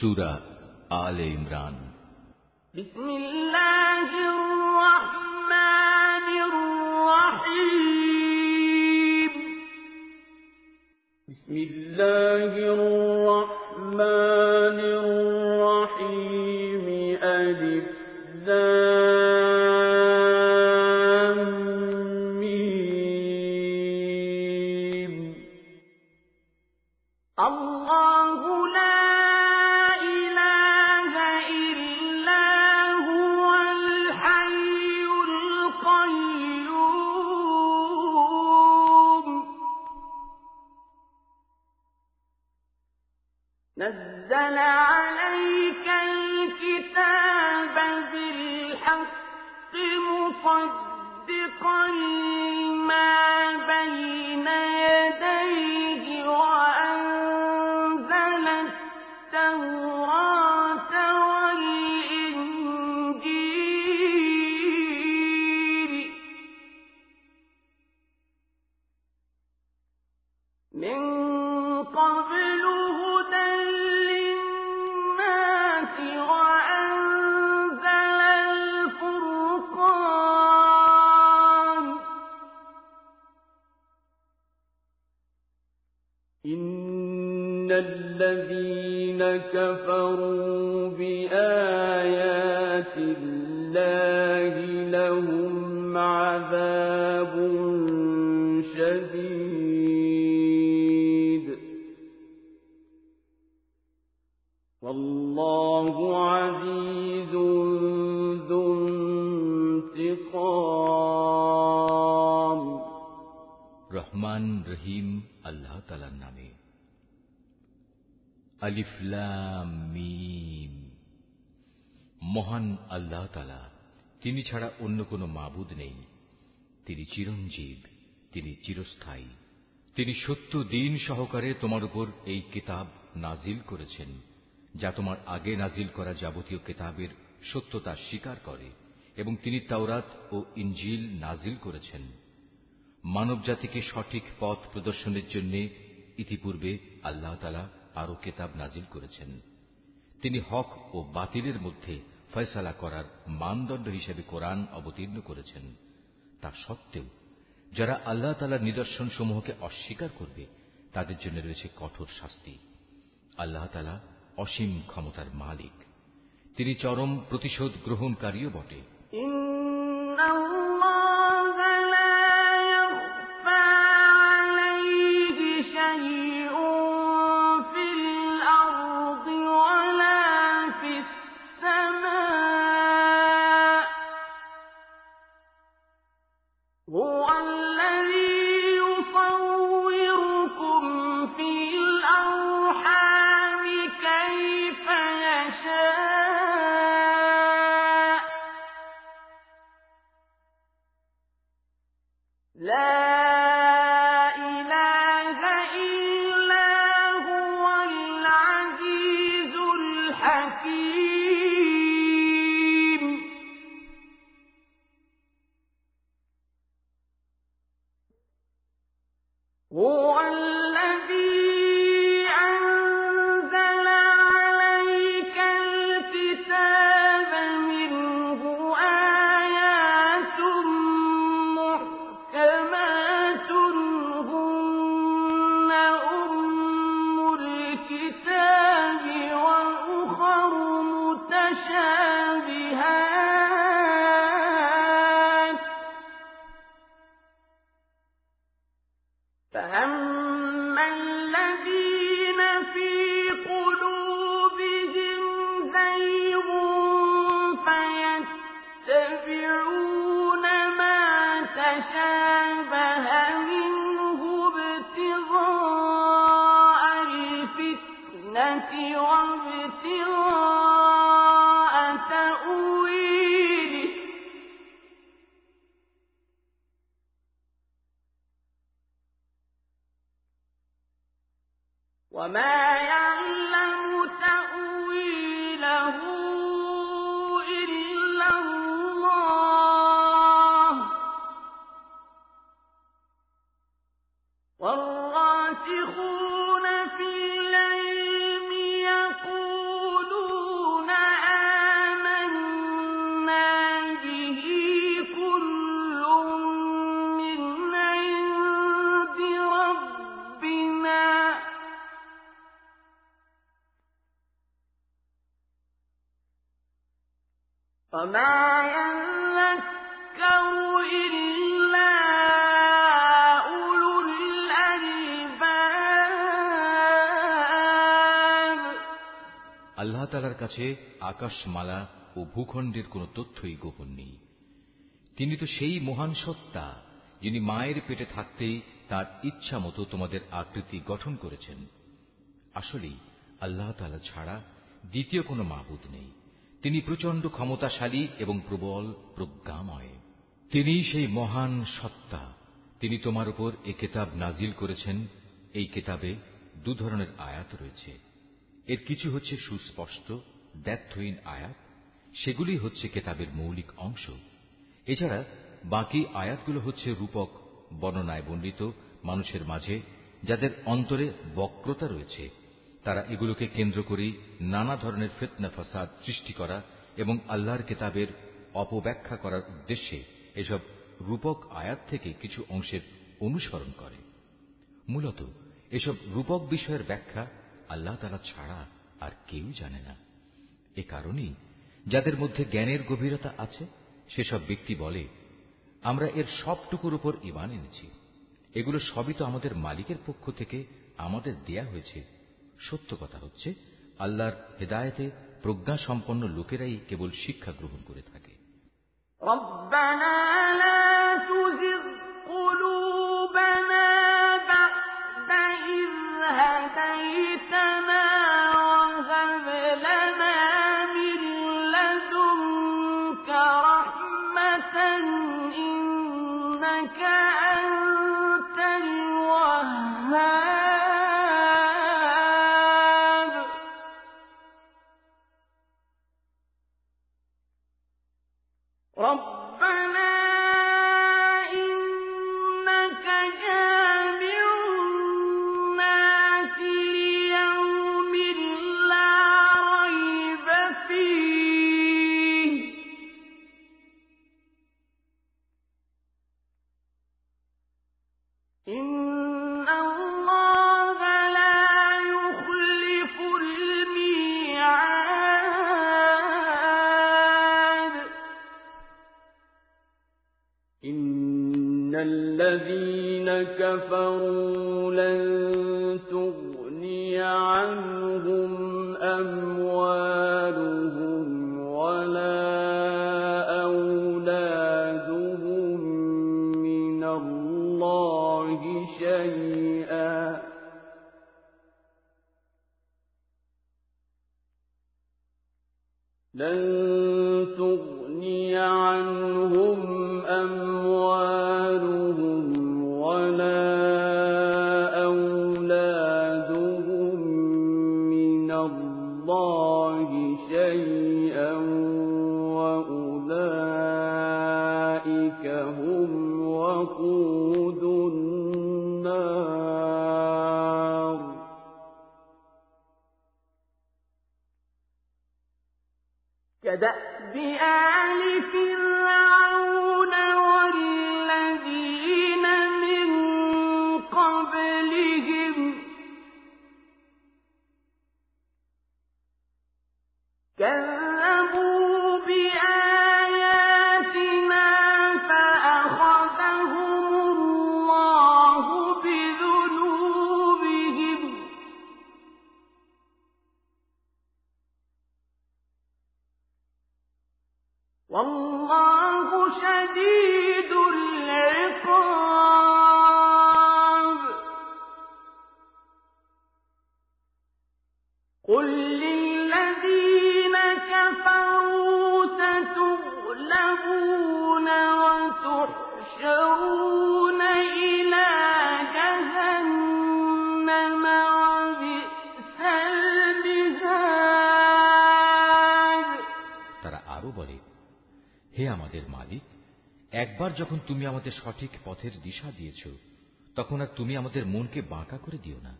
سورة آل عمران. بسم الله الرحمن الرحيم. بسم الله الرحمن ছাড়া অন্য কোনো মাবুদ নেই। তিনি চিরঞ্জীব, তিনি চিরস্থায়ী। তিনি সত্য দিন সহকারে তোমার উপর এই কিতাব নাজিল করেছেন, যা তোমার আগে নাজিল করা যাবতীয় কিতাবের সত্যতা স্বীকার করে, এবং তিনি তাওরাত ও ইঞ্জিল নাজিল করেছেন। মানব জাতিকে সঠিক পথ প্রদর্শনের জন্য ইতিপূর্বে আল্লাহ তালা আরও কেতাব নাজিল করেছেন। তিনি হক ও বাতিলের মধ্যে ফয়সালা করার মানদণ্ড হিসেবে কোরআন অবতীর্ণ করেছেন। তা সত্ত্বেও, যারা আল্লাহ তালার নিদর্শন সমূহকে অস্বীকার করবে, তাদের জন্য রয়েছে কঠোর শাস্তি। আল্লাহ তালা অসীম ক্ষমতার মালিক। তিনি চরম প্রতিশোধ গ্রহণকারীও বটে। কাছে আকাশমালা ও ভূখণ্ডের কোন তথ্যই গোপন নেই। তিনি তো সেই মহান সত্তা, যিনি মায়ের পেটে থাকতেই তার ইচ্ছা মতো তোমাদের আকৃতি গঠন করেছেন। আসলেই আল্লাহ তালা ছাড়া দ্বিতীয় কোনো মাবুদ নেই। তিনি প্রচণ্ড ক্ষমতাশালী এবং প্রবল প্রজ্ঞাময়। তিনি সেই মহান সত্তা, তিনি তোমার উপর এ কেতাব নাজিল করেছেন। এই কেতাবে দু ধরনের আয়াত রয়েছে। এর কিছু হচ্ছে সুস্পষ্ট দ্ব্যর্থহীন আয়াত, সেগুলি হচ্ছে কেতাবের মৌলিক অংশ। এছাড়া বাকি আয়াতগুলো হচ্ছে রূপক, বর্ণনায় বর্ণিত মানুষের মাঝে যাদের অন্তরে বক্রতা রয়েছে। তারা এগুলোকে কেন্দ্র করে নানা ধরনের ফেতনা ফাসাদ সৃষ্টি করা এবং আল্লাহর কেতাবের অপব্যাখ্যা করার উদ্দেশ্যে এসব রূপক আয়াত থেকে কিছু অংশের অনুসরণ করে। মূলত এসব রূপক বিষয়ের ব্যাখ্যা আল্লাহ তালা ছাড়া আর কেউ জানে না। এ কারণেই যাদের মধ্যে জ্ঞানের গভীরতা আছে সেসব ব্যক্তি বলে আমরা এর সবটুকুর উপর ইমান এনেছি এগুলো সবই তো আমাদের মালিকের পক্ষ থেকে আমাদের দেয়া হয়েছে সত্য কথা হচ্ছে আল্লাহর হেদায়েতে প্রজ্ঞা সম্পন্ন লোকেরাই কেবল শিক্ষা গ্রহণ করে থাকে ربنا তুমি আমাদের সঠিক পথের দিশা দিয়েছ, তখন আর তুমি আমাদের মনকে বাঁকা করে দিও না।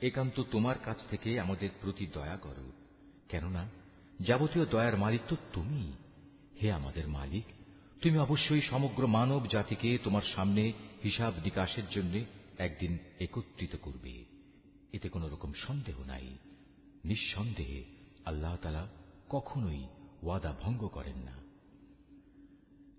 একান্ত তোমার কাছ থেকে আমাদের প্রতি দয়া করো, কেননা যাবতীয় দয়ার মালিক তো তুমি। হে আমাদের মালিক, তুমি অবশ্যই সমগ্র মানব জাতিকে তোমার সামনে হিসাব নিকাশের জন্য একদিন একত্রিত করবে। এতে কোন রকম সন্দেহ নাই। নিঃসন্দেহে আল্লাহ তালা কখনোই ওয়াদা ভঙ্গ করেন না।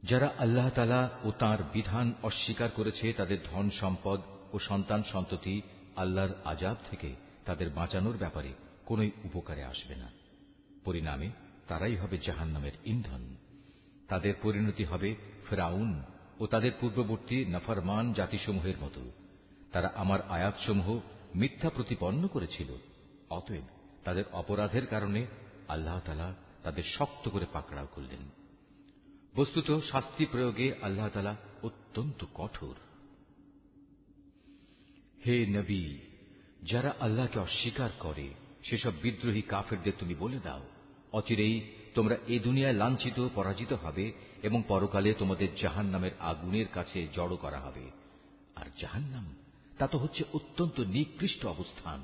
যারা আল্লাহ তালা ও তার বিধান অস্বীকার করেছে তাদের ধন সম্পদ ও সন্তান সন্ততি আল্লাহর আজাব থেকে তাদের বাঁচানোর ব্যাপারে কোন উপকারে আসবে না। পরিণামে তারাই হবে জাহান নামের ইন্ধন। তাদের পরিণতি হবে ফেরাউন ও তাদের পূর্ববর্তী নফরমান জাতিসমূহের মতো। তারা আমার আয়াতসমূহ মিথ্যা প্রতিপন্ন করেছিল, অতএব তাদের অপরাধের কারণে আল্লাহ তালা তাদের শক্ত করে পাকড়াও করলেন। বস্তুত শাস্তি প্রয়োগে আল্লাহ তালা অত্যন্ত কঠোর। হে নবী, যারা আল্লাহকে অস্বীকার করে, সেসব বিদ্রোহী কাফেরদের তুমি বলে দাও, অচিরেই তোমরা এ দুনিয়ায় লাঞ্ছিত, পরাজিত হবে এবং পরকালে তোমাদের জাহান নামের আগুনের কাছে জড়ো করা হবে। আর জাহান নাম তা তো হচ্ছে অত্যন্ত নিকৃষ্ট অবস্থান।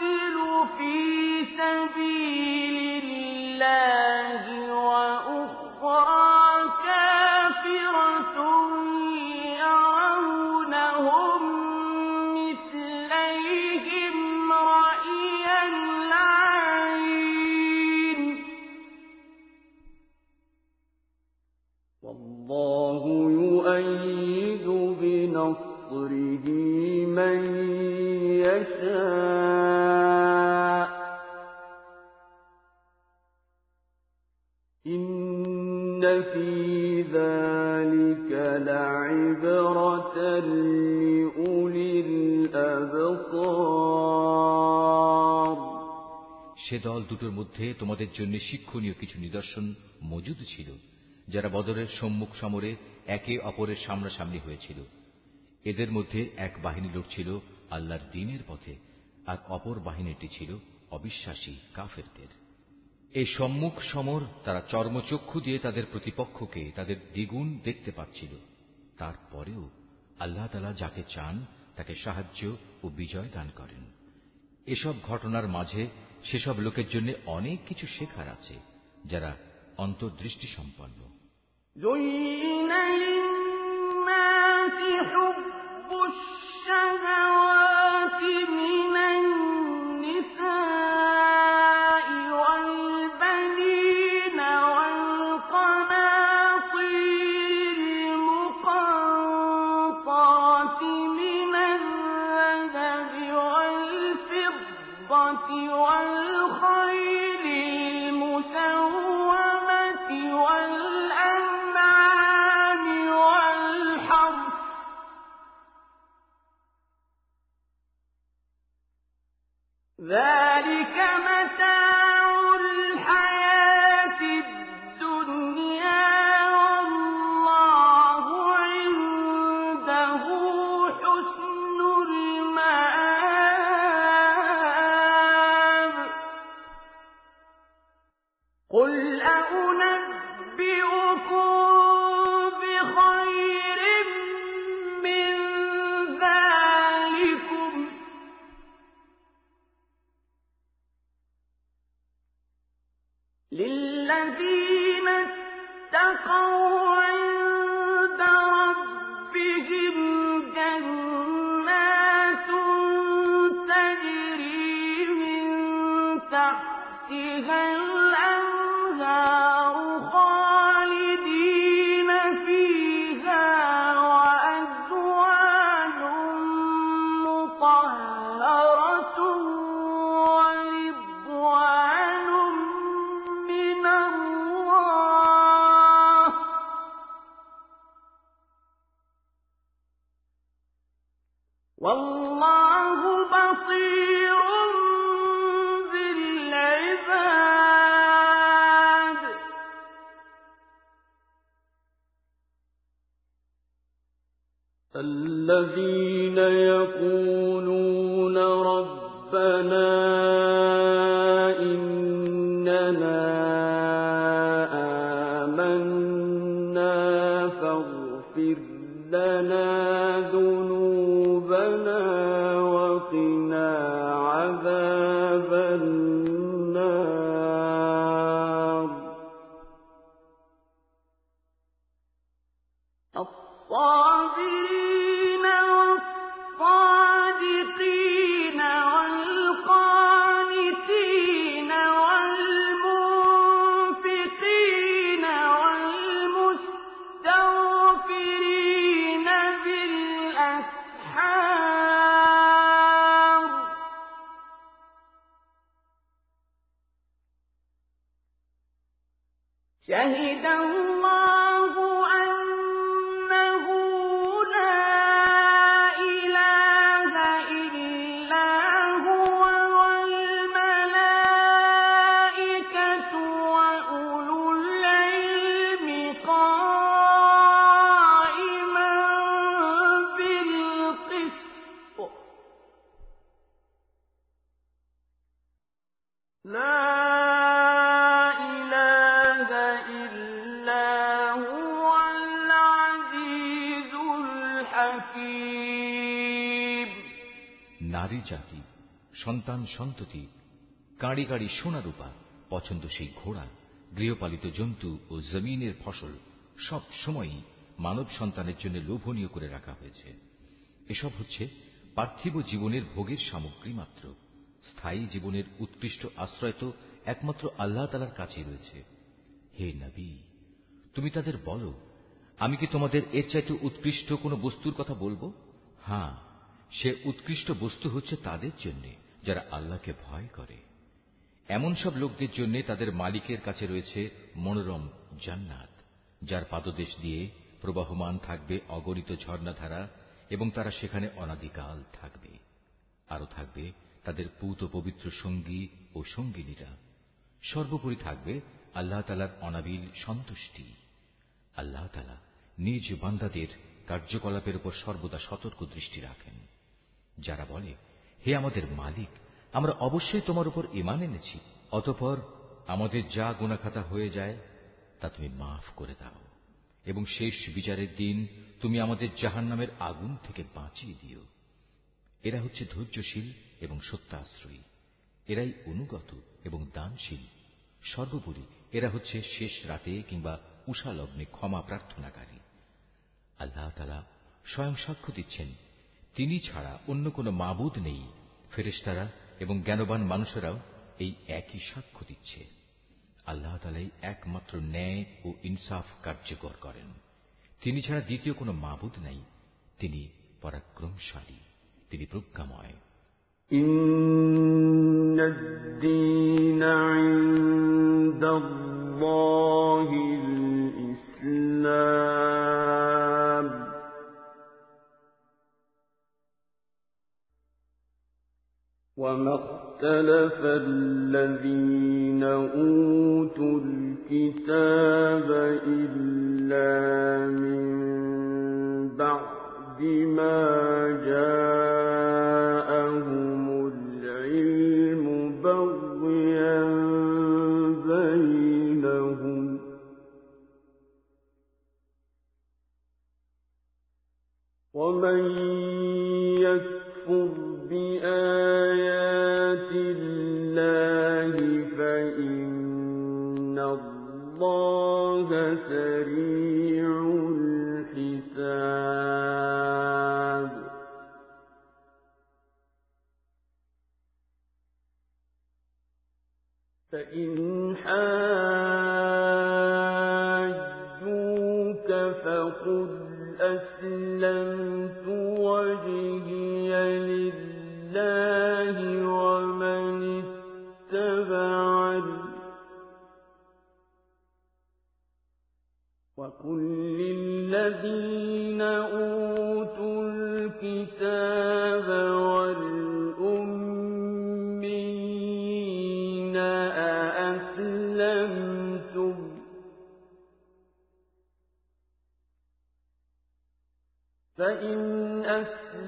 تقاتل في سبيل সে দল দুটোর মধ্যে তোমাদের জন্য শিক্ষণীয় কিছু নিদর্শন মজুদ ছিল, যারা বদরের সম্মুখ সমরে একে অপরের সামনাসামনি হয়েছিল। এদের মধ্যে এক বাহিনী লড়ছিল আল্লাহর দিনের পথে, আর অপর বাহিনীটি ছিল অবিশ্বাসী কাফেরদের। এই সম্মুখ সমর তারা চর্মচক্ষু দিয়ে তাদের প্রতিপক্ষকে তাদের দ্বিগুণ দেখতে পাচ্ছিল। তারপরেও আল্লাহ তালা যাকে চান তাকে সাহায্য ও বিজয় দান করেন এসব ঘটনার মাঝে সেসব লোকের জন্য অনেক কিছু শেখার আছে যারা অন্তর্দৃষ্টি সম্পন্ন زين للناس حب الشهوات من সন্ততি, কাঁড়ি কাঁড়ি সোনা রূপা পছন্দ সেই ঘোড়া, গৃহপালিত জন্তু ও জমিনের ফসল সব সময়ই মানব সন্তানের জন্য লোভনীয় করে রাখা হয়েছে। এসব হচ্ছে পার্থিব জীবনের ভোগের সামগ্রী মাত্র। স্থায়ী জীবনের উৎকৃষ্ট আশ্রয় তো একমাত্র আল্লাহ তালার কাছে রয়েছে। হে নবী, তুমি তাদের বলো, আমি কি তোমাদের এর চাইতে উৎকৃষ্ট কোনো বস্তুর কথা বলব? হ্যাঁ সে উৎকৃষ্ট বস্তু হচ্ছে তাদের জন্য। যারা আল্লাহকে ভয় করে। এমন সব লোকদের জন্য তাদের মালিকের কাছে রয়েছে মনোরম জান্নাত, যার পাদদেশ দিয়ে প্রবাহমান থাকবে অগণিত ঝর্ণাধারা এবং তারা সেখানে অনাদিকাল থাকবে। আরও থাকবে তাদের পূত পবিত্র সঙ্গী ও সঙ্গিনীরা। সর্বোপরি থাকবে আল্লাহ তালার অনাবিল সন্তুষ্টি। আল্লাহ তালা নিজ বান্দাদের কার্যকলাপের উপর সর্বদা সতর্ক দৃষ্টি রাখেন। যারা বলে হে আমাদের মালিক, আমরা অবশ্যই তোমার উপর ইমান এনেছি। অতপর আমাদের যা গুণাখাতা হয়ে যায়, তা তুমি মাফ করে দাও। এবং শেষ বিচারের দিন তুমি আমাদের জাহান নামের আগুন থেকে বাঁচিয়ে দিও। এরা হচ্ছে ধৈর্যশীল এবং সত্যাশ্রয়ী। এরাই অনুগত এবং দানশীল। সর্বোপরি এরা হচ্ছে শেষ রাতে কিংবা উষা লগ্নে ক্ষমা প্রার্থনাকারী। আল্লাহ স্বয়ং সাক্ষ্য দিচ্ছেন তিনি ছাড়া অন্য কোনো মাবুদ নেই ফেরেশতারা এবং জ্ঞানবান মানুষেরাও এই একই সাক্ষ্য দিচ্ছে আল্লাহ তালাই একমাত্র ন্যায় ও ইনসাফ কার্যকর করেন তিনি ছাড়া দ্বিতীয় কোনো মাবুদ নাই তিনি পরাক্রমশালী তিনি প্রজ্ঞাময় إن الدين عند الله الإسلام وما اختلف الذين أوتوا الكتاب إلا من بعد ما جاءهم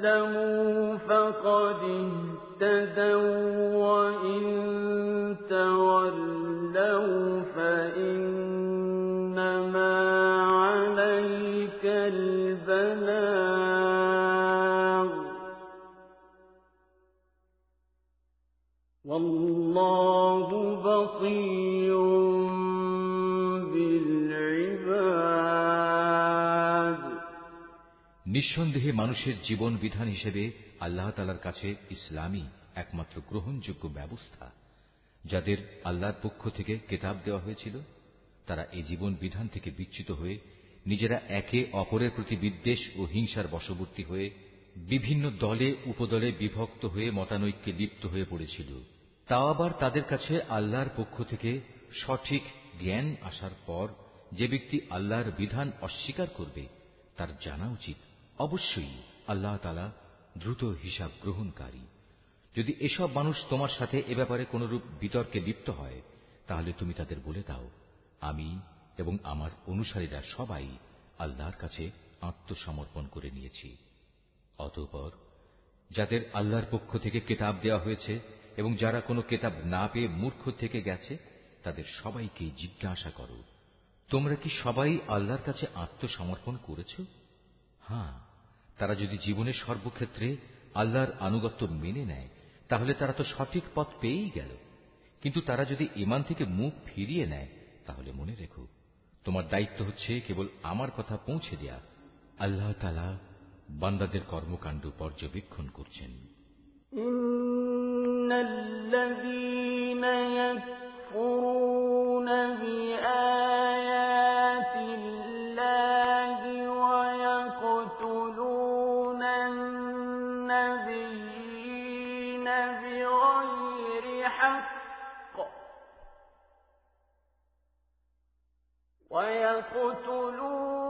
أسلموا فقد اهتدوا وإن تولوا فإنما عليك البلاغ والله بصير নিঃসন্দেহে মানুষের জীবন বিধান হিসেবে আল্লাহ তালার কাছে ইসলামই একমাত্র গ্রহণযোগ্য ব্যবস্থা। যাদের আল্লাহর পক্ষ থেকে কেতাব দেওয়া হয়েছিল, তারা এই জীবন বিধান থেকে বিচ্যুত হয়ে নিজেরা একে অপরের প্রতি বিদ্বেষ ও হিংসার বশবর্তী হয়ে বিভিন্ন দলে, উপদলে বিভক্ত হয়ে মতানৈক্যে লিপ্ত হয়ে পড়েছিল। তাও আবার তাদের কাছে আল্লাহর পক্ষ থেকে সঠিক জ্ঞান আসার পর যে ব্যক্তি আল্লাহর বিধান অস্বীকার করবে, তার জানা উচিত। অবশ্যই আল্লাহ তালা দ্রুত হিসাব গ্রহণকারী। যদি এসব মানুষ তোমার সাথে এ ব্যাপারে কোনরূপ বিতর্কে লিপ্ত হয়, তাহলে তুমি তাদের বলে দাও, আমি এবং আমার অনুসারীরা সবাই আল্লাহর কাছে আত্মসমর্পণ করে নিয়েছি। অতঃপর যাদের আল্লাহর পক্ষ থেকে কেতাব দেওয়া হয়েছে এবং যারা কোনো কেতাব না পেয়ে মূর্খ থেকে গেছে, তাদের সবাইকে জিজ্ঞাসা করো, তোমরা কি সবাই আল্লাহর কাছে আত্মসমর্পণ করেছ? হ্যাঁ তারা যদি জীবনের সর্বক্ষেত্রে আল্লাহর আনুগত্য মেনে নেয় তাহলে তারা তো সঠিক পথ পেয়েই গেল কিন্তু তারা যদি ইমান থেকে মুখ ফিরিয়ে নেয় তাহলে মনে রেখো তোমার দায়িত্ব হচ্ছে কেবল আমার কথা পৌঁছে দেয়া আল্লাহ তালা বান্দাদের কর্মকাণ্ড পর্যবেক্ষণ করছেন الذين يكفرون بآيات ويقتلون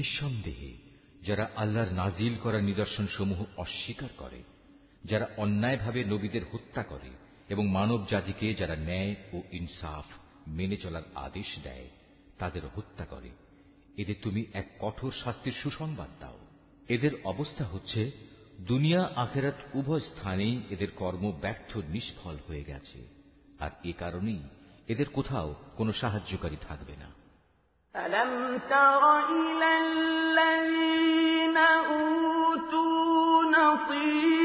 নিঃসন্দেহে, যারা আল্লাহর নাজিল করা নিদর্শন সমূহ অস্বীকার করে, যারা অন্যায়ভাবে নবীদের হত্যা করে এবং মানব জাতিকে যারা ন্যায় ও ইনসাফ মেনে চলার আদেশ দেয় তাদের হত্যা করে। এদের তুমি এক কঠোর শাস্তির সুসংবাদ দাও। এদের অবস্থা হচ্ছে, দুনিয়া আখেরাত উভয় স্থানেই এদের কর্ম ব্যর্থ নিষ্ফল হয়ে গেছে। আর এ কারণেই এদের কোথাও কোনো সাহায্যকারী থাকবে না। ألم تر إلى الذين أوتوا نصيبا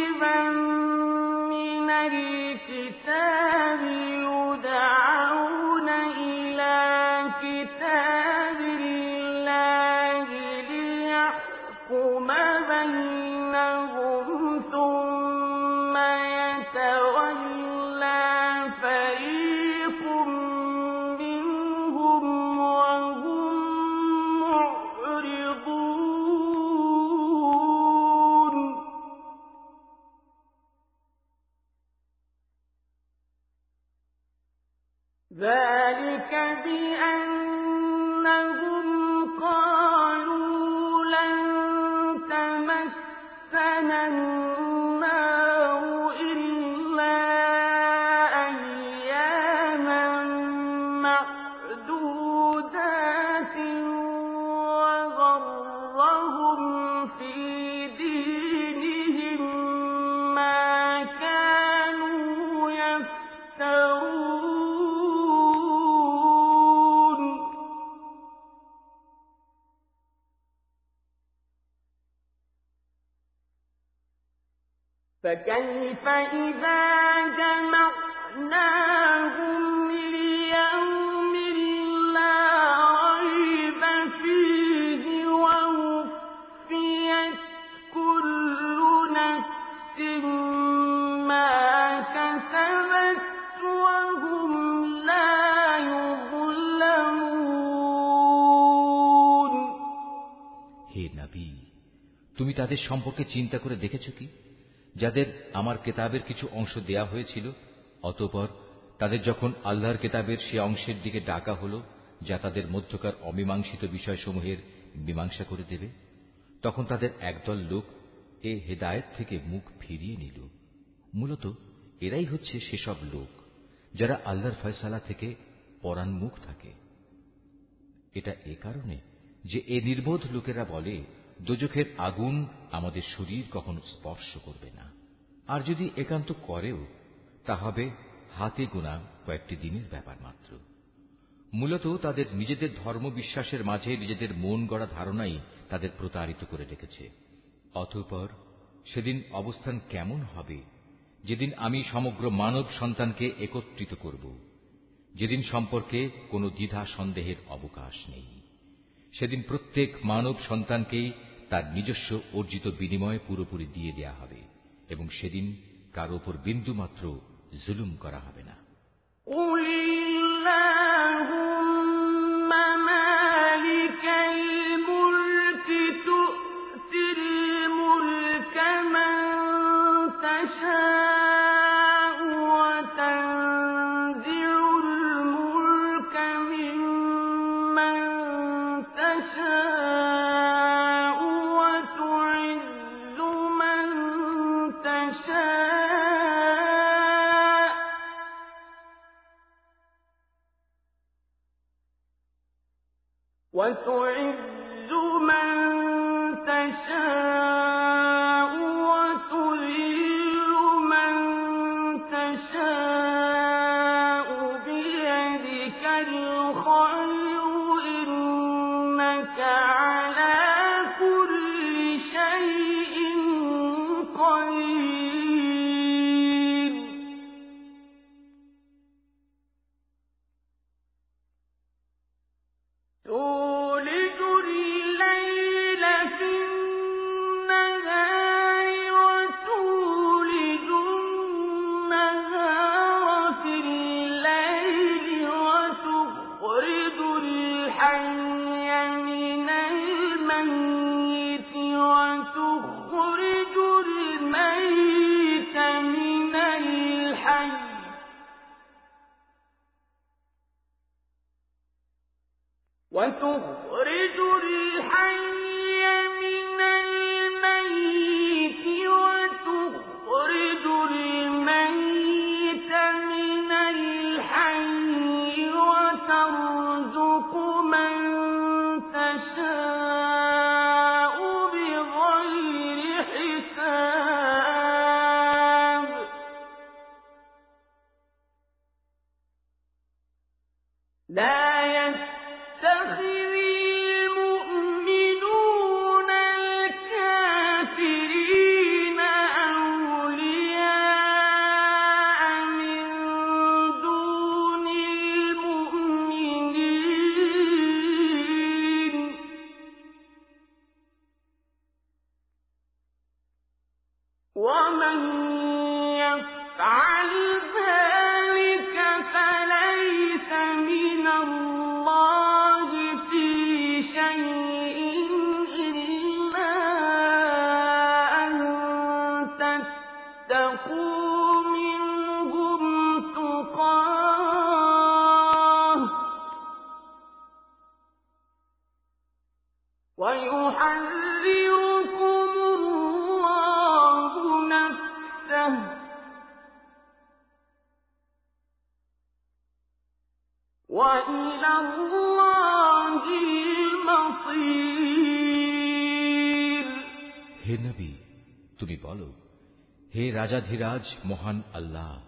তাদের সম্পর্কে চিন্তা করে দেখেছ কি? যাদের আমার কেতাবের কিছু অংশ দেয়া হয়েছিল, অতপর তাদের যখন আল্লাহর কেতাবের সে অংশের দিকে ডাকা হল, যা তাদের মধ্যকার অমীমাংসিত বিষয়সমূহের মীমাংসা করে দেবে, তখন তাদের একদল লোক এ হেদায়ত থেকে মুখ ফিরিয়ে নিল। মূলত এরাই হচ্ছে সেসব লোক, যারা আল্লাহর ফয়সালা থেকে পরান্মুখ থাকে। এটা এ কারণে যে এ নির্বোধ লোকেরা বলে দোজখের আগুন আমাদের শরীর কখনো স্পর্শ করবে না। আর যদি একান্ত করেও, তা হবে হাতে গোনা কয়েকটি দিনের ব্যাপার মাত্র। মূলত তাদের নিজেদের ধর্ম বিশ্বাসের মাঝে নিজেদের মন গড়া ধারণাই তাদের প্রতারিত করে রেখেছে। অতঃপর সেদিন অবস্থান কেমন হবে? যেদিন আমি সমগ্র মানব সন্তানকে একত্রিত করব। যেদিন সম্পর্কে কোনো দ্বিধা সন্দেহের অবকাশ নেই। সেদিন প্রত্যেক মানব সন্তানকেই তার নিজস্ব অর্জিত বিনিময় পুরোপুরি দিয়ে দেয়া হবে এবং সেদিন কার ওপর বিন্দুমাত্র জুলুম করা হবে না। রাজাধিরাজ মহান আল্লাহ।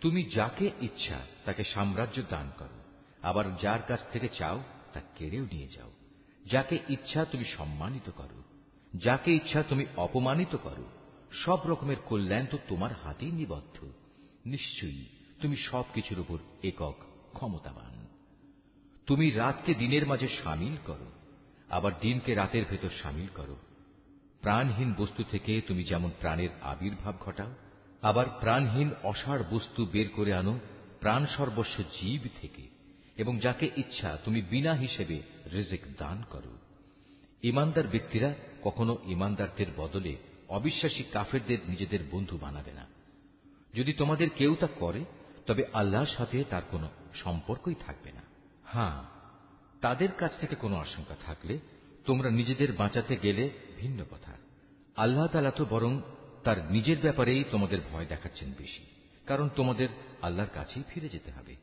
তুমি যাকে ইচ্ছা তাকে সাম্রাজ্য দান করো। আবার যার কাছ থেকে চাও, তা কেড়েও নিয়ে যাও। যাকে ইচ্ছা তুমি সম্মানিত করো। যাকে ইচ্ছা তুমি অপমানিত করো। সব রকমের কল্যাণ তো তোমার হাতেই নিবদ্ধ। নিশ্চয়ই তুমি সবকিছুর উপর একক ক্ষমতাবান। তুমি রাতকে দিনের মাঝে সামিল করো। আবার দিনকে রাতের ভেতর সামিল করো। প্রাণহীন বস্তু থেকে তুমি যেমন প্রাণের আবির্ভাব ঘটাও আবার প্রাণহীন অসার বস্তু বের করে আনো প্রাণ সর্বস্ব জীব থেকে, এবং যাকে ইচ্ছা তুমি বিনা হিসেবে রিজিক দান করো। ইমানদার ব্যক্তিরা কখনো ইমানদারদের বদলে অবিশ্বাসী কাফেরদের নিজেদের বন্ধু বানাবে না। যদি তোমাদের কেউ তা করে, তবে আল্লাহর সাথে তার কোনো সম্পর্কই থাকবে না। হ্যাঁ তাদের কাছ থেকে কোনো আশঙ্কা থাকলে তোমরা নিজেদের বাঁচাতে গেলে ভিন্ন কথা। আল্লাহ তালা তো বরং তার নিজের ব্যাপারেই তোমাদের ভয় দেখাচ্ছেন বেশি কারণ তোমাদের আল্লাহর কাছেই ফিরে যেতে হবে।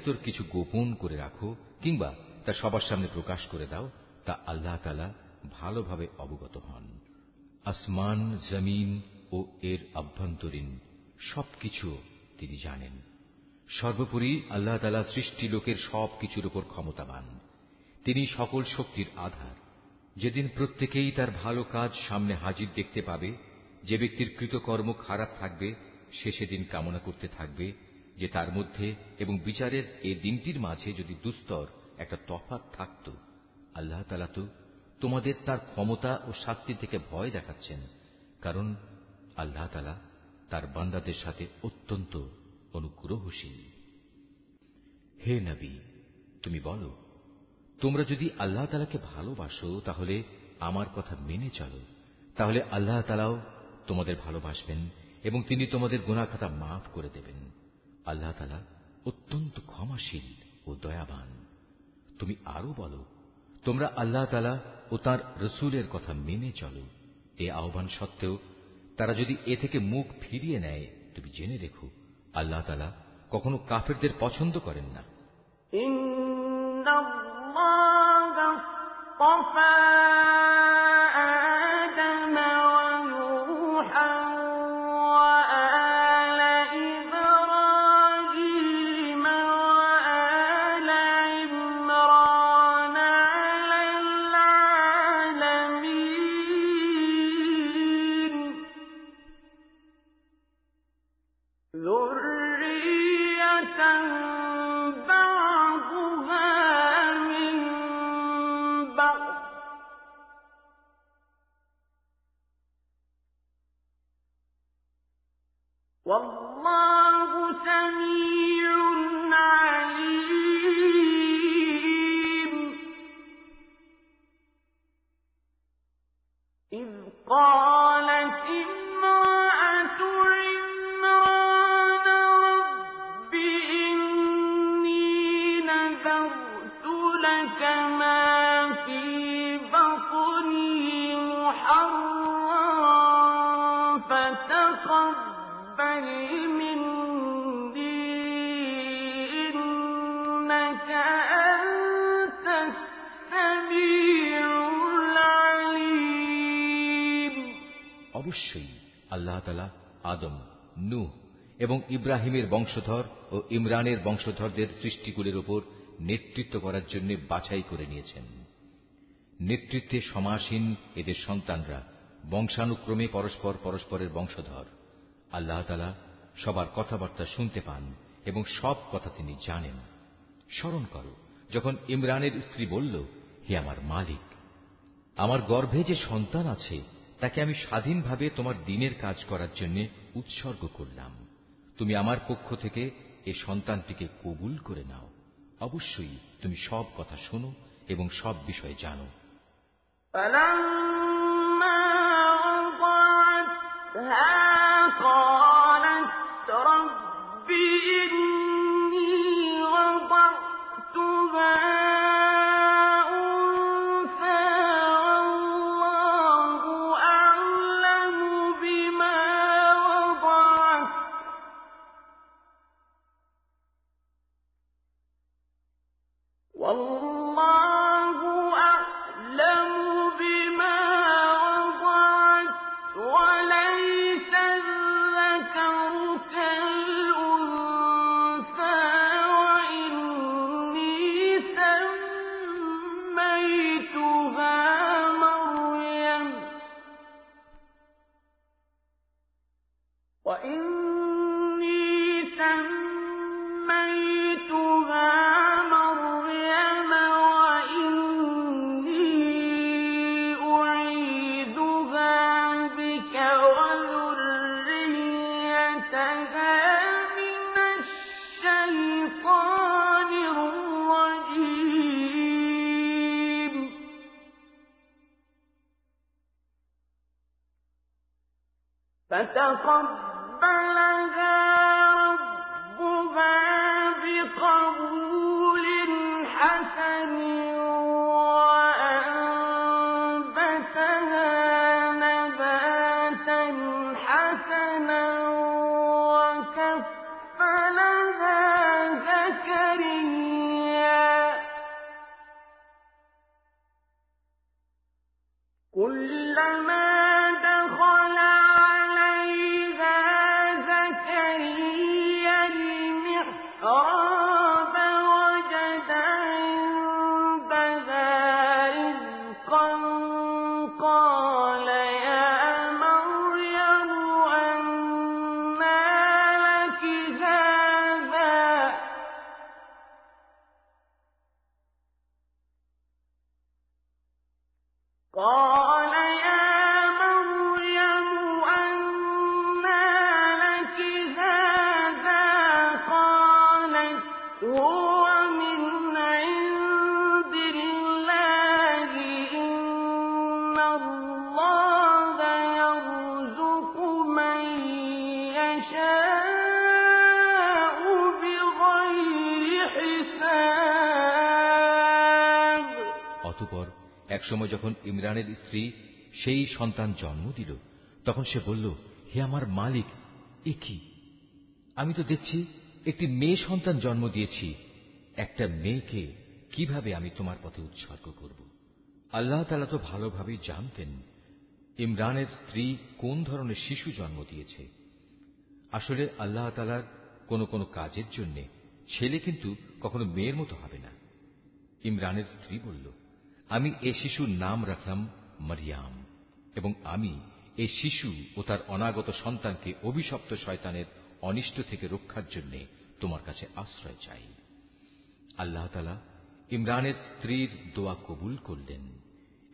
ভেতর কিছু গোপন করে রাখো কিংবা তা সবার সামনে প্রকাশ করে দাও, তা আল্লাহ তালা ভালোভাবে অবগত হন। আসমান, জমিন ও এর আভ্যন্তরীণ সবকিছু তিনি জানেন। সর্বোপরি আল্লাহ তালা সৃষ্টি লোকের সব কিছুর উপর ক্ষমতাবান। তিনি সকল শক্তির আধার। যেদিন প্রত্যেকেই তার ভালো কাজ সামনে হাজির দেখতে পাবে, যে ব্যক্তির কৃতকর্ম খারাপ থাকবে, সে সেদিন কামনা করতে থাকবে যে তার মধ্যে এবং বিচারের এই দিনটির মাঝে যদি দুস্তর একটা তফাৎ থাকত, আল্লাহ তালা তো তোমাদের তার ক্ষমতা ও শাস্তি থেকে ভয় দেখাচ্ছেন, কারণ আল্লাহ তালা তার বান্দাদের সাথে অত্যন্ত অনুগ্রহশীল। হে নবী, তুমি বলো, তোমরা যদি আল্লাহ তালাকে ভালোবাসো, তাহলে আমার কথা মেনে চলো। তাহলে আল্লাহ তালাও তোমাদের ভালোবাসবেন এবং তিনি তোমাদের গুণাখাতা মাফ করে দেবেন। আল্লাহ তালা অত্যন্ত ক্ষমাশীল ও দয়াবান। তুমি আরও বলো, তোমরা আল্লাহ তালা ও তার রসুলের কথা মেনে চলো। এ আহ্বান সত্ত্বেও তারা যদি এ থেকে মুখ ফিরিয়ে নেয়, তুমি জেনে রেখো, আল্লাহ তালা কখনো কাফেরদের পছন্দ করেন না। إن তালা আদম, নূহ এবং ইব্রাহিমের বংশধর ও ইমরানের বংশধরদের সৃষ্টিগুলির উপর নেতৃত্ব করার জন্য বাছাই করে নিয়েছেন। নেতৃত্বে সমাসীন এদের সন্তানরা বংশানুক্রমে পরস্পর পরস্পরের বংশধর। আল্লাহ তালা সবার কথাবার্তা শুনতে পান এবং সব কথা তিনি জানেন। স্মরণ করো, যখন ইমরানের স্ত্রী বলল, হে আমার মালিক, আমার গর্ভে যে সন্তান আছে তাকে আমি স্বাধীনভাবে তোমার দিনের কাজ করার জন্য উৎসর্গ করলাম তুমি আমার পক্ষ থেকে এ সন্তানটিকে কবুল করে নাও অবশ্যই তুমি সব কথা শোনো এবং সব বিষয় জানো فلما وضعتها قالت رب إني وضعتها قد একসময় যখন ইমরানের স্ত্রী সেই সন্তান জন্ম দিল, তখন সে বলল, হে আমার মালিক, এ কি? আমি তো দেখছি একটি মেয়ে সন্তান জন্ম দিয়েছি। একটা মেয়েকে কীভাবে আমি তোমার পথে উৎসর্গ করব? আল্লাহ তালা তো ভালোভাবেই জানতেন ইমরানের স্ত্রী কোন ধরনের শিশু জন্ম দিয়েছে। আসলে আল্লাহ তালার কোন কোন কাজের জন্য ছেলে কিন্তু কখনো মেয়ের মতো হবে না। ইমরানের স্ত্রী বলল আমি এ শিশুর নাম রাখলাম মারিয়াম এবং আমি এই শিশু ও তার অনাগত সন্তানকে অভিশপ্ত শয়তানের অনিষ্ট থেকে রক্ষার জন্য তোমার কাছে আশ্রয় চাই। আল্লাহ ইমরানের স্ত্রীর দোয়া কবুল করলেন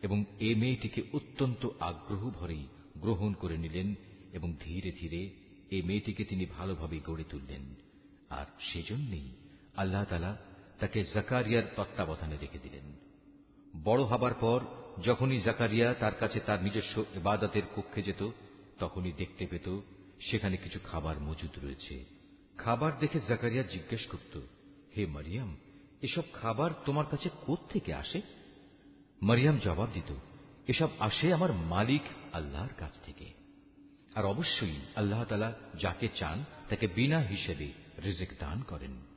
এবং এ মেয়েটিকে অত্যন্ত আগ্রহ ভরেই গ্রহণ করে নিলেন এবং ধীরে ধীরে এই মেয়েটিকে তিনি ভালোভাবে গড়ে তুললেন। আর সেজন্যই আল্লাহ তালা তাকে জাকারিয়ার তত্ত্বাবধানে রেখে দিলেন। বড় হবার পর যখনই জাকারিয়া তার কাছে তার নিজস্ব এবাদতের কক্ষে যেত, তখনই দেখতে পেত সেখানে কিছু খাবার মজুদ রয়েছে। খাবার দেখে জাকারিয়া জিজ্ঞেস করত, হে মারিয়াম, এসব খাবার তোমার কাছে থেকে আসে? মারিয়াম জবাব দিত, এসব আসে আমার মালিক আল্লাহর কাছ থেকে। আর অবশ্যই আল্লাহ তালা যাকে চান তাকে বিনা হিসেবে রিজিক দান করেন।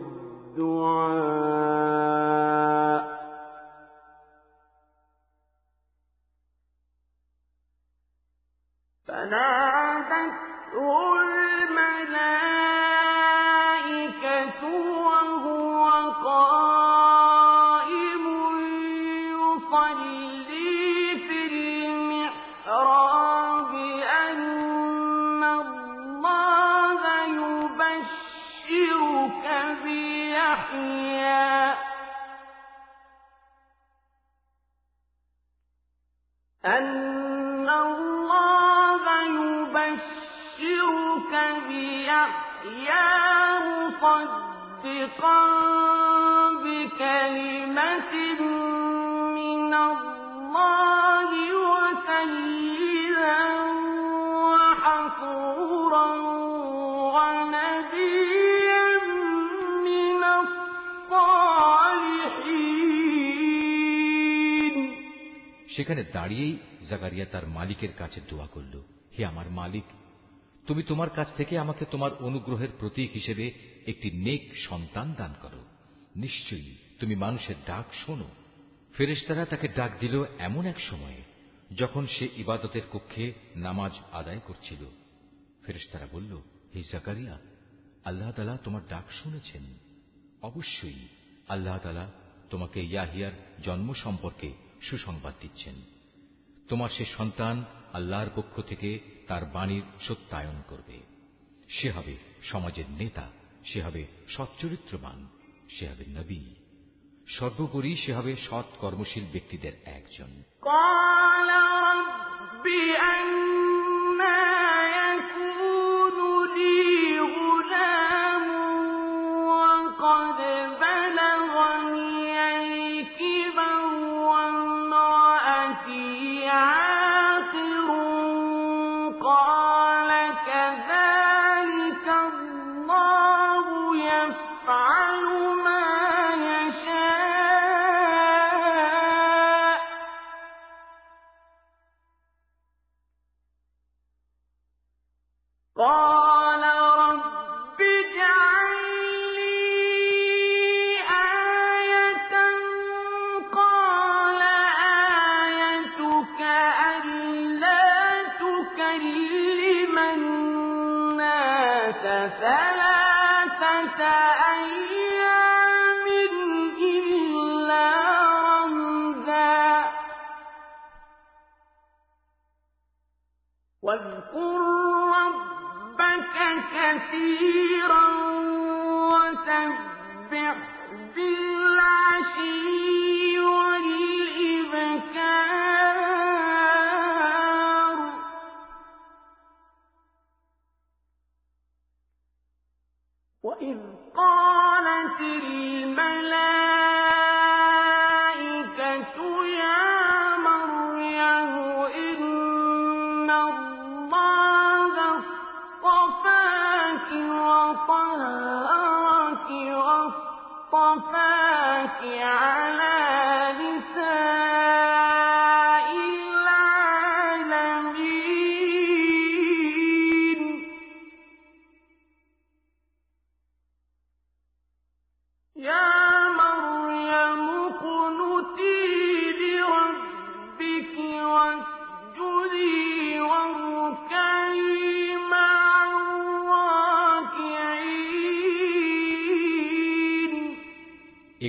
সেখানে দাঁড়িয়েই জাকারিয়া তার মালিকের কাছে দোয়া করল, হে আমার মালিক, তুমি তোমার কাছ থেকে আমাকে তোমার অনুগ্রহের প্রতীক হিসেবে একটি নেক সন্তান দান করো। নিশ্চয়ই তুমি মানুষের ডাক শোনো। ফেরেশতারা তাকে ডাক দিল এমন এক সময়ে, যখন সে ইবাদতের কক্ষে নামাজ আদায় করছিল। ফেরেশতারা বলল, হে জাকারিয়া, আল্লাহ তালা তোমার ডাক শুনেছেন। অবশ্যই আল্লাহ তালা তোমাকে ইয়াহিয়ার জন্ম সম্পর্কে সুসংবাদ দিচ্ছেন। তোমার সে সন্তান আল্লাহর পক্ষ থেকে তার বাণীর সত্যায়ন করবে। সে হবে সমাজের নেতা। সে হবে সচ্চরিত্রবান সে হবে নবী। সর্বোপরি সে হবে সৎ কর্মশীল ব্যক্তিদের একজন।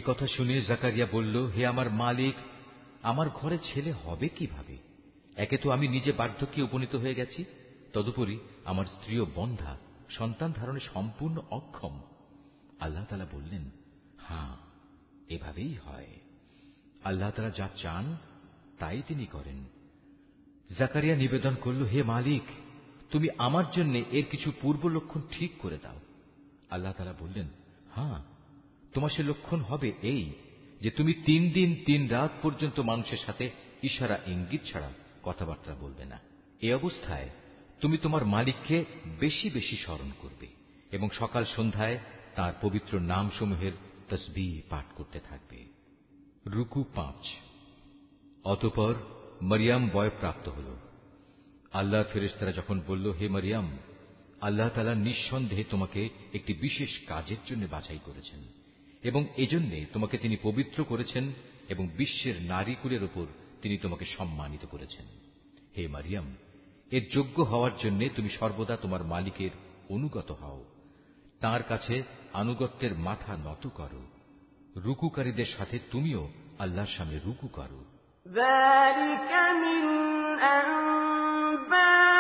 কথা শুনে জাকারিয়া বলল, হে আমার মালিক, আমার ঘরে ছেলে হবে কীভাবে? একে তো আমি নিজে বার্ধক্যে উপনীত হয়ে গেছি। তদুপরি আমার স্ত্রীও বন্ধা, সন্তান ধারণে সম্পূর্ণ অক্ষম। আল্লাহ তালা বললেন হ্যাঁ এভাবেই হয়। আল্লাহ তালা যা চান, তাই তিনি করেন। জাকারিয়া নিবেদন করল, হে মালিক, তুমি আমার জন্য এর কিছু পূর্ব লক্ষণ ঠিক করে দাও। আল্লাহ তালা বললেন হ্যাঁ তোমার সে লক্ষণ হবে এই যে তুমি তিন দিন, তিন রাত পর্যন্ত মানুষের সাথে ইশারা, ইঙ্গিত ছাড়া কথাবার্তা বলবে না। এ অবস্থায় তুমি তোমার মালিককে বেশি বেশি স্মরণ করবে এবং সকাল সন্ধ্যায় তার পবিত্র নামসমূহের তসবি পাঠ করতে থাকবে। রুকু পাঁচ। অতপর মরিয়াম বয়প্রাপ্ত হল। আল্লাহ ফেরেস্তারা যখন বলল, হে মরিয়াম, আল্লাহ তালা নিঃসন্দেহে তোমাকে একটি বিশেষ কাজের জন্য বাছাই করেছেন। এবং এজন্যে তোমাকে তিনি পবিত্র করেছেন এবং বিশ্বের নারীকুলের ওপর তিনি তোমাকে সম্মানিত করেছেন হে মারিয়াম এর যোগ্য হওয়ার জন্য তুমি সর্বদা তোমার মালিকের অনুগত হও তার কাছে আনুগত্যের মাথা নত করো রুকুকারীদের সাথে তুমিও আল্লাহর সামনে রুকু করো ذلك من أنباء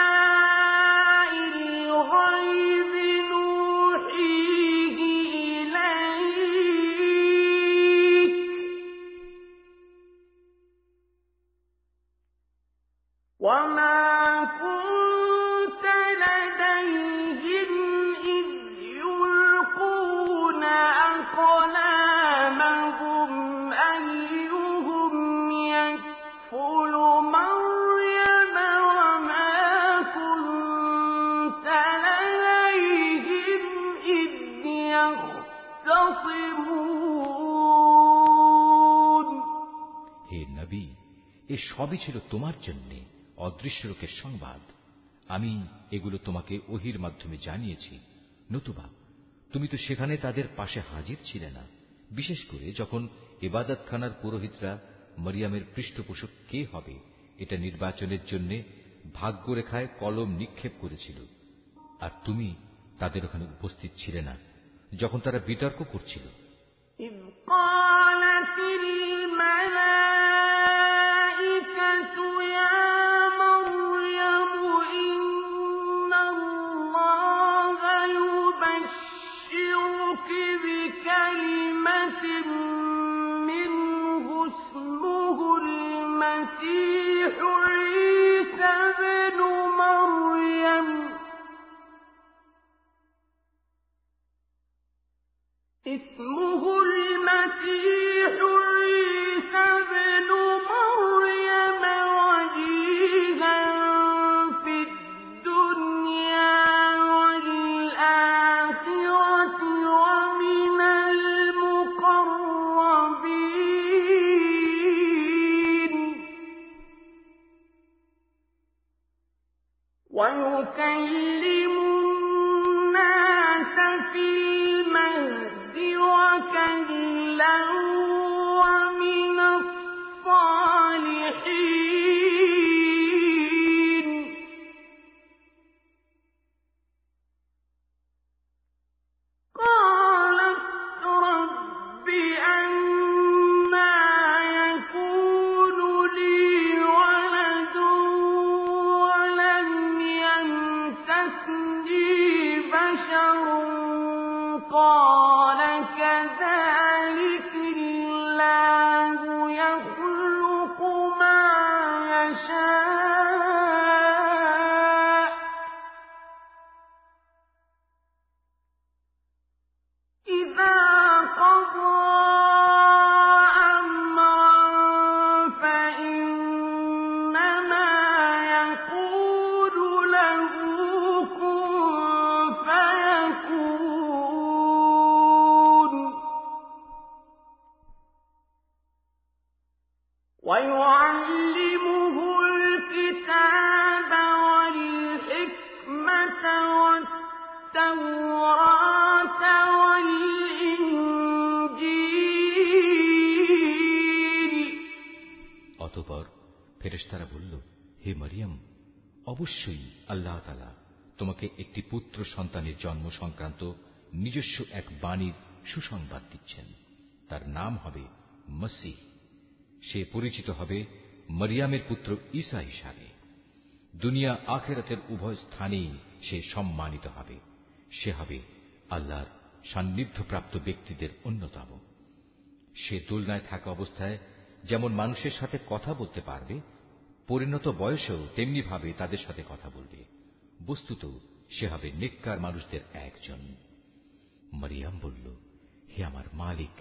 এ সবই ছিল তোমার জন্যে অদৃশ্য লোকের সংবাদ আমি এগুলো তোমাকে ওহির মাধ্যমে জানিয়েছি নতুবা তুমি তো সেখানে তাদের পাশে হাজির ছিলে না বিশেষ করে যখন এবাদতখানার পুরোহিতরা মরিয়ামের পৃষ্ঠপোষক কে হবে এটা নির্বাচনের জন্য ভাগ্যরেখায় কলম নিক্ষেপ করেছিল আর তুমি তাদের ওখানে উপস্থিত ছিলে না যখন তারা বিতর্ক করছিল إذ قالت الملائكة يا জন্ম সংক্রান্ত নিজস্ব এক বাণীর সুসংবাদ দিচ্ছেন। তার নাম হবে মসিহ। সে পরিচিত হবে মরিয়ামের পুত্র ঈসা হিসাবে। দুনিয়া আখেরাতের উভয় স্থানেই সে সম্মানিত হবে। সে হবে আল্লাহর সান্নিধ্যপ্রাপ্ত ব্যক্তিদের অন্যতম। সে তুলনায় থাকা অবস্থায় যেমন মানুষের সাথে কথা বলতে পারবে, পরিণত বয়সেও তেমনিভাবে তাদের সাথে কথা বলবে। বস্তুত সে হবে নেককার মানুষদের একজন। মারিয়াম বলল, হে আমার মালিক,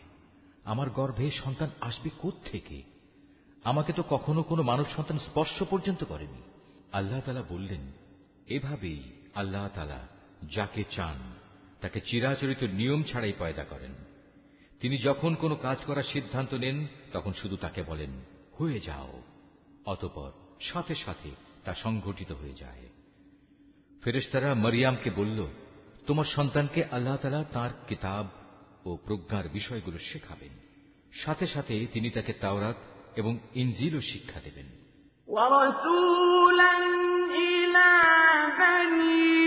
আমার গর্ভে সন্তান আসবে থেকে আমাকে তো কখনো কোনো মানব সন্তান স্পর্শ পর্যন্ত করেনি। আল্লাহ তালা বললেন, এভাবেই আল্লাহ তালা যাকে চান, তাকে চিরাচরিত নিয়ম ছাড়াই পয়দা করেন। তিনি যখন কোনো কাজ করার সিদ্ধান্ত নেন, তখন শুধু তাকে বলেন, হয়ে যাও, অতপর সাথে সাথে তা সংঘটিত হয়ে যায়। ফেরেস্তারা মরিয়ামকে বলল তোমার সন্তানকে আল্লাহ তালা তাঁর কিতাব ও প্রজ্ঞার বিষয়গুলো শেখাবেন সাথে সাথে তিনি তাকে তাওরাত এবং ইঞ্জিলও শিক্ষা দেবেন ورسولا إلى بني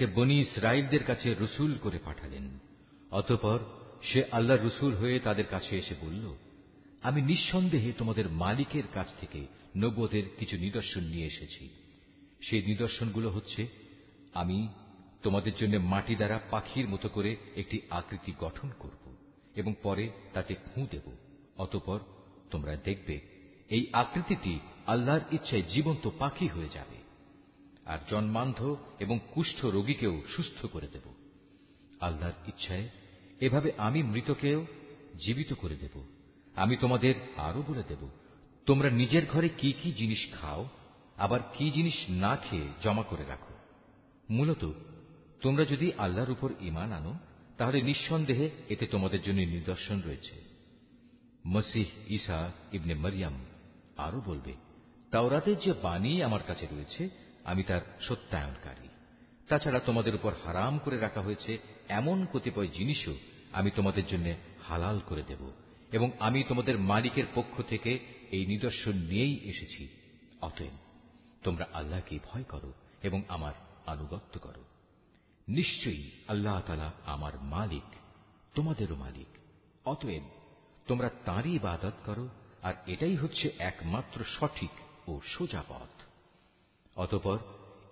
তাকে বনি ইসরায়েলদের কাছে রসুল করে পাঠালেন। অতপর সে আল্লাহর রসুল হয়ে তাদের কাছে এসে বলল, আমি নিঃসন্দেহে তোমাদের মালিকের কাছ থেকে নব্বদের কিছু নিদর্শন নিয়ে এসেছি। সেই নিদর্শনগুলো হচ্ছে, আমি তোমাদের জন্য মাটি দ্বারা পাখির মতো করে একটি আকৃতি গঠন করব এবং পরে তাতে খুঁ দেব। অতপর তোমরা দেখবে, এই আকৃতিটি আল্লাহর ইচ্ছায় জীবন্ত পাখি হয়ে যাবে। আর জন্মান্ধ এবং কুষ্ঠ রোগীকেও সুস্থ করে দেব। আল্লাহর ইচ্ছায় এভাবে আমি মৃতকেও জীবিত করে দেব। আমি তোমাদের আরও বলে দেব, তোমরা নিজের ঘরে কি কি জিনিস খাও, আবার কি জিনিস না খেয়ে জমা করে রাখো। মূলত, তোমরা যদি আল্লাহর উপর ইমান আনো, তাহলে নিঃসন্দেহে এতে তোমাদের জন্য নিদর্শন রয়েছে। মসিহ ঈসা ইবনে মরিয়াম আরও বলবে তাওরাতের যে বাণী আমার কাছে রয়েছে আমি তার সত্যায়নকারী। তাছাড়া তোমাদের উপর হারাম করে রাখা হয়েছে এমন কতিপয় জিনিসও আমি তোমাদের জন্য হালাল করে দেব এবং আমি তোমাদের মালিকের পক্ষ থেকে এই নিদর্শন নিয়েই এসেছি। অতএব তোমরা আল্লাহকে ভয় করো এবং আমার আনুগত্য করো। নিশ্চয়ই আল্লাহ তালা আমার মালিক, তোমাদেরও মালিক। অতএব তোমরা তাঁরই ইবাদত করো, আর এটাই হচ্ছে একমাত্র সঠিক ও সোজা পথ। অতপর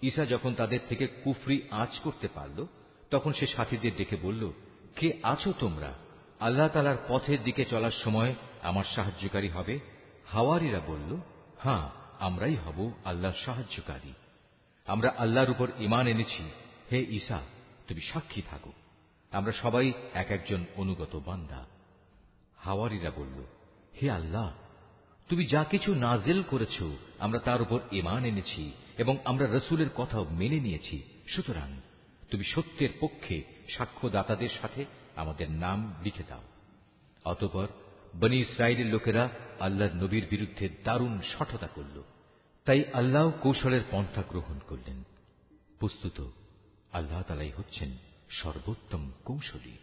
ঈসা যখন তাদের থেকে কুফরি আঁচ করতে পারল, তখন সে সাথীদের ডেকে বলল, কে আছো তোমরা? আল্লাহ তালার পথের দিকে চলার সময় আমার সাহায্যকারী হবে? হাওয়ারিরা বলল হ্যাঁ আমরাই হব আল্লাহর সাহায্যকারী। আমরা আল্লাহর উপর ইমান এনেছি। হে ঈসা তুমি সাক্ষী থাকো। আমরা সবাই এক একজন অনুগত বান্দা। হাওয়ারিরা বলল, হে আল্লাহ, তুমি যা কিছু নাজেল করেছ, আমরা তার উপর ইমান এনেছি। এবং আমরা রসুলের কথাও মেনে নিয়েছি সুতরাং তুমি সত্যের পক্ষে সাক্ষ্যদাতাদের সাথে আমাদের নাম লিখে দাও অতপর বনি ইসরায়েলের লোকেরা আল্লাহর নবীর বিরুদ্ধে দারুণ সঠতা করল তাই আল্লাহ কৌশলের পন্থা গ্রহণ করলেন বস্তুত আল্লাহ তালাই হচ্ছেন সর্বোত্তম কৌশলী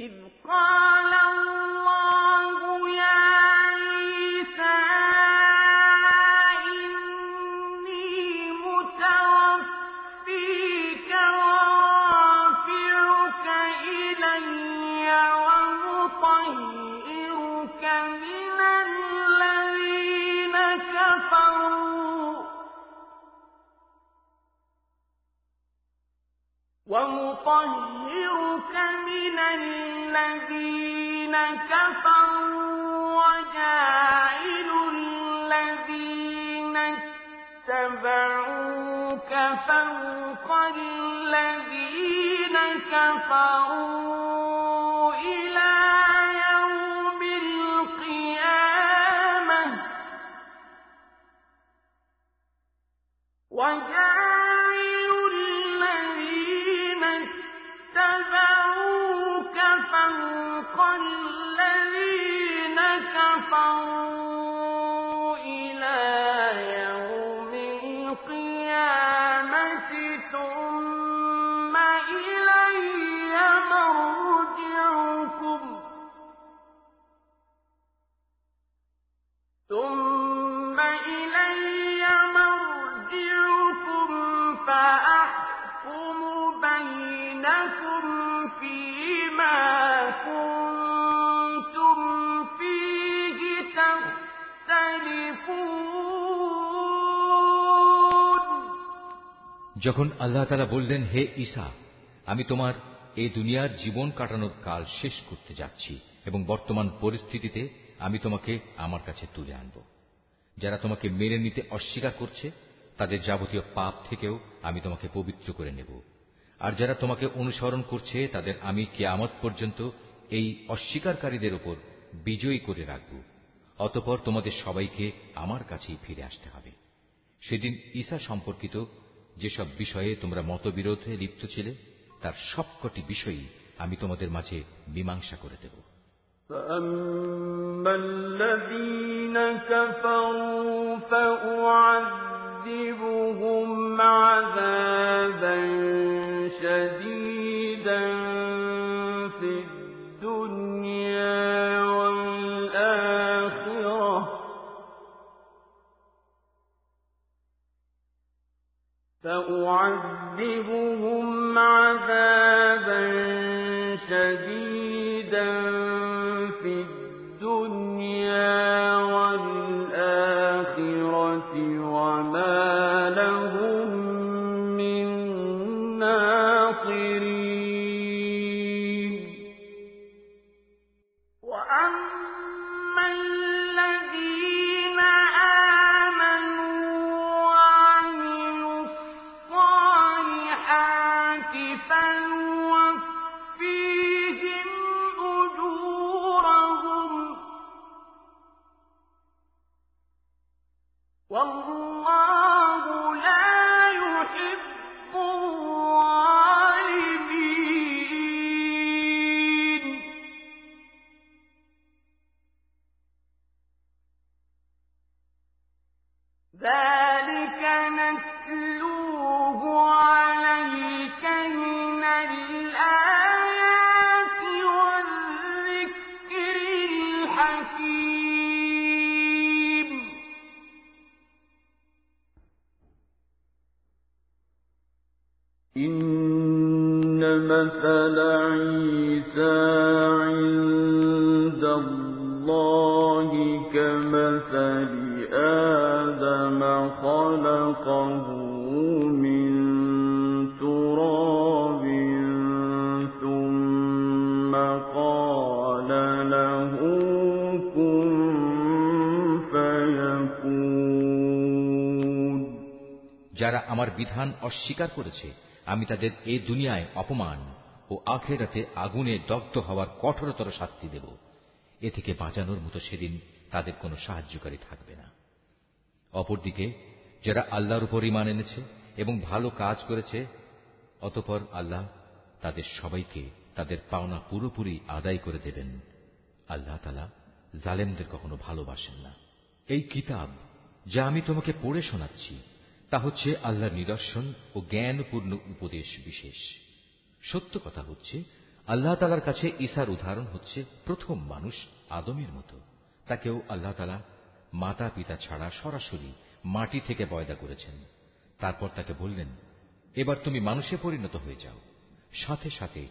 إذ قال الله ومطهرك من الذين كفروا وجاعل الذين اتبعوك فوق الذين كفروا إلى يوم القيامة. যখন আল্লাহ তালা বললেন, হে ঈসা, আমি তোমার এই দুনিয়ার জীবন কাটানোর কাল শেষ করতে যাচ্ছি এবং বর্তমান পরিস্থিতিতে আমি তোমাকে আমার কাছে তুলে আনব। যারা তোমাকে মেনে নিতে অস্বীকার করছে, তাদের যাবতীয় পাপ থেকেও আমি তোমাকে পবিত্র করে নেব। আর যারা তোমাকে অনুসরণ করছে, তাদের আমি কেয়ামত পর্যন্ত এই অস্বীকারীদের ওপর বিজয়ী করে রাখব। অতপর তোমাদের সবাইকে আমার কাছেই ফিরে আসতে হবে। সেদিন ঈসা সম্পর্কিত যেসব বিষয়ে তোমরা মতবিরোধে লিপ্ত ছিলে তার সবকটি বিষয়ই আমি তোমাদের মাঝে মীমাংসা করে দেব فأما الذين كفروا فأعذبهم عذابا شديدا فأعذبهم عذابا شديدا. অস্বীকার করেছে। আমি তাদের এই দুনিয়ায় অপমান ও আখেরাতে আগুনে দগ্ধ হওয়ার কঠোরতর শাস্তি দেব। এ থেকে বাঁচানোর মতো সেদিন তাদের কোনো সাহায্যকারী থাকবে না। অপরদিকে, যারা আল্লাহর উপর ইমান এনেছে এবং ভালো কাজ করেছে, অতপর আল্লাহ তাদের সবাইকে তাদের পাওনা পুরোপুরি আদায় করে দেবেন। আল্লাহ তালা জালেমদের কখনো ভালোবাসেন না। এই কিতাব যা আমি তোমাকে পড়ে শোনাচ্ছি তা হচ্ছে আল্লাহর নিদর্শন ও জ্ঞানপূর্ণ উপদেশ বিশেষ সত্য কথা হচ্ছে আল্লাহ তালার কাছে ঈসার উদাহরণ হচ্ছে প্রথম মানুষ আদমের মতো তাকেও আল্লাহ তালা মাতা পিতা ছাড়া সরাসরি মাটি থেকে পয়দা করেছেন তারপর তাকে বললেন এবার তুমি মানুষে পরিণত হয়ে যাও সাথে সাথে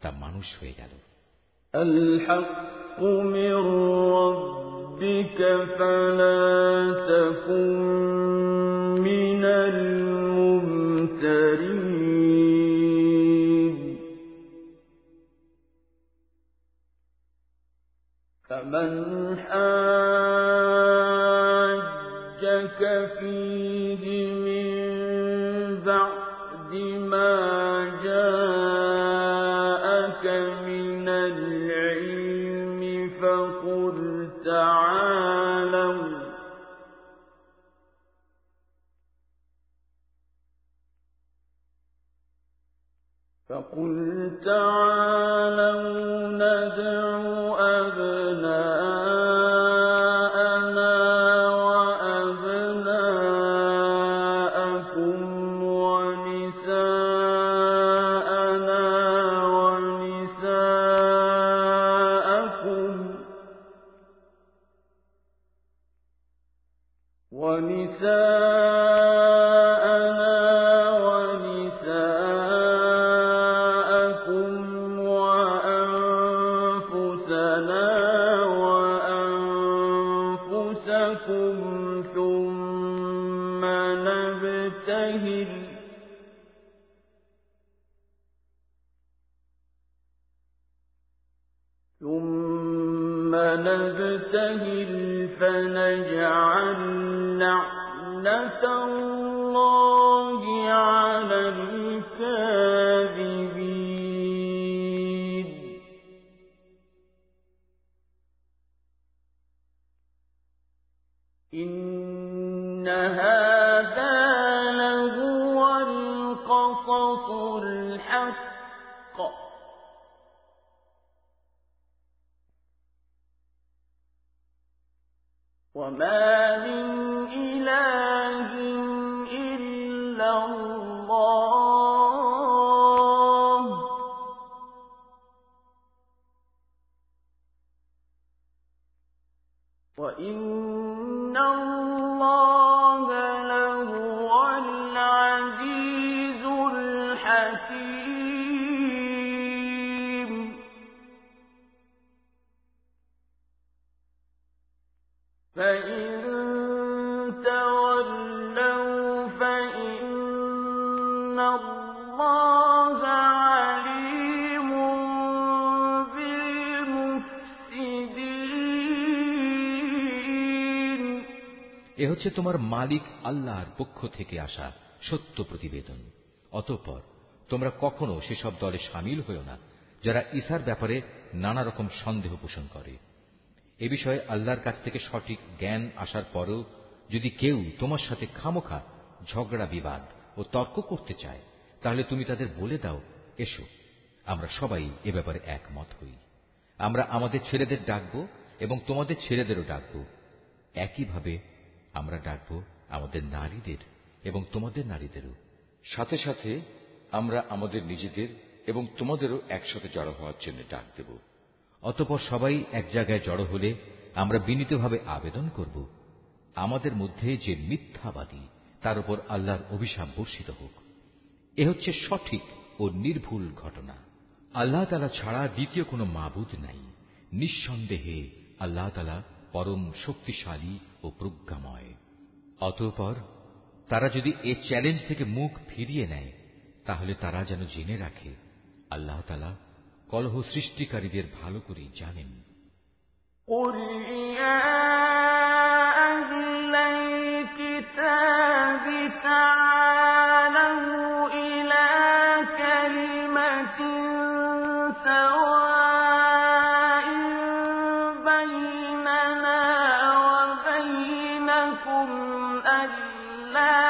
তা মানুষ হয়ে গেল الحق من ربك فلا تكن الممترين. فمن حاجك فيه قل تعالى তোমার মালিক আল্লাহর পক্ষ থেকে আসা সত্য প্রতিবেদন। অতঃপর তোমরা কখনো সেসব দলে সামিল হয়েও না, যারা ইসার ব্যাপারে নানা রকম সন্দেহ পোষণ করে। এ বিষয়ে আল্লাহর কাছ থেকে সঠিক জ্ঞান আসার পরও যদি কেউ তোমার সাথে খামোখা, ঝগড়া, বিবাদ ও তর্ক করতে চায়, তাহলে তুমি তাদের বলে দাও, এসো, আমরা সবাই এ ব্যাপারে একমত হই। আমরা আমাদের ছেলেদের ডাকব এবং তোমাদের ছেলেদেরও ডাকব। একইভাবে আমরা ডাকব আমাদের নারীদের এবং তোমাদের নারীদেরও। সাথে সাথে আমরা আমাদের নিজেদের এবং তোমাদেরও একসাথে জড়ো হওয়ার জন্য ডাক দেব। অতপর সবাই এক জায়গায় জড়ো হলে আমরা বিনীতভাবে আবেদন করব আমাদের মধ্যে যে মিথ্যাবাদী তার উপর আল্লাহর অভিশাপ বর্ষিত হোক। এ হচ্ছে সঠিক ও নির্ভুল ঘটনা। আল্লাহ তালা ছাড়া দ্বিতীয় কোনো মাবুদ নাই। নিঃসন্দেহে আল্লাহ তালা পরম শক্তিশালী ও প্রজ্ঞাময়। অতঃপর তারা যদি এ চ্যালেঞ্জ থেকে মুখ ফিরিয়ে নেয় তাহলে তারা যেন জেনে রাখে আল্লাহ তালা কলহ সৃষ্টিকারীদের ভালো করেই জানেন قل يا أهل الكتاب تعالوا ألا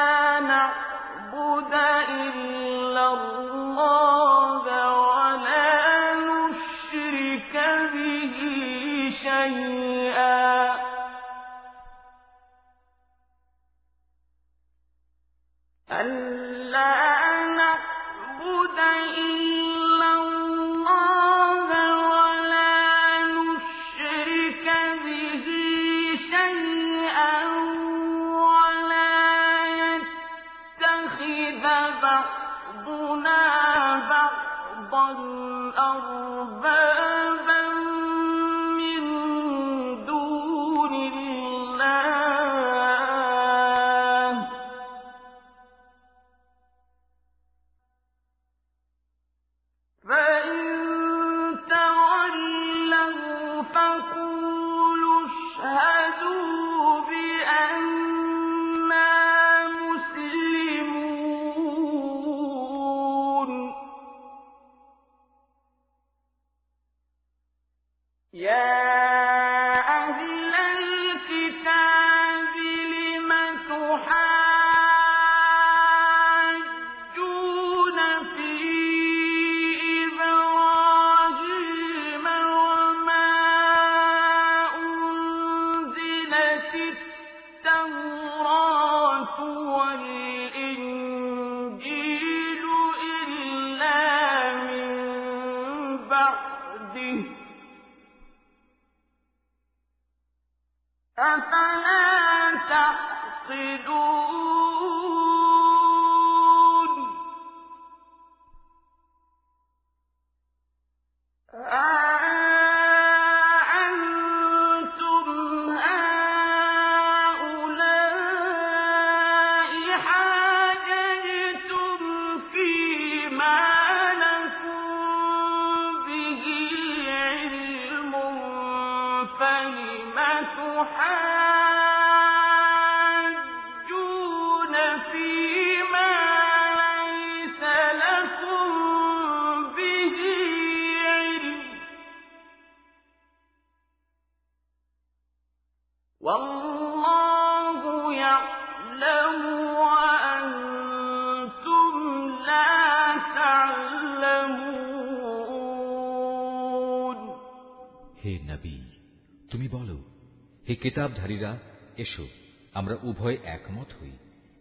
কিতাবধারীরা, এসো, আমরা উভয় একমত হই।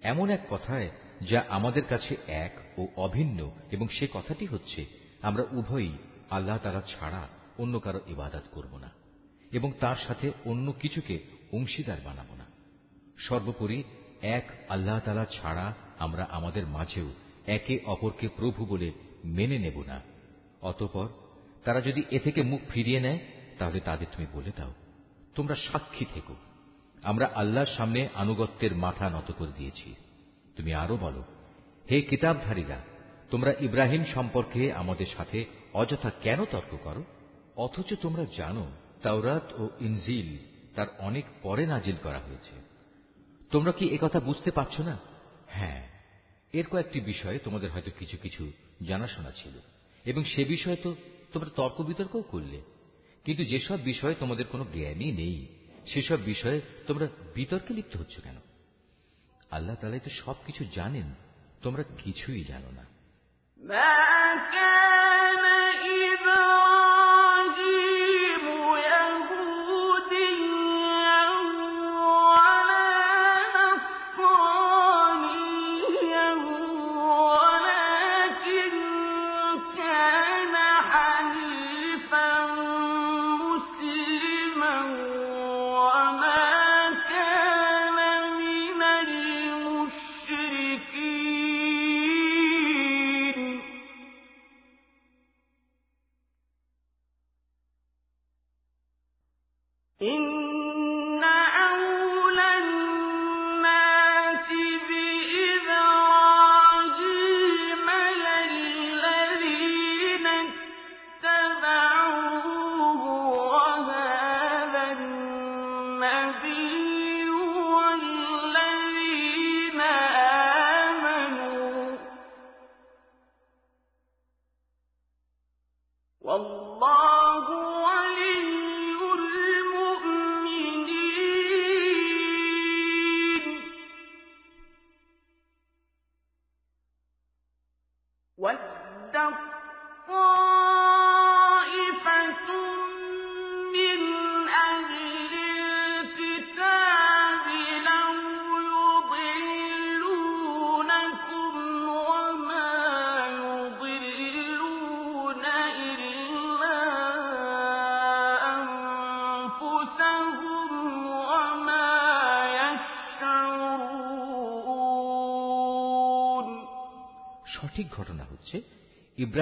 এমন এক কথায়, যা আমাদের কাছে এক ও অভিন্ন, এবং সে কথাটি হচ্ছে, আমরা উভয়ই আল্লাহ তালা ছাড়া অন্য কারও ইবাদত করব না, এবং তার সাথে অন্য কিছুকে অংশীদার বানাব না। সর্বোপরি, এক আল্লাহ তালা ছাড়া আমরা আমাদের মাঝেও একে অপরকে প্রভু বলে মেনে নেব না। অতপর, তারা যদি এ থেকে মুখ ফিরিয়ে নেয়, তাহলে তাদের তুমি বলে দাও। তোমরা সাক্ষী থেকো। আমরা আল্লাহর সামনে আনুগত্যের মাথা নত করে দিয়েছি। তুমি আরও বলো, হে কিতাবধারীরা, তোমরা ইব্রাহিম সম্পর্কে আমাদের সাথে অযথা কেন তর্ক করো? অথচ তোমরা জানো, তাওরাত ও ইনজিল তার অনেক পরে নাজিল করা হয়েছে। তোমরা কি একথা বুঝতে পারছ না? হ্যাঁ এর কয়েকটি বিষয়ে তোমাদের হয়তো কিছু কিছু জানাশোনা ছিল, এবং সে বিষয়ে তো তোমরা তর্ক বিতর্কও করলে। কিন্তু যেসব বিষয়ে তোমাদের কোনো জ্ঞানই নেই, সেসব বিষয়ে তোমরা বিতর্কে লিপ্ত হচ্ছ কেন? আল্লাহ তালাই তো সবকিছু জানেন, তোমরা কিছুই জানো না।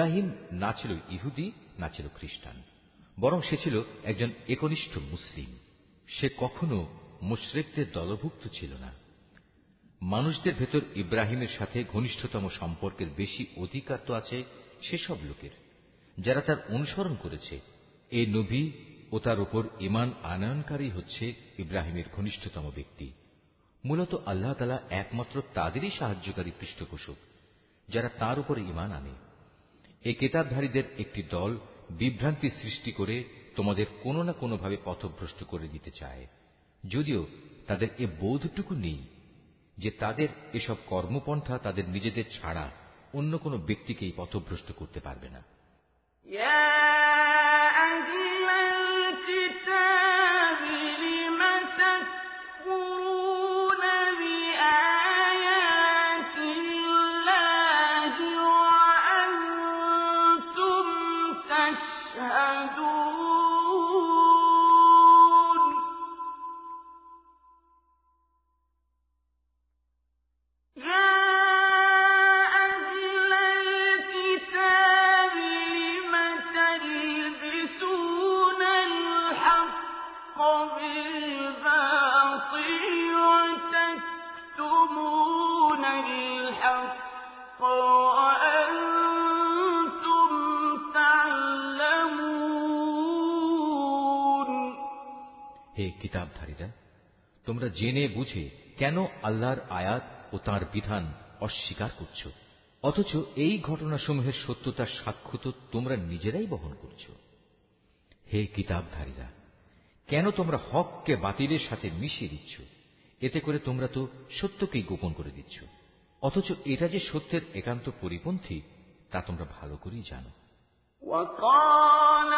ইব্রাহিম না ছিল ইহুদি, না ছিল খ্রিস্টান, বরং সে ছিল একজন একনিষ্ঠ মুসলিম। সে কখনো মুশরেকদের দলভুক্ত ছিল না। মানুষদের ভেতর ইব্রাহিমের সাথে ঘনিষ্ঠতম সম্পর্কের বেশি অধিকার তো আছে সেসব লোকের, যারা তার অনুসরণ করেছে। এই নবী ও তার উপর ইমান আনয়নকারী হচ্ছে ইব্রাহিমের ঘনিষ্ঠতম ব্যক্তি। মূলত আল্লাহ তালা একমাত্র তাদেরই সাহায্যকারী পৃষ্ঠপোষক, যারা তার উপরে ইমান আনে। এই কেতাবধারীদের একটি দল বিভ্রান্তি সৃষ্টি করে তোমাদের কোনো না কোনোভাবে পথভ্রষ্ট করে দিতে চায়। যদিও তাদের এ বোধটুকু নেই যে তাদের এসব কর্মপন্থা তাদের নিজেদের ছাড়া অন্য কোনো ব্যক্তিকেই পথভ্রষ্ট করতে পারবে না। জেনে বুঝে কেন আল্লাহর আয়াত ও তার বিধান অস্বীকার করছ অথচ এই ঘটনাসমূহের সত্যতার সাক্ষ্য তো তোমরা নিজেরাই বহন করছ হে কিতাবধারীরা কেন তোমরা হককে বাতিলের সাথে মিশিয়ে দিচ্ছ এতে করে তোমরা তো সত্যকেই গোপন করে দিচ্ছ অথচ এটা যে সত্যের একান্ত পরিপন্থী তা তোমরা ভালো করেই জানো يَرْجِعُونَ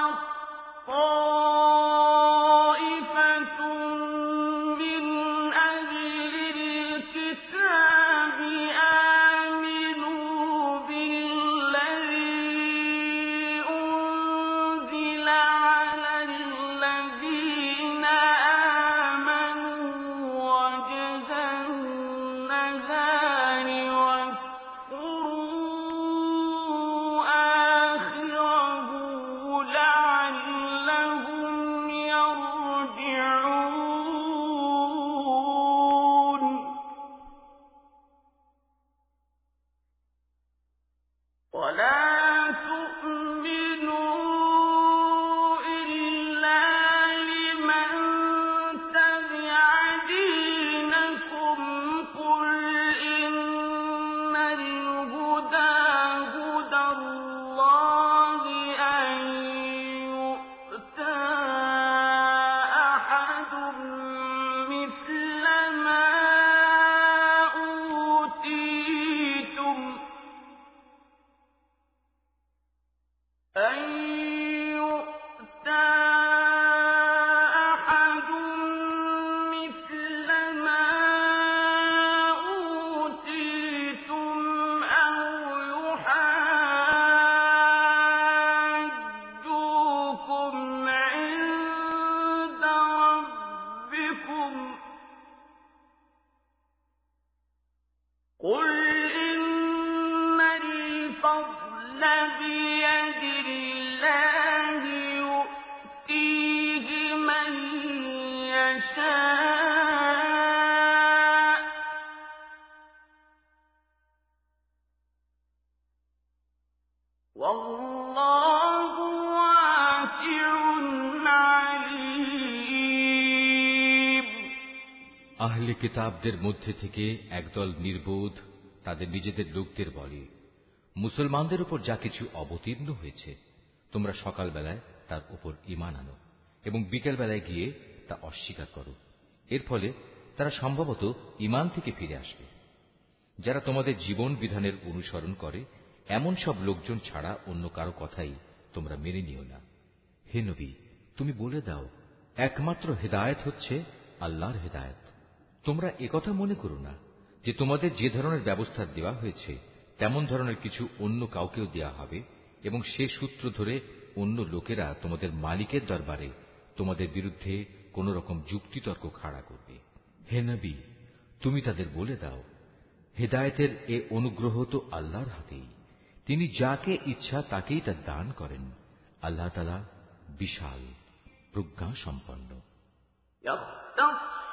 কিতাবদের মধ্যে থেকে একদল নির্বোধ তাদের নিজেদের লোকদের বলে, মুসলমানদের উপর যা কিছু অবতীর্ণ হয়েছে, তোমরা সকালবেলায় তার উপর ইমান আনো এবং বিকেলবেলায় গিয়ে তা অস্বীকার করো। এর ফলে তারা সম্ভবত ইমান থেকে ফিরে আসবে। যারা তোমাদের জীবন বিধানের অনুসরণ করে, এমন সব লোকজন ছাড়া অন্য কারও কথাই তোমরা মেনে নিও না। হে নবী, তুমি বলে দাও, একমাত্র হেদায়েত হচ্ছে আল্লাহর হেদায়েত। তোমরা একথা মনে করো না যে তোমাদের যে ধরনের ব্যবস্থা দেওয়া হয়েছে, তেমন ধরনের কিছু অন্য কাউকেও দেওয়া হবে এবং সে সূত্র ধরে অন্য লোকেরা তোমাদের মালিকের দরবারে তোমাদের বিরুদ্ধে কোন রকম যুক্তিতর্ক খাড়া করবে। হে নবী, তুমি তাদের বলে দাও, হেদায়েতের এ অনুগ্রহ তো আল্লাহর হাতেই। তিনি যাকে ইচ্ছা তাকেই তা দান করেন। আল্লাহ তালা বিশাল প্রজ্ঞা সম্পন্ন।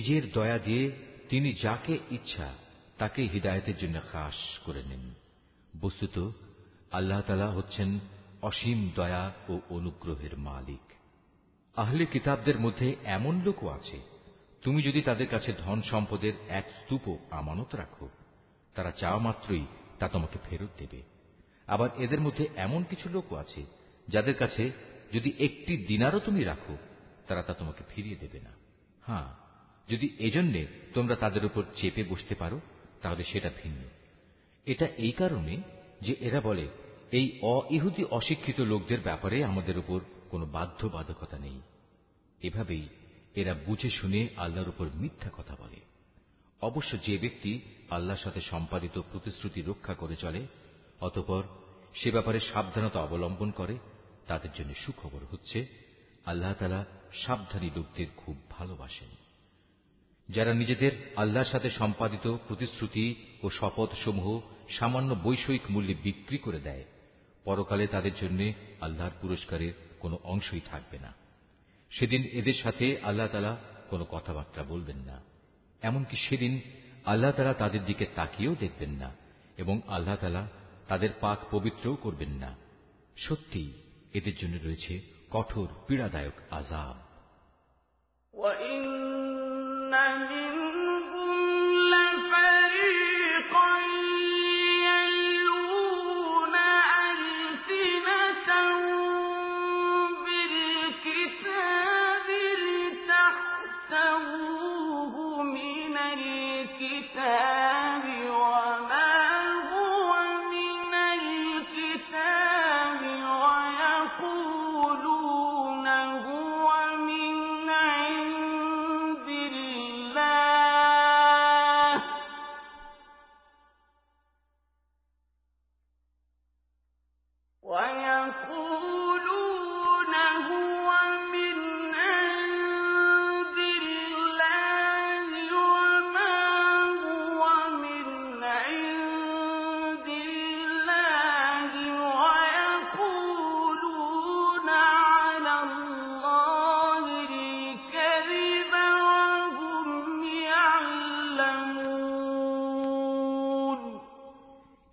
নিজের দয়া দিয়ে তিনি যাকে ইচ্ছা তাকে হৃদায়তের জন্য খাস করে নেন। বস্তুত, আল্লাহ তালা হচ্ছেন অসীম দয়া ও অনুগ্রহের মালিক। আহলে কিতাবদের মধ্যে এমন লোকও আছে। তুমি যদি তাদের কাছে ধন সম্পদের এক স্তূপ আমানত রাখো, তারা চাওয়া মাত্রই তা তোমাকে ফেরত দেবে। আবার এদের মধ্যে এমন কিছু লোকও আছে, যাদের কাছে যদি একটি দিনারও তুমি রাখো, তারা তা তোমাকে ফিরিয়ে দেবে না। হ্যাঁ যদি এজন্যে তোমরা তাদের উপর চেপে বসতে পারো, তাহলে সেটা ভিন্ন। এটা এই কারণে যে এরা বলে, এই অইহুদি অশিক্ষিত লোকদের ব্যাপারে আমাদের উপর কোনো বাধ্যবাধকতা নেই। এভাবেই এরা বুঝে শুনে আল্লাহর উপর মিথ্যা কথা বলে। অবশ্য যে ব্যক্তি আল্লাহর সাথে সম্পাদিত প্রতিশ্রুতি রক্ষা করে চলে, অতপর সে ব্যাপারে সাবধানতা অবলম্বন করে, তাদের জন্য সুখবর হচ্ছে, আল্লাহ তালা সাবধানী লোকদের খুব ভালোবাসেন। যারা নিজেদের আল্লাহর সাথে সম্পাদিত প্রতিশ্রুতি ও শপথ সমূহ সামান্য বৈষয়িক মূল্যে বিক্রি করে দেয়, পরকালে তাদের জন্য আল্লাহর পুরস্কারের কোনো অংশই থাকবে না। সেদিন এদের সাথে আল্লাহ তালা কোনো কথাবার্তা বলবেন না। এমনকি সেদিন আল্লাহ তালা তাদের দিকে তাকিয়েও দেখবেন না এবং আল্লাহ তালা তাদের পাক পবিত্রও করবেন না। সত্যি এদের জন্য রয়েছে কঠোর পীড়াদায়ক আজাব من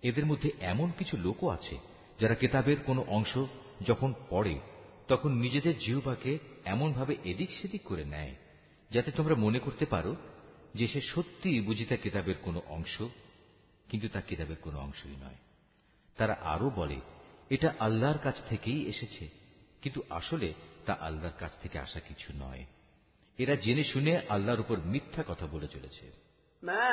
এদের মধ্যে এমন কিছু লোকও আছে যারা কেতাবের কোনো অংশ যখন পড়ে, তখন নিজেদের জিহ্বাকে এমনভাবে এদিক সেদিক করে নেয়, যাতে তোমরা মনে করতে পারো যে সে সত্যি বুঝি তা কেতাবের কোনো অংশ, কিন্তু তা কেতাবের কোনো অংশই নয়। তারা আরও বলে, এটা আল্লাহর কাছ থেকেই এসেছে, কিন্তু আসলে তা আল্লাহর কাছ থেকে আসা কিছু নয়। এরা জেনে শুনে আল্লাহর উপর মিথ্যা কথা বলে চলেছে। ما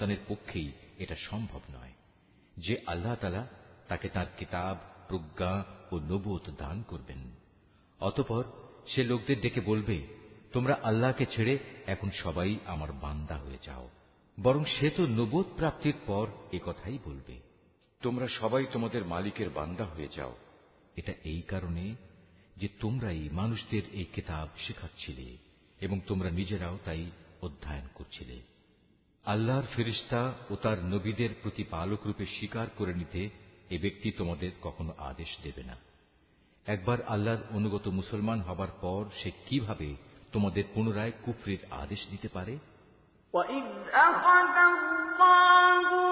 সন্তানের পক্ষেই এটা সম্ভব নয়। যে আল্লাহ তালা তাকে তার কিতাব প্রজ্ঞা ও নবুত দান করবেন। অতপর সে লোকদের ডেকে বলবে তোমরা আল্লাহকে ছেড়ে এখন সবাই আমার বান্দা হয়ে যাও। বরং সে তো নবোধ প্রাপ্তির পর এ কথাই বলবে। তোমরা সবাই তোমাদের মালিকের বান্দা হয়ে যাও। এটা এই কারণে যে তোমরাই মানুষদের এই কিতাব শেখাচ্ছিলে এবং তোমরা নিজেরাও তাই অধ্যয়ন করছিলে। আল্লাহর ফেরিস্তা ও তার নবীদের প্রতিপালক রূপে স্বীকার করে নিতে এ ব্যক্তি তোমাদের কখনো আদেশ দেবে না একবার আল্লাহর অনুগত মুসলমান হবার পর সে কিভাবে তোমাদের পুনরায় কুফরির আদেশ দিতে পারে وَإِذْ أَخَذَ اللَّهُ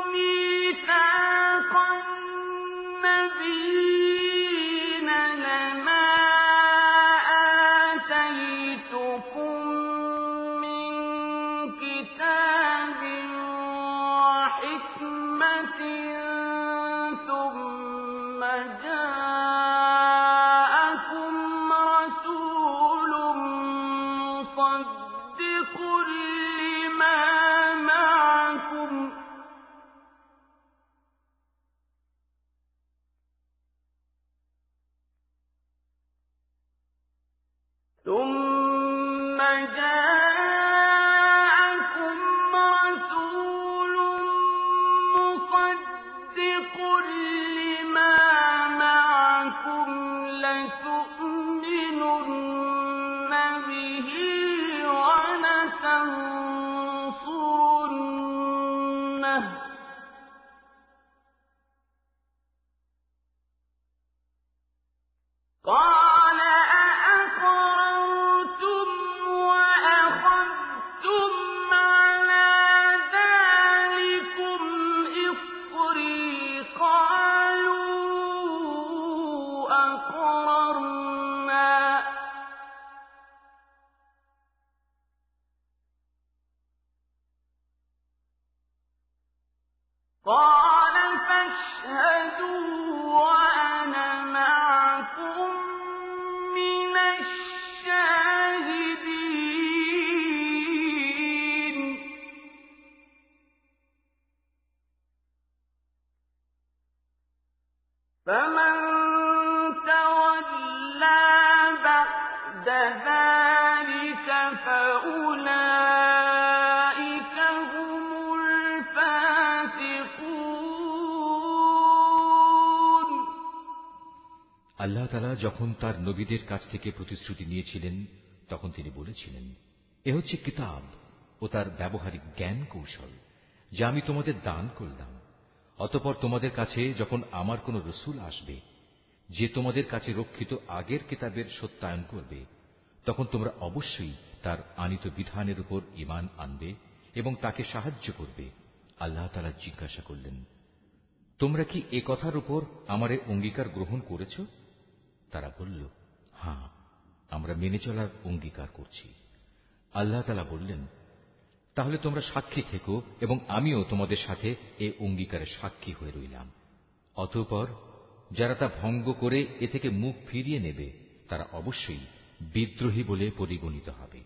যখন তার নবীদের কাছ থেকে প্রতিশ্রুতি নিয়েছিলেন, তখন তিনি বলেছিলেন, এ হচ্ছে কিতাব ও তার ব্যবহারিক জ্ঞান কৌশল, যা আমি তোমাদের দান করলাম। অতপর তোমাদের কাছে যখন আমার কোন রসুল আসবে, যে তোমাদের কাছে রক্ষিত আগের কিতাবের সত্যায়ন করবে, তখন তোমরা অবশ্যই তার আনিত বিধানের উপর ইমান আনবে এবং তাকে সাহায্য করবে। আল্লাহ তালা জিজ্ঞাসা করলেন, তোমরা কি এ কথার উপর আমারে অঙ্গীকার গ্রহণ করেছ? তারা বলল হ্যাঁ আমরা মেনে চলার অঙ্গীকার করছি। আল্লাহ তালা বললেন, তাহলে তোমরা সাক্ষী থেকো এবং আমিও তোমাদের সাথে এ অঙ্গীকারের সাক্ষী হয়ে রইলাম। অতঃপর যারা তা ভঙ্গ করে এ থেকে মুখ ফিরিয়ে নেবে, তারা অবশ্যই বিদ্রোহী বলে পরিগণিত হবে।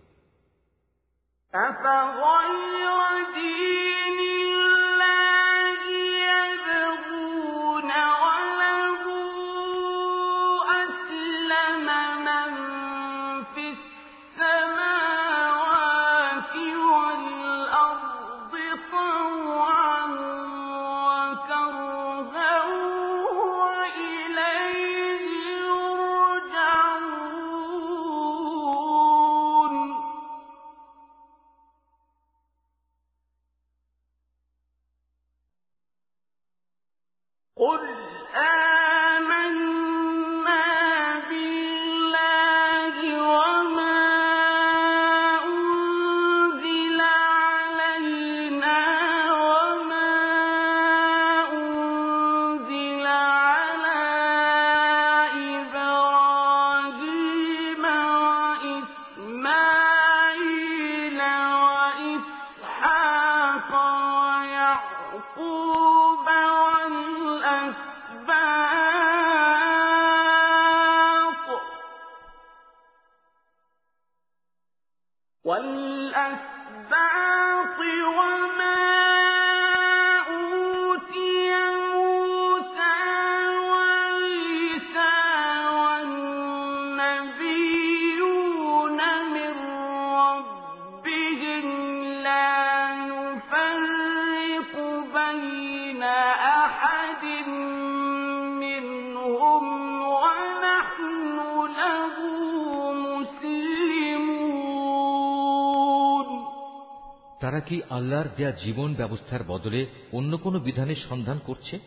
আল্লাহর দেয়া জীবন ব্যবস্থার বদলে অন্য কোনো বিধানের সন্ধান করছে?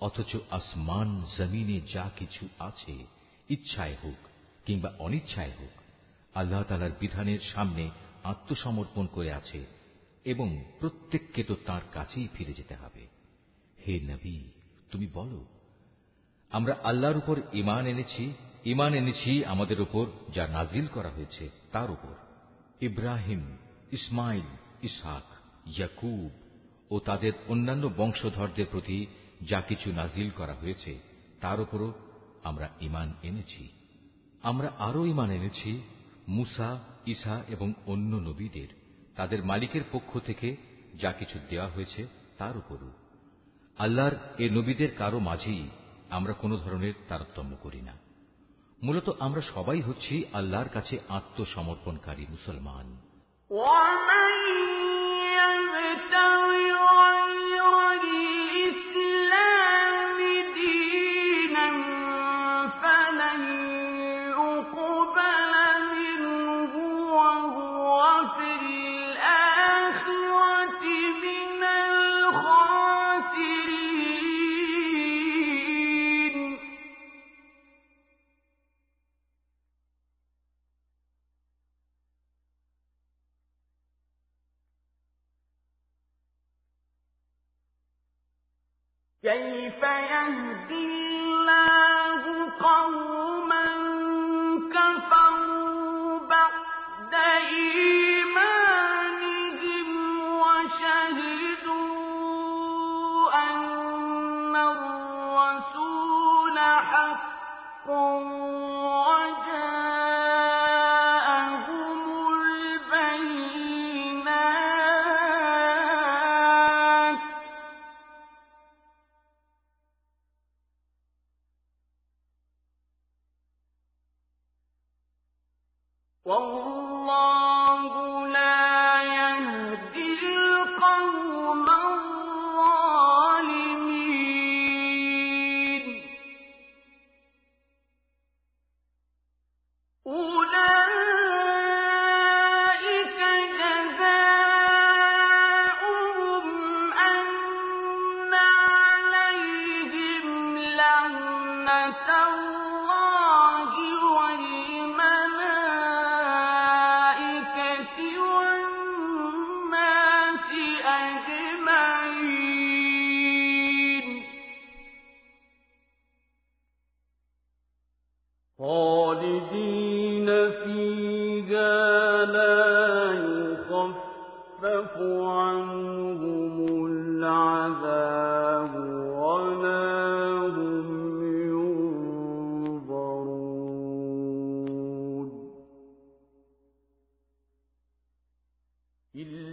অথচ আসমান, জমিনে যা কিছু আছে, ইচ্ছায় হোক কিংবা অনিচ্ছায় হোক, আল্লাহ তালার বিধানের সামনে আত্মসমর্পণ করে আছে এবং প্রত্যেককে তো তার কাছেই ফিরে যেতে হবে। হে নবী, তুমি বলো, আমরা আল্লাহর উপর ইমান এনেছি ইমান এনেছি আমাদের উপর, যা নাজিল করা হয়েছে তার উপর। ইব্রাহিম ইসমাইল ইসহাক, ইয়াকুব ও তাদের অন্যান্য বংশধরদের প্রতি যা কিছু নাজিল করা হয়েছে, তার উপরও আমরা ইমান এনেছি। আমরা আরও ইমান এনেছি, মুসা ইসা এবং অন্য নবীদের, তাদের মালিকের পক্ষ থেকে যা কিছু দেওয়া হয়েছে, তার উপরও। আল্লাহর এ নবীদের কারও মাঝেই আমরা কোনো ধরনের তারতম্য করি না। মূলত আমরা সবাই হচ্ছি আল্লাহর কাছে আত্মসমর্পণকারী মুসলমান। ومن يبتغ غير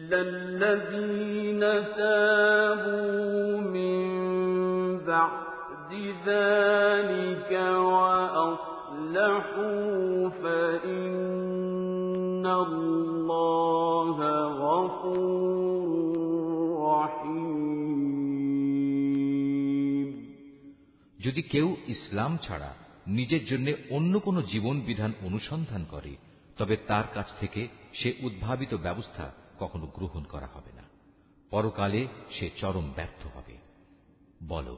إلا الذين تابوا من بعد ذلك وأصلحوا فإن الله غفور رحيم যদি কেউ ইসলাম ছাড়া নিজের জন্য অন্য কোনো জীবন বিধান অনুসন্ধান করে তবে তার কাছ থেকে সে উদ্ভাবিত ব্যবস্থা কখনো গ্রহণ করা হবে না। পরকালে সে চরম ব্যর্থ হবে। বল,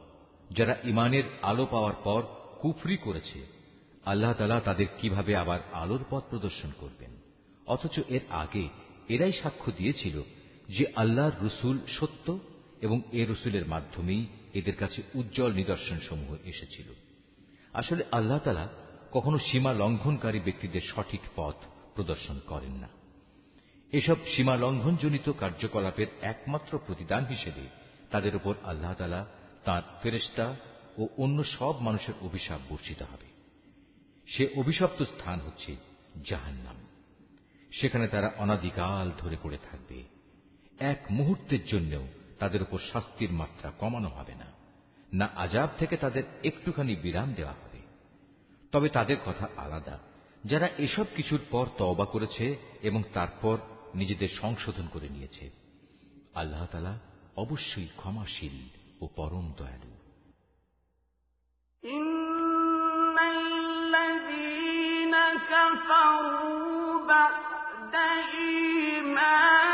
যারা ইমানের আলো পাওয়ার পর কুফরি করেছে, আল্লাহ তালা তাদের কীভাবে আবার আলোর পথ প্রদর্শন করবেন? অথচ এর আগে এরাই সাক্ষ্য দিয়েছিল যে আল্লাহর রসুল সত্য এবং এ রসুলের মাধ্যমেই এদের কাছে উজ্জ্বল নিদর্শন সমূহ এসেছিল। আসলে আল্লাহ তালা কখনো সীমা লঙ্ঘনকারী ব্যক্তিদের সঠিক পথ প্রদর্শন করেন না। এসব সীমা লঙ্ঘনজনিত কার্যকলাপের একমাত্র প্রতিদান হিসেবে তাদের উপর আল্লাহ তালা তাঁর ফেরেস্তা ও অন্য সব মানুষের অভিশাপ বর্ষিত হবে। সে অভিশপ্ত স্থান হচ্ছে জাহান্নাম। সেখানে তারা অনাদিকাল ধরে পড়ে থাকবে। এক মুহূর্তের জন্যও তাদের উপর শাস্তির মাত্রা কমানো হবে না। না আজাব থেকে তাদের একটুখানি বিরাম দেওয়া হবে। তবে তাদের কথা আলাদা। যারা এসব কিছুর পর তওবা করেছে এবং তারপর নিজেদের সংশোধন করে নিয়েছে আল্লাহ তালা অবশ্যই ক্ষমাশীল ও পরম দয়ালু إن الذين كفروا بعد إيمانهم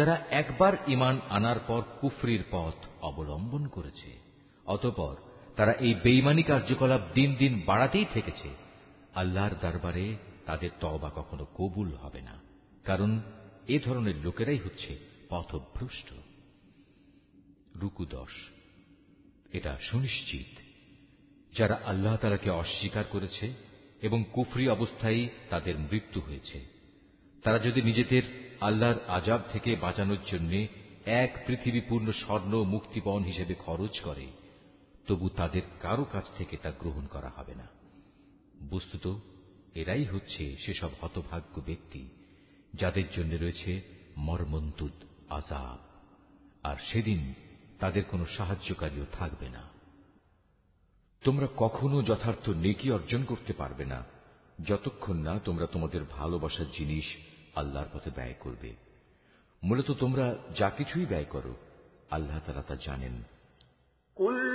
যারা একবার ইমান আনার পর কুফরির পথ অবলম্বন করেছে, অতপর তারা এই বেইমানি কার্যকলাপ দিন দিন বাড়াতেই থেকেছে, আল্লাহর দরবারে তাদের তওবা কখনো কবুল হবে না, কারণ এ ধরনের লোকেরাই হচ্ছে পথভ্রষ্ট। রুকু দশ, এটা সুনিশ্চিত, যারা আল্লাহ তালাকে অস্বীকার করেছে এবং কুফরি অবস্থায় তাদের মৃত্যু হয়েছে, তারা যদি নিজেদের আল্লাহর আজাব থেকে বাঁচানোর জন্য এক পৃথিবীপূর্ণ স্বর্ণ মুক্তিপণ হিসেবে খরচ করে, তবু তাদের কারও কাছ থেকে তা গ্রহণ করা হবে না। বস্তুত, এরাই হচ্ছে সেসব হতভাগ্য ব্যক্তি, যাদের জন্য রয়েছে মর্মন্তুদ আজাব। আর সেদিন তাদের কোনো সাহায্যকারীও থাকবে না। তোমরা কখনো যথার্থ নেকি অর্জন করতে পারবে না, যতক্ষণ না তোমরা তোমাদের ভালোবাসার জিনিস আল্লাহর পথে ব্যয় করবে। মূলত তোমরা যা কিছুই ব্যয় করো, আল্লাহ তারা তা জানেন। كل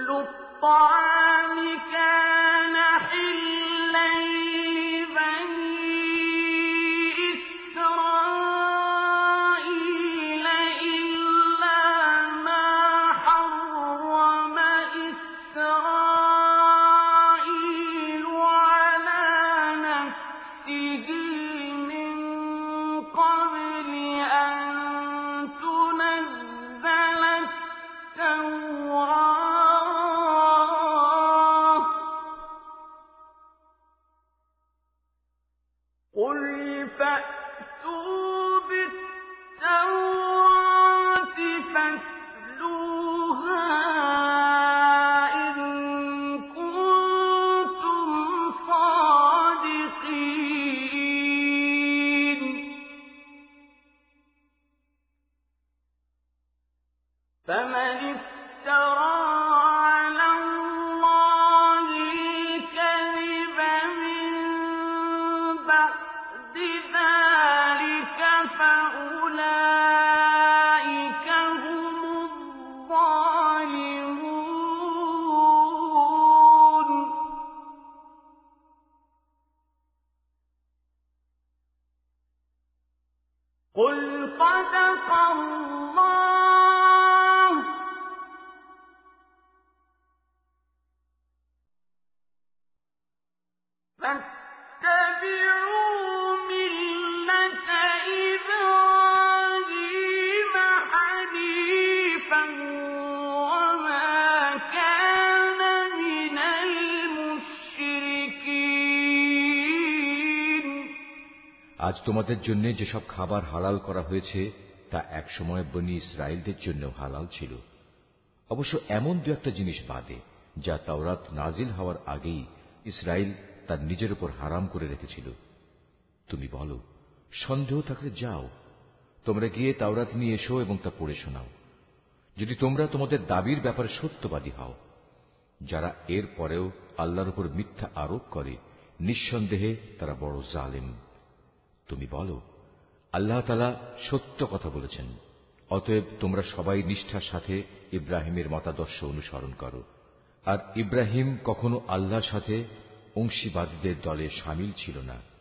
তোমাদের জন্য যেসব খাবার হালাল করা হয়েছে, তা একসময় বনি ইসরায়েলদের জন্য হালাল ছিল। অবশ্য এমন দু একটা জিনিস বাদে, যা তাওরাত নাজিল হওয়ার আগেই ইসরায়েল তার নিজের উপর হারাম করে রেখেছিল। তুমি বলো, সন্দেহ থাকলে যাও। তোমরা গিয়ে তাওরাত নিয়ে এসো এবং তা পড়ে শোনাও। যদি তোমরা তোমাদের দাবির ব্যাপারে সত্যবাদী হও, যারা এর পরেও আল্লাহর উপর মিথ্যা আরোপ করে, নিঃসন্দেহে তারা বড় জালেম। তুমি বলো, আল্লাহ তালা সত্য কথা বলেছেন। অতএব তোমরা সবাই নিষ্ঠার সাথে ইব্রাহিমের মতাদর্শ অনুসরণ করো। আর ইব্রাহিম কখনো আল্লাহর সাথে অংশীবাদীদের দলে সামিল ছিল না।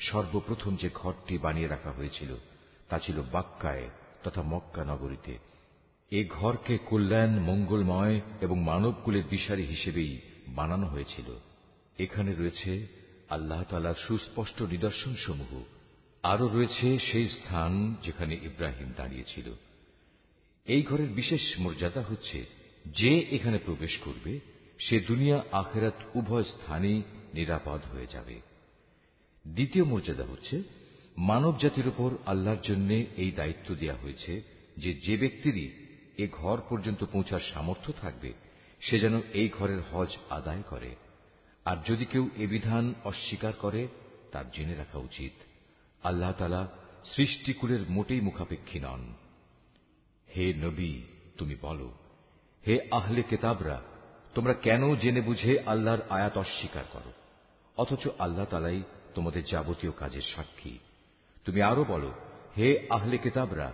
সর্বপ্রথম যে ঘরটি বানিয়ে রাখা হয়েছিল, তা ছিল বাক্কায় তথা মক্কা নগরীতে। এ ঘরকে কল্যাণ, মঙ্গলময় এবং মানবকুলের দিশারি হিসেবেই বানানো হয়েছিল। এখানে রয়েছে আল্লাহ তালার সুস্পষ্ট নিদর্শন সমূহ আরও রয়েছে সেই স্থান যেখানে ইব্রাহিম দাঁড়িয়েছিল। এই ঘরের বিশেষ মর্যাদা হচ্ছে, যে এখানে প্রবেশ করবে, সে দুনিয়া আখেরাত উভয় স্থানেই নিরাপদ হয়ে যাবে। দ্বিতীয় মর্যাদা হচ্ছে, মানব জাতির উপর আল্লাহর জন্য এই দায়িত্ব দেওয়া হয়েছে যে যে ব্যক্তিরই এ ঘর পর্যন্ত পৌঁছার সামর্থ্য থাকবে, সে যেন এই ঘরের হজ আদায় করে। আর যদি কেউ এ বিধান অস্বীকার করে, তার জেনে রাখা উচিত, আল্লাহ তালা সৃষ্টিকুলের মোটেই মুখাপেক্ষী নন। হে নবী, তুমি বলো, হে আহলে কেতাবরা, তোমরা কেন জেনে বুঝে আল্লাহর আয়াত অস্বীকার করো? অথচ আল্লাহ তালাই তোমাদের যাবতীয় কাজের সাক্ষী। তুমি আরও বলো, হে আহলে কেতাবরা,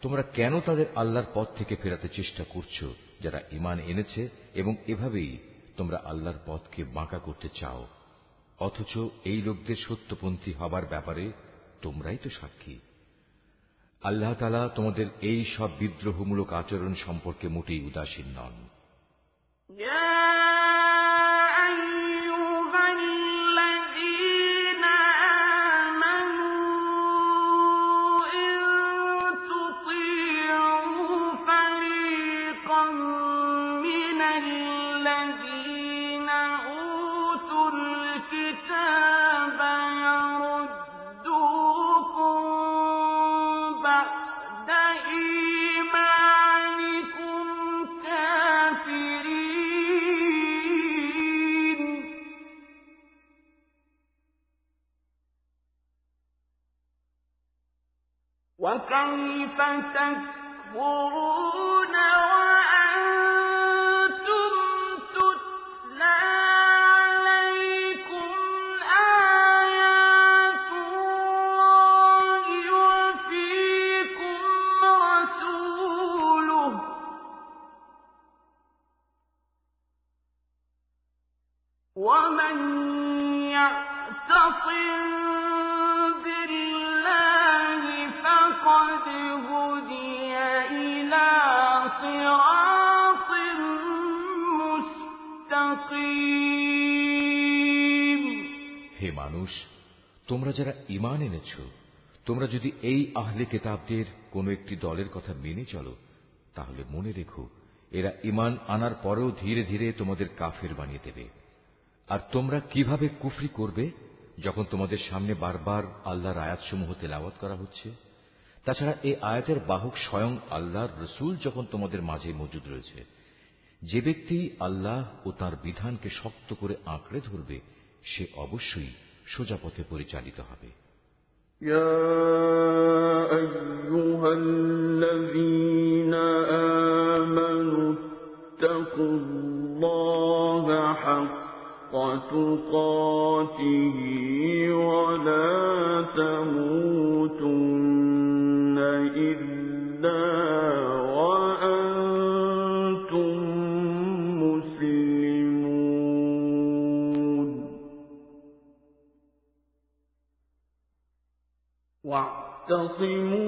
তোমরা কেন তাদের আল্লাহর পথ থেকে ফেরাতে চেষ্টা করছ, যারা ইমান এনেছে এবং এভাবেই তোমরা আল্লাহর পথকে বাঁকা করতে চাও? অথচ এই লোকদের সত্যপন্থী হবার ব্যাপারে তোমরাই তো সাক্ষী। আল্লাহ তালা তোমাদের এই সব বিদ্রোহমূলক আচরণ সম্পর্কে মোটেই উদাসীন নন। وكيف تكفرون وأنتم তোমরা যারা ইমান এনেছ, তোমরা যদি এই আহলে কেতাবদের কোন একটি দলের কথা মেনে চলো, তাহলে মনে রেখো, এরা ইমান আনার পরেও ধীরে ধীরে তোমাদের কাফের বানিয়ে দেবে। আর তোমরা কীভাবে কুফরি করবে, যখন তোমাদের সামনে বারবার আল্লাহর আয়াতসমূহ তেলাওয়াত করা হচ্ছে? তাছাড়া এই আয়াতের বাহক স্বয়ং আল্লাহর রসুল যখন তোমাদের মাঝে মজুদ রয়েছে, যে ব্যক্তি আল্লাহ ও তার বিধানকে শক্ত করে আঁকড়ে ধরবে, সে অবশ্যই সোজা পথে পরিচালিত হবে يا أيها الذين آمنوا اتقوا الله حق تقاته ولا تموتن واعتصموا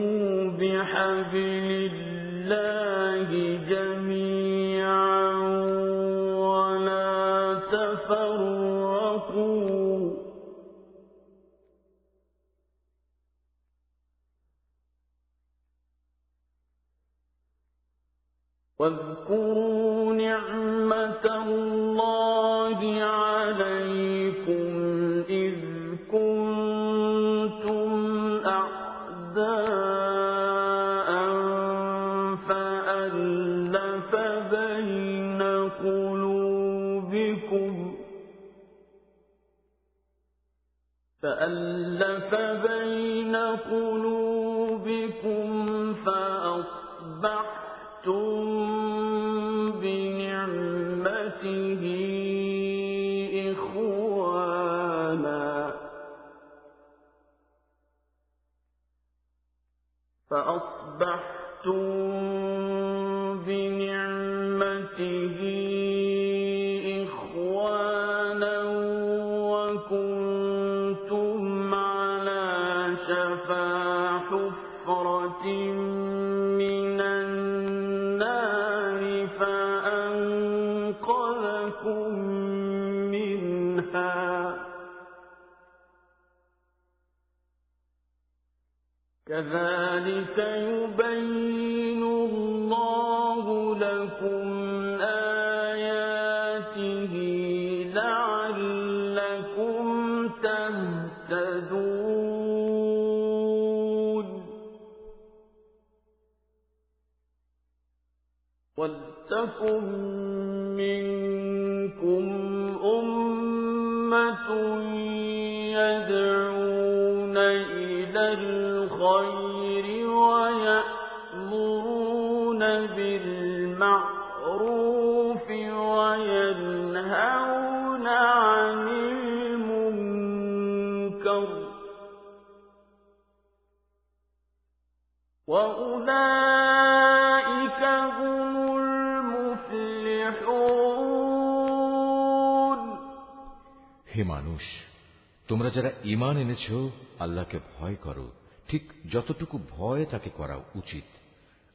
এনেছ, আল্লাহকে ভয় করো। ঠিক যতটুকু ভয় তাকে করা উচিত।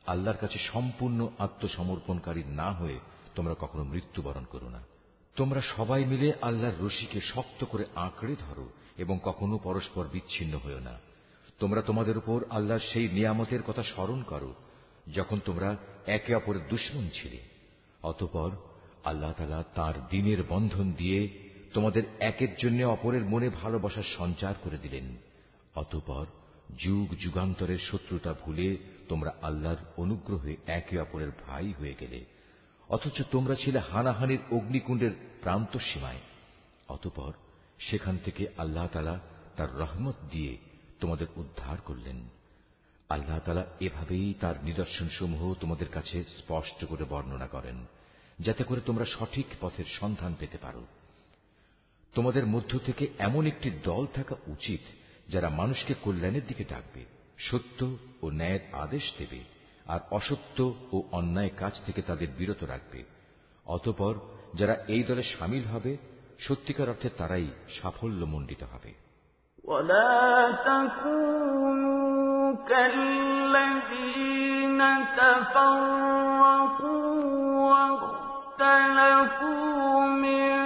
আল্লাহর কাছে সম্পূর্ণ আত্মসমর্পণকারী না হয়ে তোমরা কখনো মৃত্যুবরণ করো না। তোমরা সবাই মিলে আল্লাহর রশিকে শক্ত করে আঁকড়ে ধরো এবং কখনো পরস্পর বিচ্ছিন্ন হও না। তোমরা তোমাদের উপর আল্লাহর সেই নিয়ামতের কথা স্মরণ করো, যখন তোমরা একে অপরের দুশ্মন ছিলে। অতপর আল্লাহ তালা তার দিনের বন্ধন দিয়ে তোমাদের একের জন্য অপরের মনে ভালোবাসার সঞ্চার করে দিলেন। অতপর যুগ যুগান্তরের শত্রুতা ভুলে তোমরা আল্লাহর অনুগ্রহে একে অপরের ভাই হয়ে গেলে। অথচ তোমরা ছিলে হানাহানির অগ্নিকুণ্ডের প্রান্ত সীমায়। অতপর সেখান থেকে আল্লাহ তালা তার রহমত দিয়ে তোমাদের উদ্ধার করলেন। আল্লাহ তালা এভাবেই তার নিদর্শন সমূহ তোমাদের কাছে স্পষ্ট করে বর্ণনা করেন, যাতে করে তোমরা সঠিক পথের সন্ধান পেতে পারো। তোমাদের মধ্য থেকে এমন একটি দল থাকা উচিত যারা মানুষকে কল্যাণের দিকে ডাকবে সত্য ও ন্যায়ের আদেশ দেবে আর অসত্য ও অন্যায় কাজ থেকে তাদের বিরত রাখবে অতপর যারা এই দলে সামিল হবে সত্যিকার অর্থে তারাই সাফল্য মণ্ডিত হবে ولا تكونوا كالذين تفرقوا واختلفوا من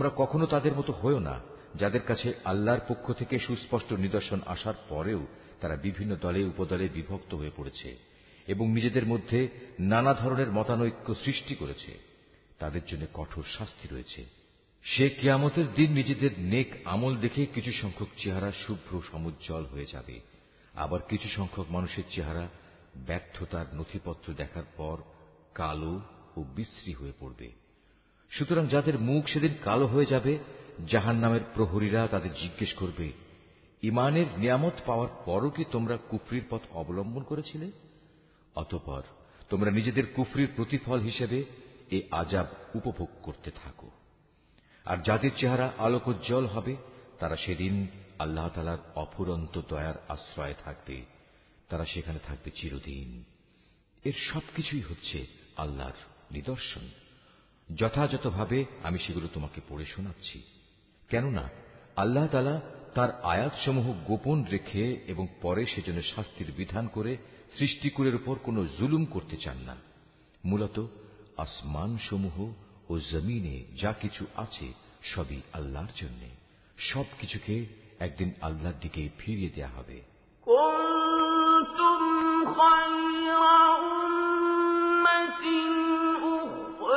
তোমরা কখনো তাদের মতো হয়েও না, যাদের কাছে আল্লাহর পক্ষ থেকে সুস্পষ্ট নিদর্শন আসার পরেও তারা বিভিন্ন দলে উপদলে বিভক্ত হয়ে পড়েছে এবং নিজেদের মধ্যে নানা ধরনের মতানৈক্য সৃষ্টি করেছে। তাদের জন্য কঠোর শাস্তি রয়েছে। সে কিয়ামতের দিন নিজেদের নেক আমল দেখে কিছু সংখ্যক চেহারা শুভ্র সমুজ্জ্বল হয়ে যাবে। আবার কিছু সংখ্যক মানুষের চেহারা ব্যর্থতার নথিপত্র দেখার পর কালো ও বিশ্রী হয়ে পড়বে। সুতরাং যাদের মুখ সেদিন কালো হয়ে যাবে জাহান নামের প্রহরীরা তাদের জিজ্ঞেস করবে, ইমানের নিয়ামত পাওয়ার পরও কি তোমরা কুফরির পথ অবলম্বন করেছিলে? অতপর তোমরা নিজেদের কুফরির প্রতিফল হিসেবে এ আজাব উপভোগ করতে থাকো। আর যাদের চেহারা আলোকোজ্জ্বল হবে, তারা সেদিন আল্লাহ তালার অফুরন্ত দয়ার আশ্রয়ে থাকবে, তারা সেখানে থাকবে চিরদিন। এর সবকিছুই হচ্ছে আল্লাহর নিদর্শন। যথাযথভাবে আমি সেগুলো তোমাকে পড়ে শোনাচ্ছি কেননা আল্লাহ তালা তার আয়াতসমূহ গোপন রেখে এবং পরে সেজন্য শাস্তির বিধান করে সৃষ্টিকুলের উপর কোনো জুলুম করতে চান না মূলত আসমান সমূহ ও জমিনে যা কিছু আছে সবই আল্লাহর জন্য সব কিছুকে একদিন আল্লাহর দিকে ফিরিয়ে দেয়া হবে كنتم خير أمة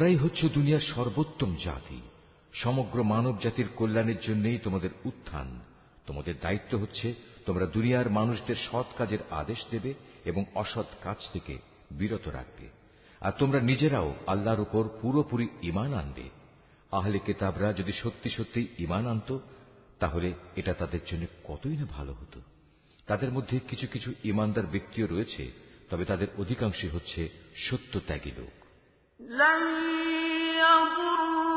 তোমরাই হচ্ছে দুনিয়ার সর্বোত্তম জাতি। সমগ্র মানব জাতির কল্যাণের জন্যই তোমাদের উত্থান। তোমাদের দায়িত্ব হচ্ছে তোমরা দুনিয়ার মানুষদের সৎ কাজের আদেশ দেবে এবং অসৎ কাজ থেকে বিরত রাখবে। আর তোমরা নিজেরাও আল্লাহর উপর পুরোপুরি ইমান আনবে। আহলে কেতাবরা যদি সত্যি সত্যি ইমান আনত, তাহলে এটা তাদের জন্য কতই না ভালো হতো। তাদের মধ্যে কিছু কিছু ইমানদার ব্যক্তিও রয়েছে, তবে তাদের অধিকাংশই হচ্ছে সত্য ত্যাগী লোক। لن يضر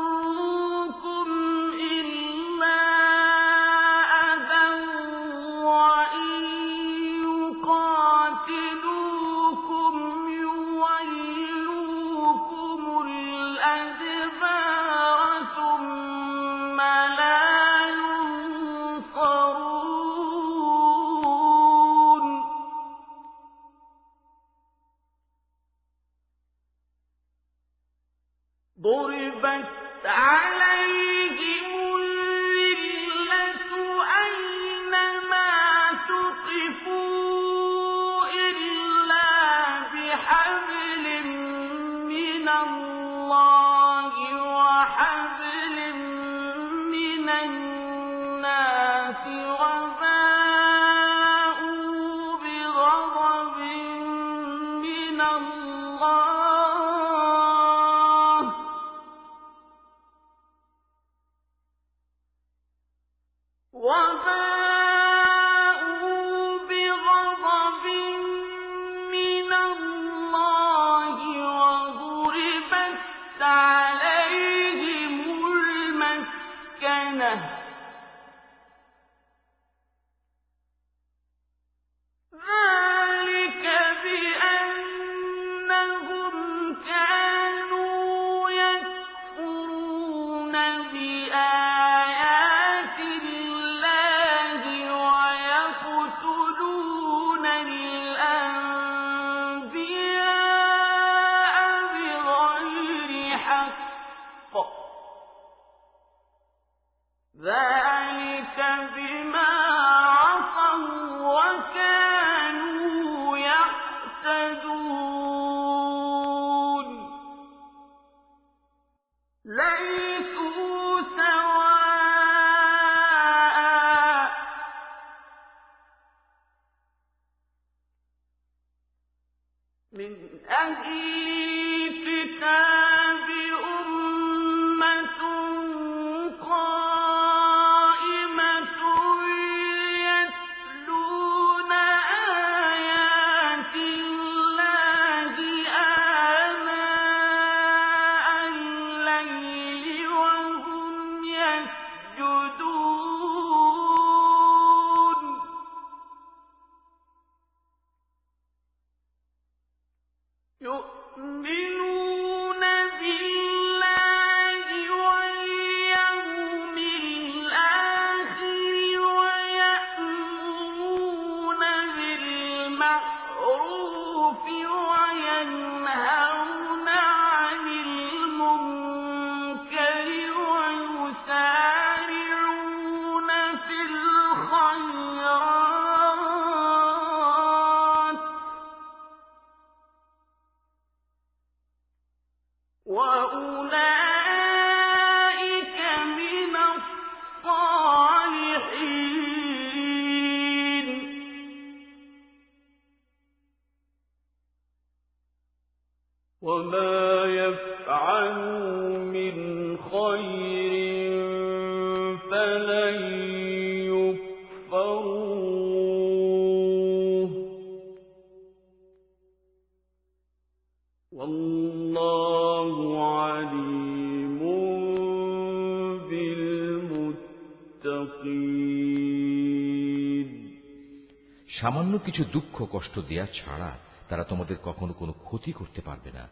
কিছু দুঃখ কষ্ট দেয়া ছাড়া তারা তোমাদের কখনো কোনো ক্ষতি করতে পারবে না।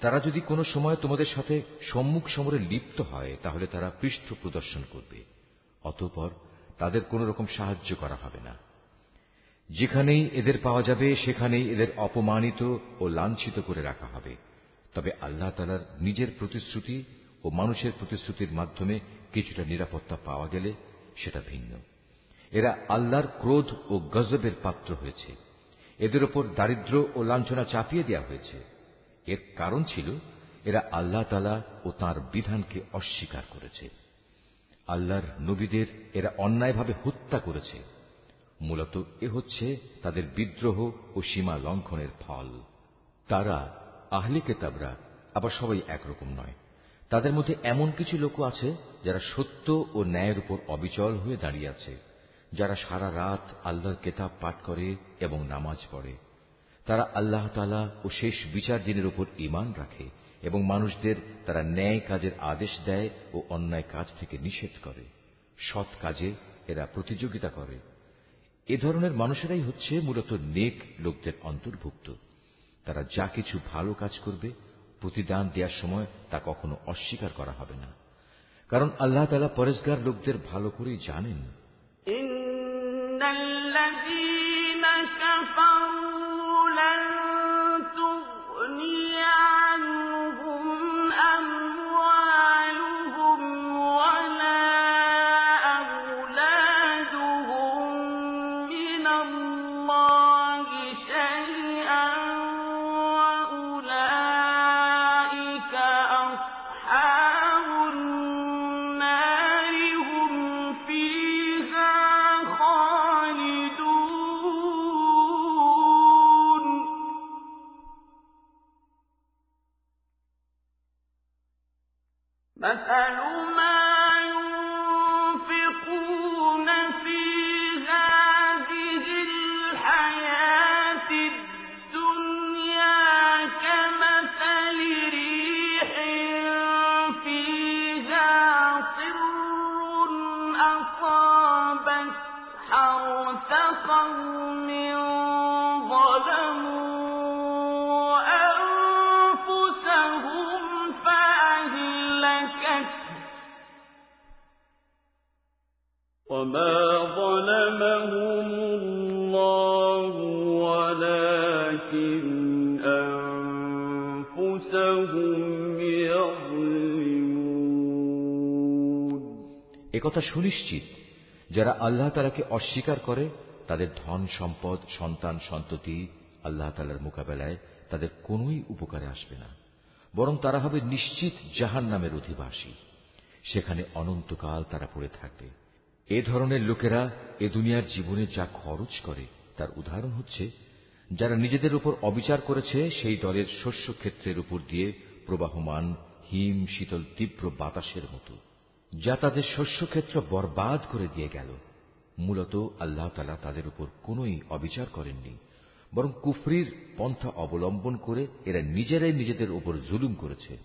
তারা যদি কোনো সময় তোমাদের সাথে সম্মুখ সমরে লিপ্ত হয়, তাহলে তারা পৃষ্ঠ প্রদর্শন করবে। অতঃপর তাদের কোন রকম সাহায্য করা হবে না। যেখানেই এদের পাওয়া যাবে, সেখানেই এদের অপমানিত ও লাঞ্ছিত করে রাখা হবে। তবে আল্লাহ তালার নিজের প্রতিশ্রুতি ও মানুষের প্রতিশ্রুতির মাধ্যমে কিছুটা নিরাপত্তা পাওয়া গেলে সেটা ভিন্ন। এরা আল্লাহর ক্রোধ ও গজবের পাত্র হয়েছে। এদের ওপর দারিদ্র ও লাঞ্ছনা চাপিয়ে দেওয়া হয়েছে। এর কারণ ছিল, এরা আল্লাহ তালা ও তার বিধানকে অস্বীকার করেছে। আল্লাহর নবীদের এরা অন্যায়ভাবে হত্যা করেছে। মূলত এ হচ্ছে তাদের বিদ্রোহ ও সীমা লঙ্ঘনের ফল। তারা আহলি কেতাবরা আবার সবাই একরকম নয়। তাদের মধ্যে এমন কিছু লোক আছে যারা সত্য ও ন্যায়ের উপর অবিচল হয়ে দাঁড়িয়ে আছে। যারা সারা রাত আল্লাহর কেতাব পাঠ করে এবং নামাজ পড়ে। তারা আল্লাহ তালা ও শেষ বিচার দিনের উপর ইমান রাখে এবং মানুষদের তারা ন্যায় কাজের আদেশ দেয় ও অন্যায় কাজ থেকে নিষেধ করে। সৎ কাজে এরা প্রতিযোগিতা করে। এ ধরনের মানুষেরাই হচ্ছে মূলত নেক লোকদের অন্তর্ভুক্ত। তারা যা কিছু ভালো কাজ করবে, প্রতিদান দেওয়ার সময় তা কখনো অস্বীকার করা হবে না। কারণ আল্লাহ তালা পরেশগার লোকদের ভালো করেই জানেন الذين كفروا একথা সুনিশ্চিত, যারা আল্লাহ তালাকে অস্বীকার করে, তাদের ধন সম্পদ, সন্তান, সন্ততি আল্লাহ তালার মোকাবেলায় তাদের কোনই উপকারে আসবে না। বরং তারা হবে নিশ্চিত জাহান নামের অধিবাসী। সেখানে অনন্তকাল তারা পড়ে থাকবে। এ ধরনের লোকেরা এ দুনিয়ার জীবনে যা খরচ করে, তার উদাহরণ হচ্ছে, যারা নিজেদের উপর অবিচার করেছে, সেই দলের শস্য ক্ষেত্রের উপর দিয়ে প্রবাহমান, হিম, শীতল, তীব্র বাতাসের মতো। যা তাদের শস্যক্ষেত্র বরবাদ করে দিয়ে গেল। মূলত আল্লাহ তালা তাদের উপর কোনই অবিচার করেননি, বরং কুফরির পন্থা অবলম্বন করে এরা নিজেরাই নিজেদের উপর জুলুম করেছে।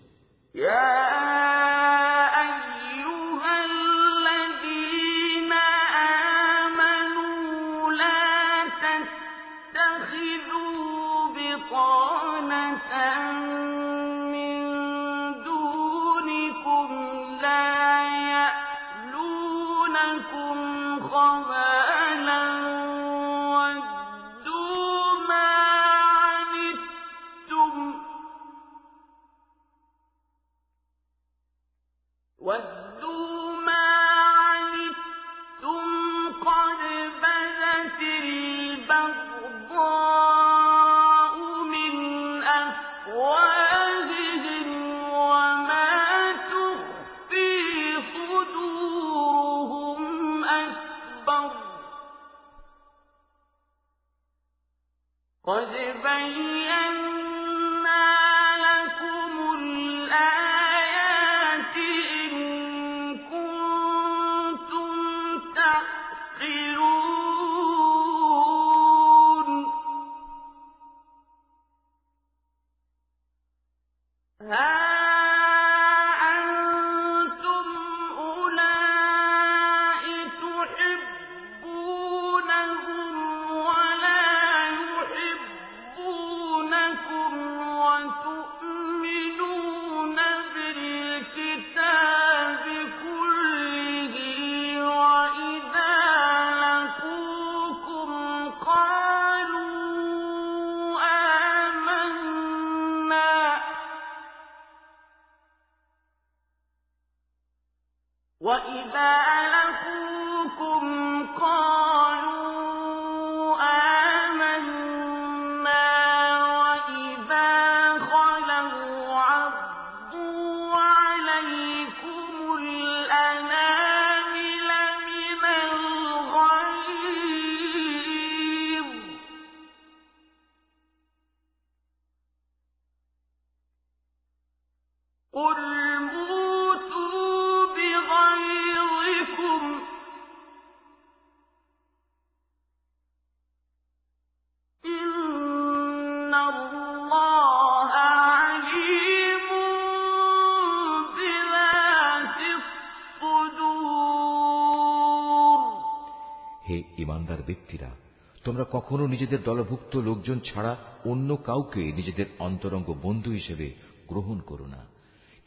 নিজেদের দলভুক্ত লোকজন ছাড়া অন্য কাউকে নিজেদের অন্তরঙ্গ বন্ধু হিসেবে গ্রহণ করো না।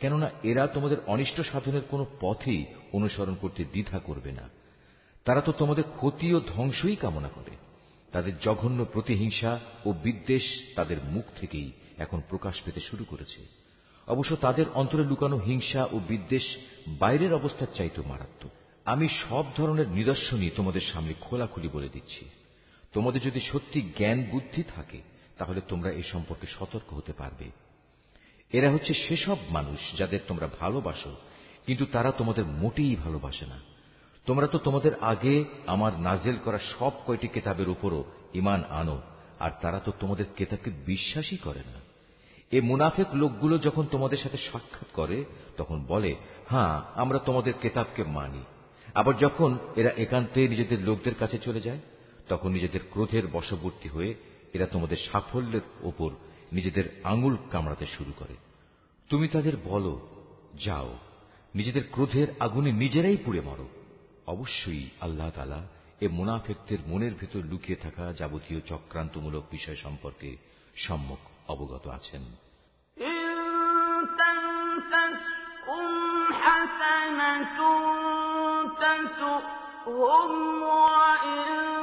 কেননা এরা তোমাদের অনিষ্ট সাধনের কোনো পথেই অনুসরণ করতে দ্বিধা করবে না। তারা তো তোমাদের ক্ষতি ও ধ্বংসই কামনা করে। তাদের জঘন্য প্রতিহিংসা ও বিদ্বেষ তাদের মুখ থেকেই এখন প্রকাশ পেতে শুরু করেছে। অবশ্য তাদের অন্তরে লুকানো হিংসা ও বিদ্বেষ বাইরের অবস্থার চাইতে মারাত্মক। আমি সব ধরনের নিদর্শনই তোমাদের সামনে খোলাখুলি বলে দিচ্ছি। তোমাদের যদি সত্যি জ্ঞান বুদ্ধি থাকে, তাহলে তোমরা এ সম্পর্কে সতর্ক হতে পারবে। এরা হচ্ছে সেসব মানুষ যাদের তোমরা ভালোবাসো, কিন্তু তারা তোমাদের মোটেই ভালোবাসে না। তোমরা তো তোমাদের আগে আমার নাজেল করা সব কয়টি কেতাবের উপরও ইমান আনো, আর তারা তো তোমাদের কেতাবকে বিশ্বাসই করে না। এ মুনাফেক লোকগুলো যখন তোমাদের সাথে সাক্ষাৎ করে, তখন বলে হ্যাঁ আমরা তোমাদের কেতাবকে মানি। আবার যখন এরা একান্তে নিজেদের লোকদের কাছে চলে যায় তখন নিজেদের ক্রোধের বশবর্তী হয়ে এরা তোমাদের সাফল্যের ওপর নিজেদের আঙুল কামড়াতে শুরু করে তুমি তাদের বলো যাও নিজেদের ক্রোধের আগুনে নিজেরাই পুড়ে মরো অবশ্যই আল্লাহ তালা এ মুনাফেকদের মনের ভেতর লুকিয়ে থাকা যাবতীয় চক্রান্তমূলক বিষয় সম্পর্কে সম্মুখ অবগত আছেন حسنة تسؤهم وإن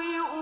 تبوئ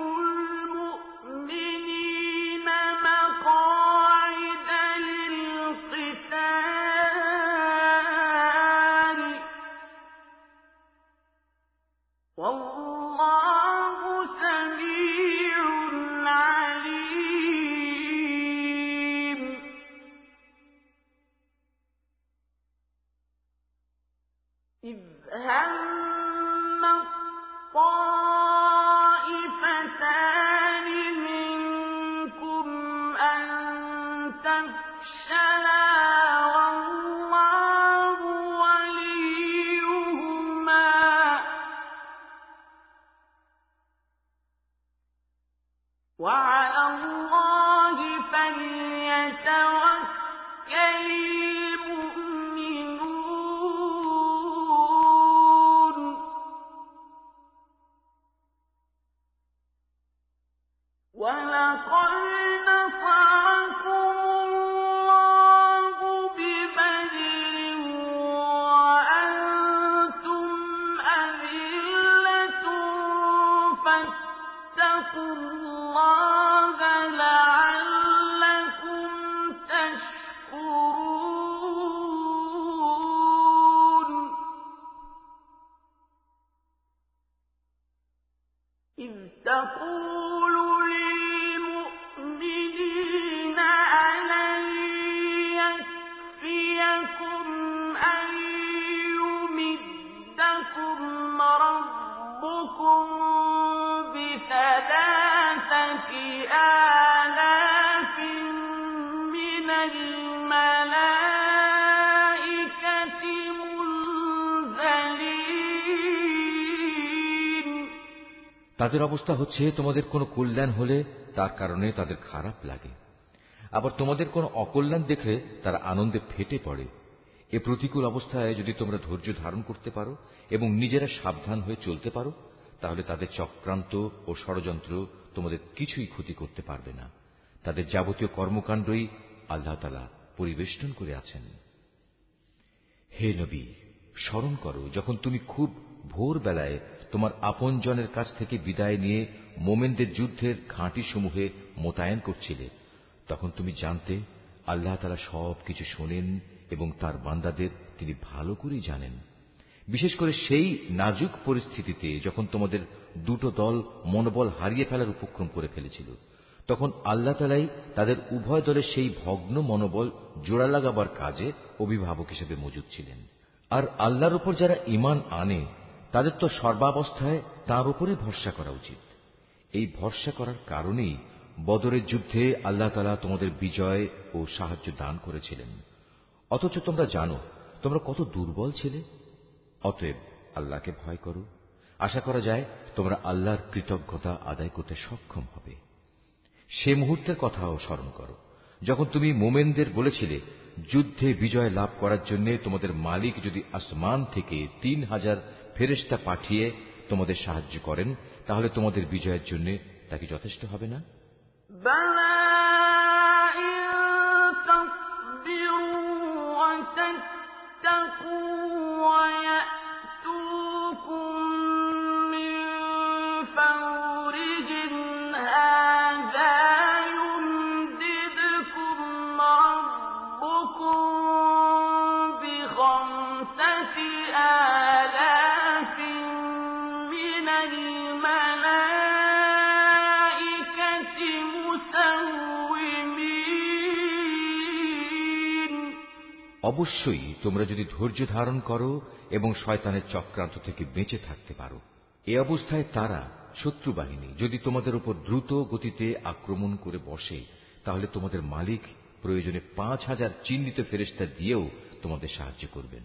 তাদের অবস্থা হচ্ছে, তোমাদের কোনো কল্যাণ হলে তার কারণে তাদের খারাপ লাগে। আবার তোমাদের কোনো অকল্যাণ দেখলে তারা আনন্দে ফেটে পড়ে। এ প্রতিকূল অবস্থায় যদি তোমরা ধৈর্য ধারণ করতে পারো এবং নিজেরা সাবধান হয়ে চলতে পারো, তাহলে তাদের চক্রান্ত ও ষড়যন্ত্র তোমাদের কিছুই ক্ষতি করতে পারবে না। তাদের যাবতীয় কর্মকাণ্ডই আল্লাহ পরিবেষ্টন করে আছেন। হে নবী, স্মরণ করো, যখন তুমি খুব ভোর বেলায় তোমার আপনজনের কাছ থেকে বিদায় নিয়ে মোমেনদের যুদ্ধের ঘাঁটি সমূহে মোতায়েন করছিলে। তখন তুমি জানতে, আল্লাহ তারা সব কিছু শোনেন এবং তার বান্দাদের তিনি ভালো করেই জানেন। বিশেষ করে সেই নাজুক পরিস্থিতিতে যখন তোমাদের দুটো দল মনোবল হারিয়ে ফেলার উপক্রম করে ফেলেছিল, তখন আল্লাহ তালাই তাদের উভয় দলের সেই ভগ্ন মনোবল জোড়া লাগাবার কাজে অভিভাবক হিসেবে মজুদ ছিলেন। আর আল্লাহর উপর যারা ইমান আনে তাদের তো সর্বাবস্থায় তার উপরে ভরসা করা উচিত। এই ভরসা করার কারণেই বদরের যুদ্ধে আল্লাহ তালা তোমাদের বিজয় ও সাহায্য দান করেছিলেন। অথচ তোমরা জানো, তোমরা কত দুর্বল ছিলে। অতএব আল্লাহকে ভয় করো। আশা করা যায়, তোমরা আল্লাহর কৃতজ্ঞতা আদায় করতে সক্ষম হবে। সে মুহূর্তের কথাও স্মরণ করো। যখন তুমি মোমেনদের বলেছিলে, যুদ্ধে বিজয় লাভ করার জন্য তোমাদের মালিক যদি আসমান থেকে তিন হাজার ফেরেস্তা পাঠিয়ে তোমাদের সাহায্য করেন তাহলে তোমাদের বিজয়ের জন্য তা কি যথেষ্ট হবে না? অবশ্যই তোমরা যদি ধৈর্য ধারণ করো এবং শয়তানের চক্রান্ত থেকে বেঁচে থাকতে পারো। এ অবস্থায় তারা শত্রু বাহিনী, যদি তোমাদের উপর দ্রুত গতিতে আক্রমণ করে বসে, তাহলে তোমাদের মালিক প্রয়োজনে পাঁচ হাজার চিহ্নিত ফেরেস্তা দিয়েও তোমাদের সাহায্য করবেন।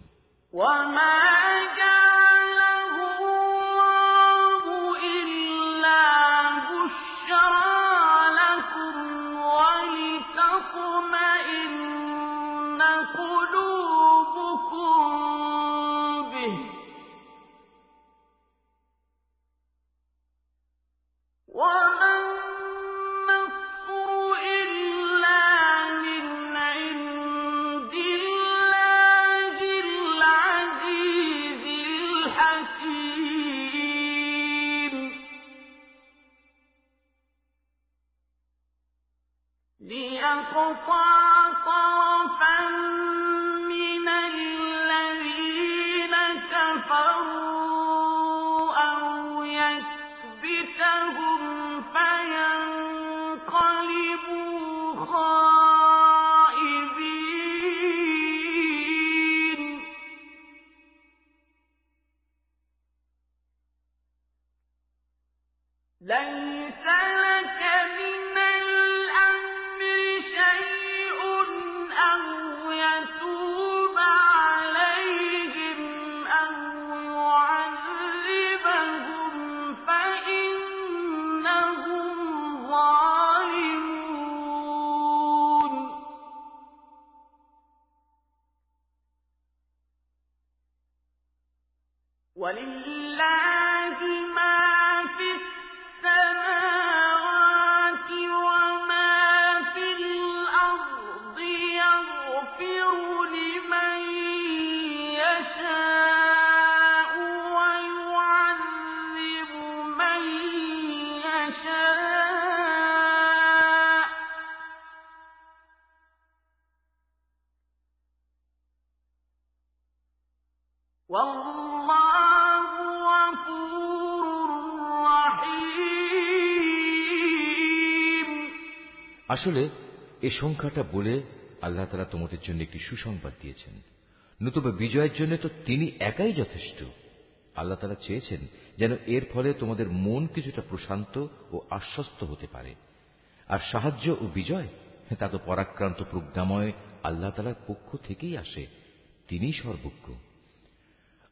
আসলে, এ সংখ্যাটা বলে আল্লাহ তালা তোমাদের জন্য একটি সুসংবাদ দিয়েছেন। নতুবা বিজয়ের জন্য তো তিনি একাই যথেষ্ট। আল্লাহ তালা চেয়েছেন যেন এর ফলে তোমাদের মন কিছুটা প্রশান্ত ও আশ্বস্ত হতে পারে। আর সাহায্য ও বিজয়, তা তো পরাক্রান্ত প্রজ্ঞাময় আল্লাহ তালার পক্ষ থেকেই আসে। তিনি সর্বজ্ঞ।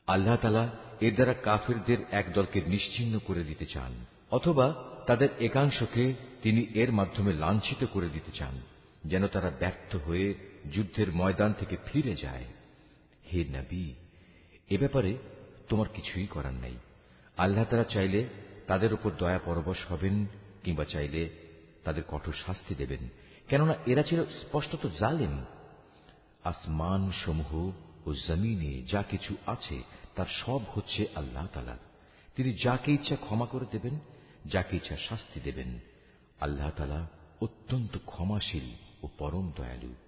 আল্লাহ তালা এর দ্বারা কাফেরদের এক দলকে নিশ্চিন্ন করে দিতে চান, অথবা তাদের একাংশকে তিনি এর মাধ্যমে লাঞ্ছিত করে দিতে চান, যেন তারা ব্যর্থ হয়ে যুদ্ধের ময়দান থেকে ফিরে যায়। হে নবী, এ ব্যাপারে তোমার কিছুই করার নাই। আল্লাহ তারা চাইলে তাদের উপর দয়া পরবশ হবেন, কিংবা চাইলে তাদের কঠোর শাস্তি দেবেন, কেননা এরা ছিল স্পষ্টত জালেম। আসমান সমূহ ও জমিনে যা কিছু আছে, তার সব হচ্ছে আল্লাহ তালার তিনি যাকে ইচ্ছা ক্ষমা করে দেবেন, যাকে ইচ্ছা শাস্তি দেবেন। আল্লাহ তালা অত্যন্ত ক্ষমাশীল ও পরম দয়ালু।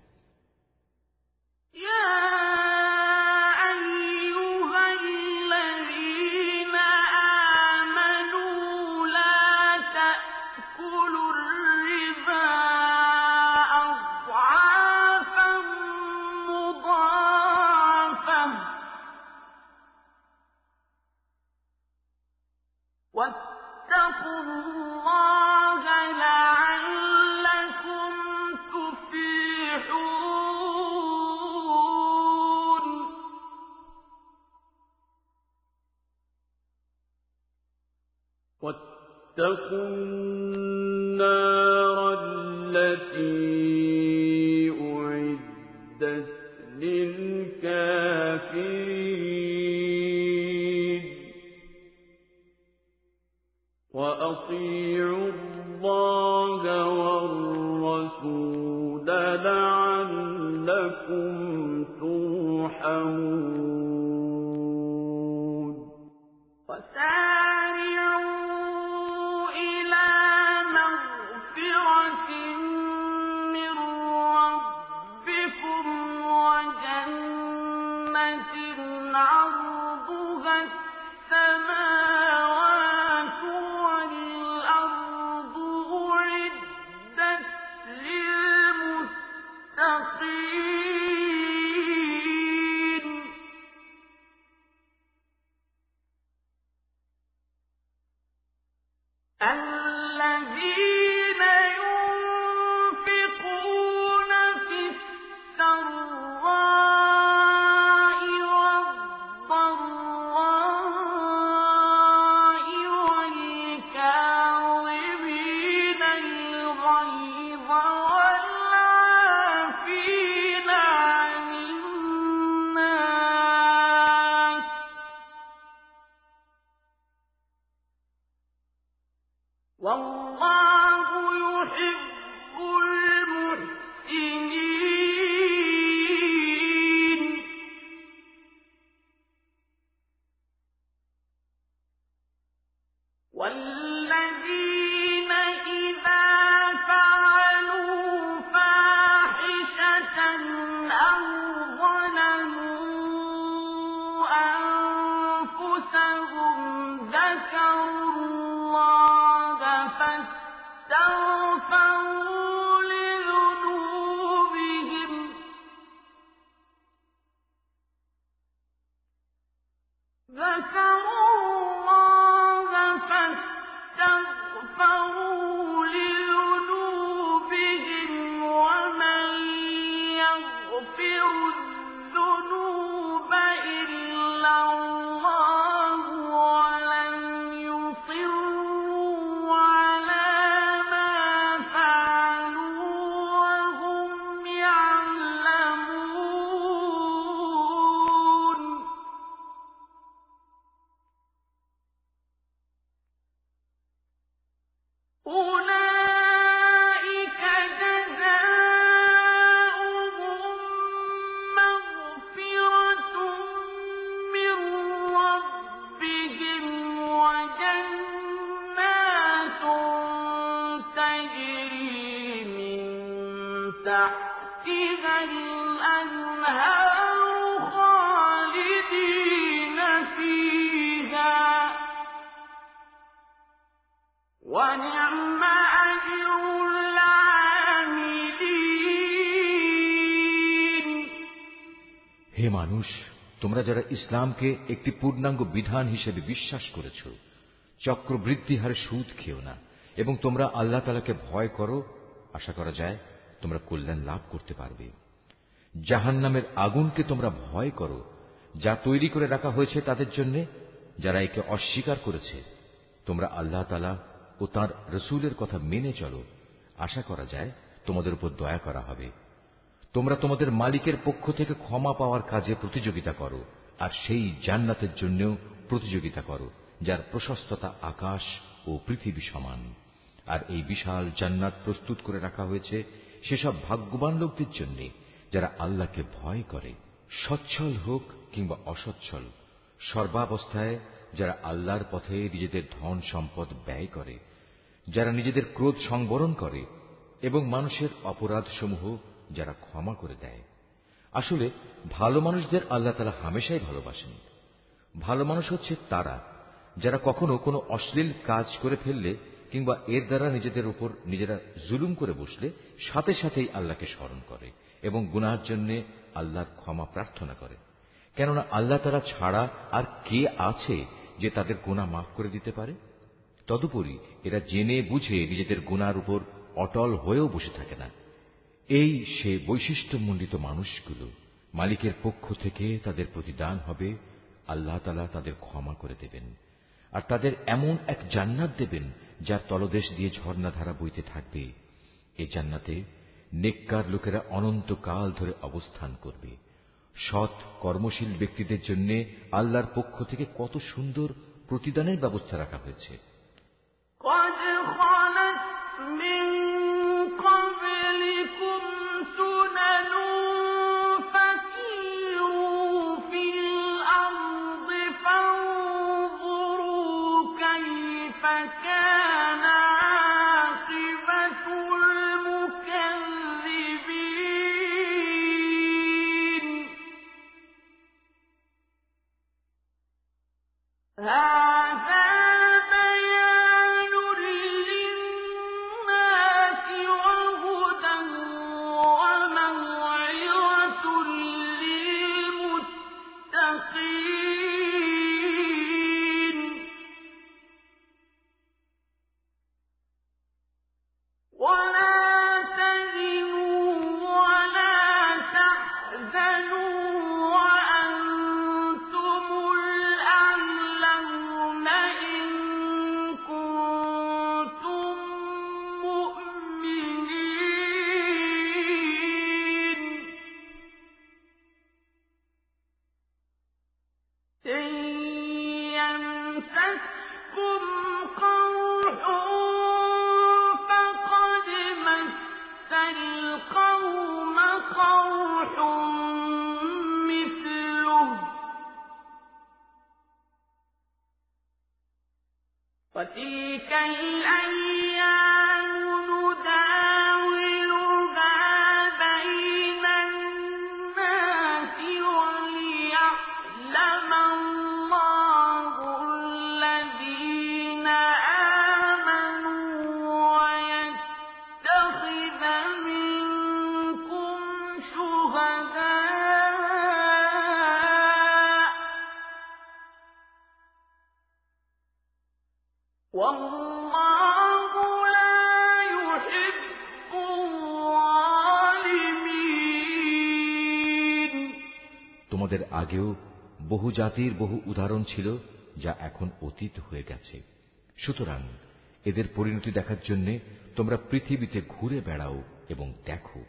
واتقوا النار ইসলামকে একটি পূর্ণাঙ্গ বিধান হিসেবে বিশ্বাস করেছ। চক্রবৃদ্ধি হারে সুদ খেও না, এবং তোমরা আল্লাহ তালাকে ভয় করো। আশা করা যায়, তোমরা কল্যাণ লাভ করতে পারবে। জাহান নামের আগুনকে তোমরা ভয় করো, যা তৈরি করে রাখা হয়েছে তাদের জন্য, যারা একে অস্বীকার করেছে। তোমরা আল্লাহ তালা ও তার রসুলের কথা মেনে চলো। আশা করা যায়, তোমাদের উপর দয়া করা হবে। তোমরা তোমাদের মালিকের পক্ষ থেকে ক্ষমা পাওয়ার কাজে প্রতিযোগিতা করো। আর সেই জান্নাতের জন্যও প্রতিযোগিতা করো, যার প্রশস্ততা আকাশ ও পৃথিবী সমান। আর এই বিশাল জান্নাত প্রস্তুত করে রাখা হয়েছে সেসব ভাগ্যবান লোকদের জন্য, যারা আল্লাহকে ভয় করে, সচ্ছল হোক কিংবা অসচ্ছল। সর্বাবস্থায় যারা আল্লাহর পথে নিজেদের ধন সম্পদ ব্যয় করে, যারা নিজেদের ক্রোধ সংবরণ করে এবং মানুষের অপরাধসমূহ যারা ক্ষমা করে দেয়। আসলে ভালো মানুষদের আল্লাহ তালা হামেশাই ভালোবাসেন। ভালো মানুষ হচ্ছে তারা, যারা কখনো কোনো অশ্লীল কাজ করে ফেললে কিংবা এর দ্বারা নিজেদের উপর নিজেরা জুলুম করে বসলে সাথে সাথেই আল্লাহকে স্মরণ করে এবং গুনার জন্য আল্লাহর ক্ষমা প্রার্থনা করে। কেননা আল্লাহ তারা ছাড়া আর কে আছে যে তাদের গুণা মাফ করে দিতে পারে? তদুপরি এরা জেনে বুঝে নিজেদের গুনার উপর অটল হয়েও বসে থাকে না। এই সে বৈশিষ্ট্যমণ্ডিত মানুষগুলো মালিকের পক্ষ থেকে তাদের প্রতিদান হবে, আল্লাহ তালা তাদের ক্ষমা করে দেবেন। আর তাদের এমন এক জান্নাত দেবেন যার তলদেশ দিয়ে ঝর্ণাধারা বইতে থাকবে। এ জান্নাতে নেককার লোকেরা অনন্তকাল ধরে অবস্থান করবে। সৎ, কর্মশীল ব্যক্তিদের জন্য আল্লাহর পক্ষ থেকে কত সুন্দর প্রতিদানের ব্যবস্থা রাখা হয়েছে। আগেও বহু জাতির বহু উদাহরণ ছিল যা এখন অতীত হয়ে গেছে। সুতরাং এদের পরিণতি দেখার জন্য তোমরা পৃথিবীতে ঘুরে বেড়াও এবং দেখো।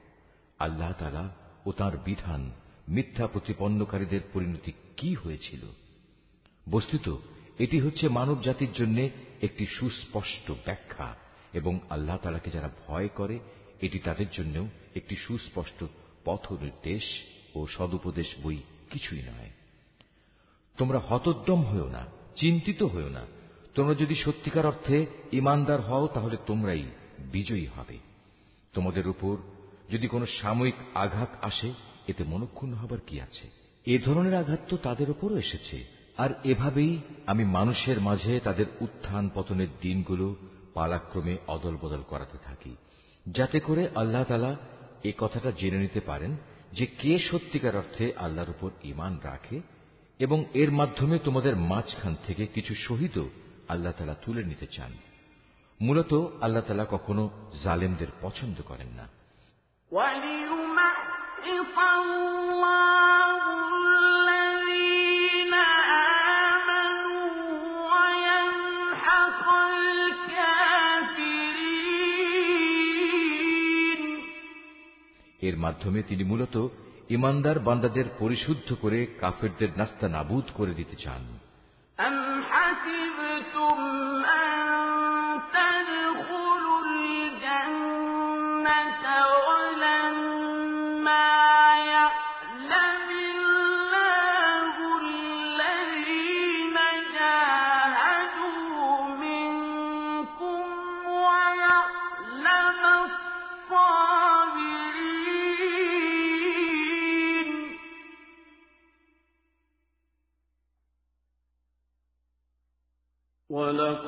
আল্লাহ তালা ও তার বিধান মিথ্যা প্রতিপন্নকারীদের পরিণতি কি হয়েছিল? বস্তুত এটি হচ্ছে মানব জাতির জন্য একটি সুস্পষ্ট ব্যাখ্যা এবং আল্লাহ তালাকে যারা ভয় করে, এটি তাদের জন্য একটি সুস্পষ্ট পথ নির্দেশ ও সদুপদেশ বই কিছুই নয়। তোমরা হতোদ্যম হয়েও না, চিন্তিত হয়েও না। তোমরা যদি সত্যিকার অর্থে ইমানদার হও, তাহলে তোমরাই বিজয়ী হবে। তোমাদের উপর যদি কোনো সাময়িক আঘাত আসে, এতে মনক্ষুণ্ণ হবার কি আছে? এ ধরনের আঘাত তো তাদের উপরও এসেছে। আর এভাবেই আমি মানুষের মাঝে তাদের উত্থান পতনের দিনগুলো পালাক্রমে অদল বদল করাতে থাকি। যাতে করে আল্লাহ তালা এ কথাটা জেনে নিতে পারেন যে কে সত্যিকার অর্থে আল্লাহর উপর ইমান রাখে এবং এর মাধ্যমে তোমাদের মাঝখান থেকে কিছু শহীদও আল্লাহ তালা তুলে নিতে চান। মূলত আল্লাহ তালা কখনো জালেমদের পছন্দ করেন না। এর মাধ্যমে তিনি মূলত ইমানদার বান্দাদের পরিশুদ্ধ করে কাফেরদের নাস্তা নাবুদ করে দিতে চান।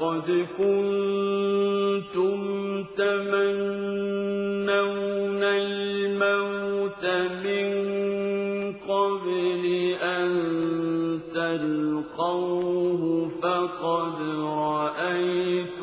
ولقد كنتم تمنون الموت من قبل أن تلقوه فقد رأيتموه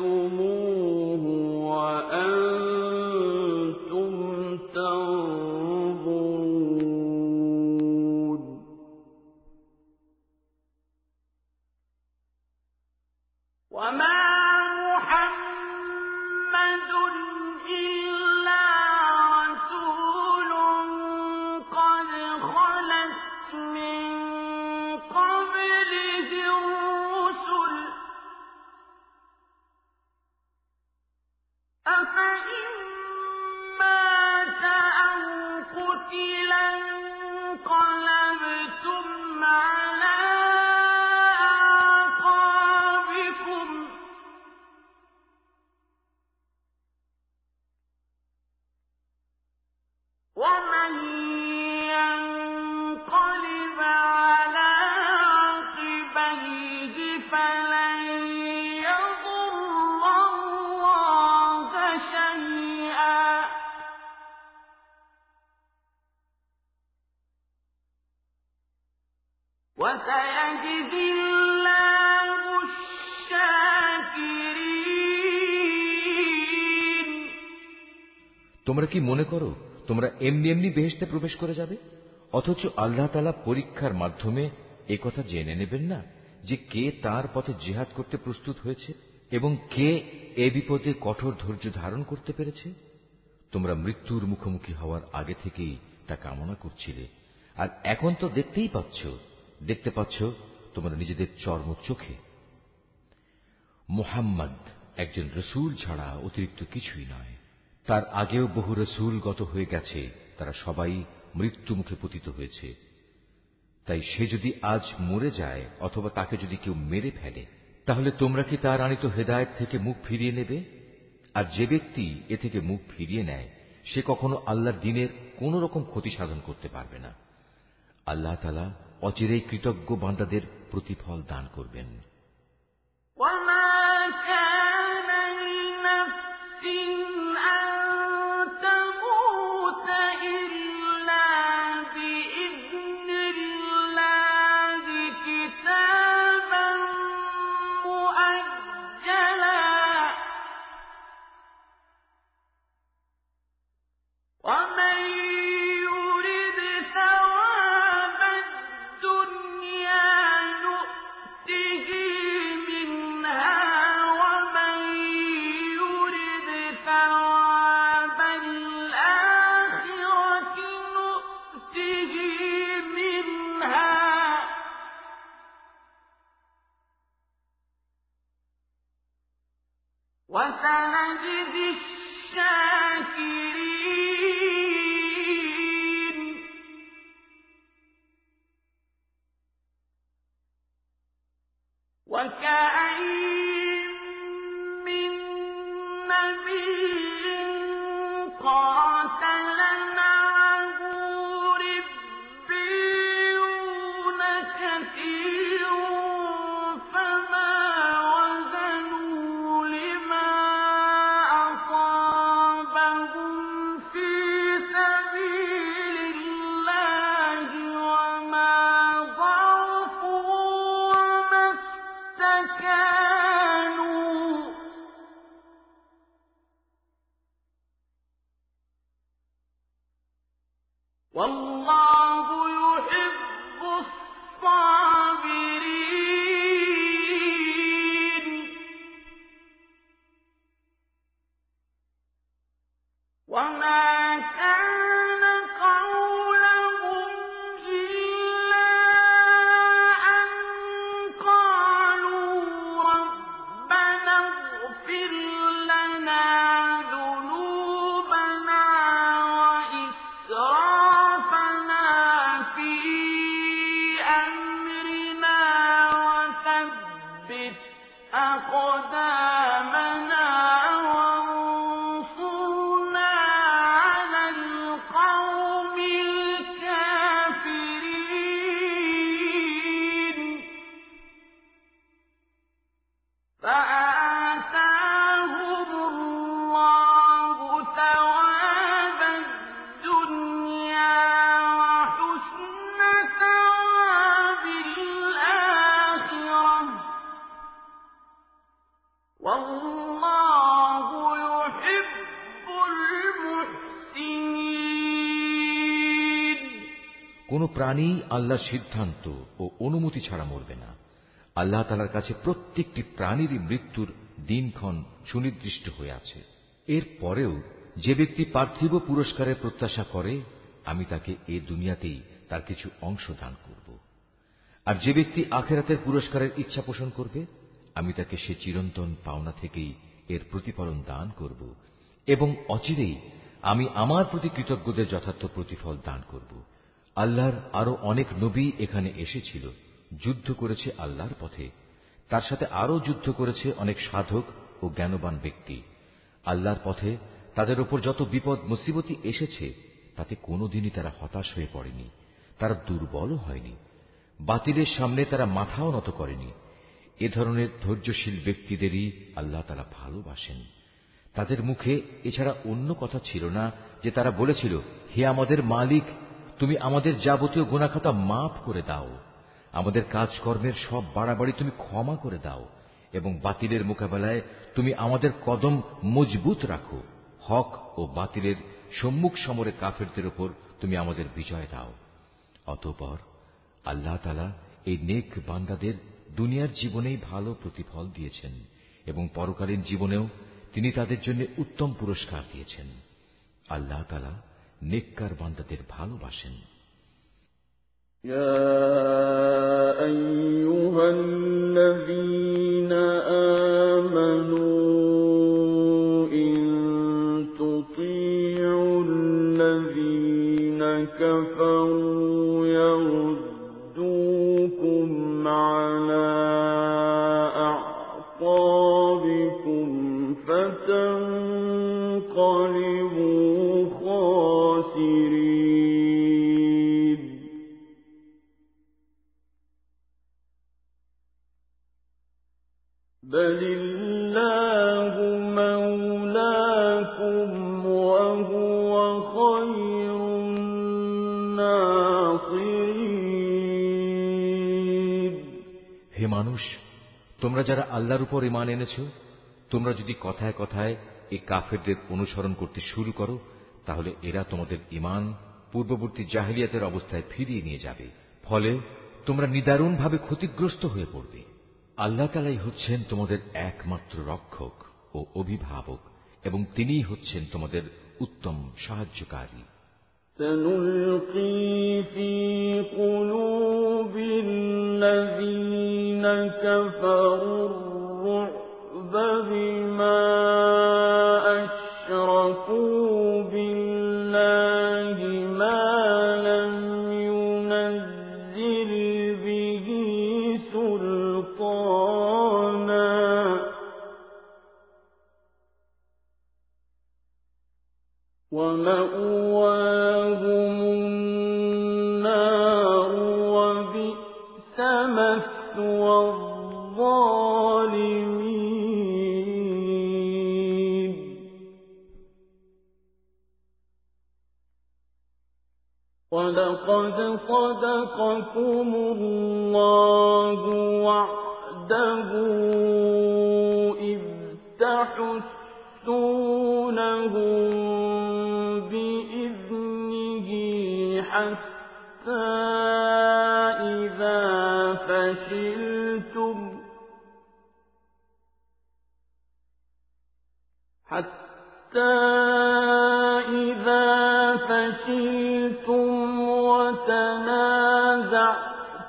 তোমরা কি মনে করো, তোমরা এমনি এমনি বেহেশতে প্রবেশ করে যাবে? অথচ আল্লাহ তালা পরীক্ষার মাধ্যমে এ কথা জেনে নেবেন না যে কে তার পথে জিহাদ করতে প্রস্তুত হয়েছে এবং কে এ বিপদে কঠোর ধৈর্য ধারণ করতে পেরেছে? তোমরা মৃত্যুর মুখোমুখি হওয়ার আগে থেকেই তা কামনা করছিলে। আর এখন তো দেখতেই পাচ্ছ, দেখতে পাচ্ছ তোমরা নিজেদের চর্ম চোখে। মুহাম্মদ একজন রসুল ছাড়া অতিরিক্ত কিছুই নয়। তার আগেও বহু রসুল গত হয়ে গেছে, তারা সবাই মৃত্যু মুখে পতিত হয়েছে। তাই সে যদি আজ মরে যায়, অথবা তাকে যদি কেউ মেরে ফেলে, তাহলে তোমরা কি তার আনিত হেদায়ত থেকে মুখ ফিরিয়ে নেবে? আর যে ব্যক্তি এ থেকে মুখ ফিরিয়ে নেয়, সে কখনো আল্লাহর দিনের কোন রকম ক্ষতি সাধন করতে পারবে না। আল্লাহ তালা অচিরেই কৃতজ্ঞ বান্দাদের প্রতিফল দান করবেন। আল্লাহর সিদ্ধান্ত ও অনুমতি ছাড়া মরবে না। আল্লাহ তালার কাছে প্রত্যেকটি প্রাণীরই মৃত্যুর দিনক্ষণ সুনির্দিষ্ট হয়ে আছে। এর পরেও যে ব্যক্তি পার্থিব পুরস্কারের প্রত্যাশা করে, আমি তাকে এ দুনিয়াতেই তার কিছু অংশ দান করব। আর যে ব্যক্তি আখেরাতের পুরস্কারের ইচ্ছা পোষণ করবে, আমি তাকে সে চিরন্তন পাওনা থেকেই এর প্রতিফলন দান করব এবং অচিরেই আমি আমার প্রতি কৃতজ্ঞদের যথার্থ প্রতিফল দান করব। আল্লাহর আরও অনেক নবী এখানে এসেছিল, যুদ্ধ করেছে আল্লাহর পথে। তার সাথে আরও যুদ্ধ করেছে অনেক সাধক ও জ্ঞানবান ব্যক্তি। আল্লাহর পথে তাদের ওপর যত বিপদ মুসিবতি এসেছে, তাতে কোনোদিনই তারা হতাশ হয়ে পড়েনি, তারা দুর্বলও হয়নি। বাতিলের সামনে তারা মাথাও নত করেনি। এ ধরনের ধৈর্যশীল ব্যক্তিদেরই আল্লাহ তারা ভালোবাসেন। তাদের মুখে এছাড়া অন্য কথা ছিল না যে তারা বলেছিল, হে আমাদের মালিক তুমি আমাদের যাবতীয় গুণাখাতা মাফ করে দাও। আমাদের কাজকর্মের সব বাড়াবাড়ি তুমি ক্ষমা করে দাও এবং বাতিলের মোকাবেলায় তুমি আমাদের কদম মজবুত রাখো। হক ও বাতিলের সম্মুখ সমরে কাফেরদের ওপর তুমি আমাদের বিজয় দাও। অতঃপর আল্লাহ তালা এই নেক বান্দাদের দুনিয়ার জীবনেই ভালো প্রতিফল দিয়েছেন এবং পরকালীন জীবনেও তিনি তাদের জন্য উত্তম পুরস্কার দিয়েছেন। আল্লাহ তালা নেককার বান্দাদের ভালোবাসেন يا أيها الذين উপর ইমান এনেছ তোমরা যদি কথায় কথায় এই কাফেরদের অনুসরণ করতে শুরু করো তাহলে এরা তোমাদের ইমান পূর্ববর্তী জাহিলিয়াতের অবস্থায় ফিরিয়ে নিয়ে যাবে ফলে তোমরা নিদারুণভাবে ক্ষতিগ্রস্ত হয়ে পড়বে আল্লাহ তালাই হচ্ছেন তোমাদের একমাত্র রক্ষক ও অভিভাবক এবং তিনিই হচ্ছেন তোমাদের উত্তম সাহায্যকারী سنلقي في قلوب الذين كفروا ولقد صدقكم الله وعده إذ تحسونهم بإذنه حتى إذا فشلتم حتى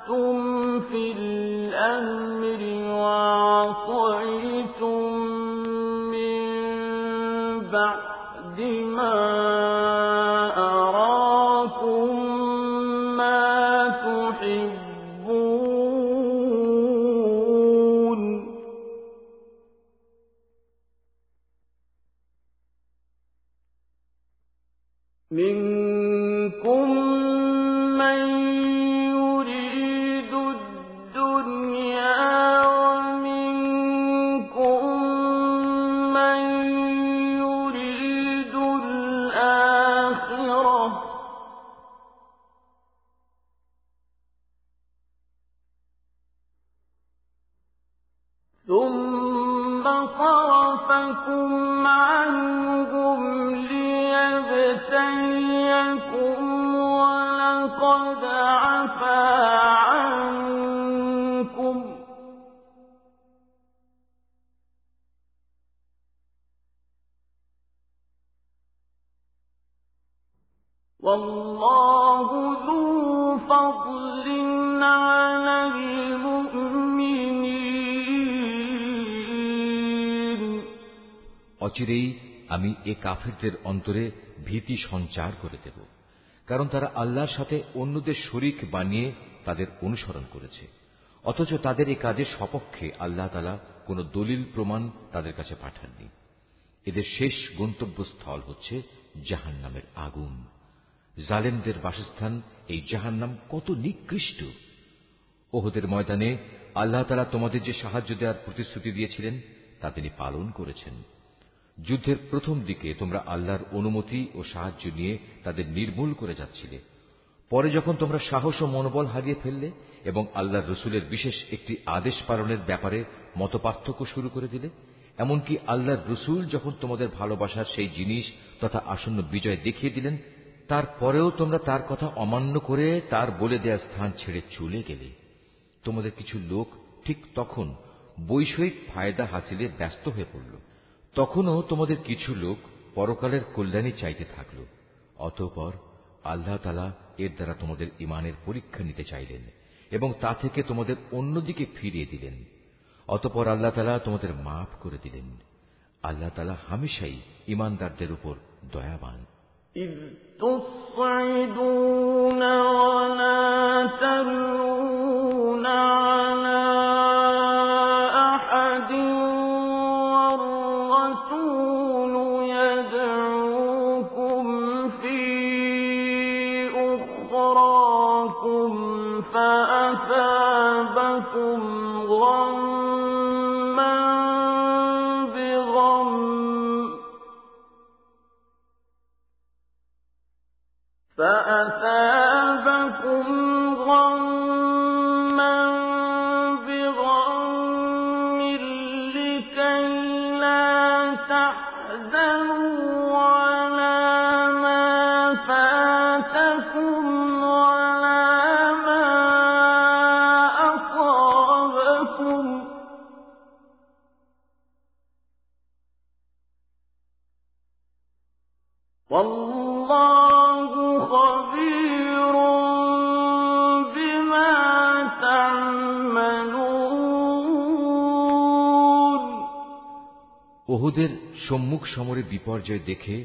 وتنازعتم কাফেরদের অন্তরে ভীতি সঞ্চার করে দেব, কারণ তারা আল্লাহর সাথে অন্যদের শরিক বানিয়ে তাদের অনুসরণ করেছে, অথচ তাদের এই কাজের সপক্ষে আল্লাহ তালা কোন দলিল প্রমাণ তাদের কাছে পাঠাননি। এদের শেষ গন্তব্যস্থল হচ্ছে জাহান নামের আগুন। জালেমদের বাসস্থান এই জাহান নাম কত নিকৃষ্ট! ওহদের ময়দানে আল্লাহ তালা তোমাদের যে সাহায্য দেওয়ার প্রতিশ্রুতি দিয়েছিলেন, তা তিনি পালন করেছেন। যুদ্ধের প্রথম দিকে তোমরা আল্লাহর অনুমতি ও সাহায্য নিয়ে তাদের নির্মূল করে যাচ্ছিলে। পরে যখন তোমরা সাহস ও মনোবল হারিয়ে ফেললে এবং আল্লাহর রসুলের বিশেষ একটি আদেশ পালনের ব্যাপারে মতপার্থক্য শুরু করে দিলে, এমনকি আল্লাহর রসুল যখন তোমাদের ভালোবাসার সেই জিনিস তথা আসন্ন বিজয় দেখিয়ে দিলেন, তারপরেও তোমরা তার কথা অমান্য করে তার বলে দেয়া স্থান ছেড়ে চলে গেলে। তোমাদের কিছু লোক ঠিক তখন বৈষয়িক ফায়দা হাসিলে ব্যস্ত হয়ে পড়ল। তখনও তোমাদের কিছু লোক পরকালের কল্যাণী চাইতে থাকল অতঃপর আল্লাহ তালা এর দ্বারা তোমাদের ইমানের পরীক্ষা নিতে চাইলেন এবং তা থেকে তোমাদের অন্যদিকে ফিরিয়ে দিলেন অতপর আল্লাহ তালা তোমাদের মাফ করে দিলেন আল্লাহ তালা হামেশাই ইমানদারদের উপর দয়াবান إذ تصعدون ولا تلون সম্মুখ সমরে বিপর্যয় দেখে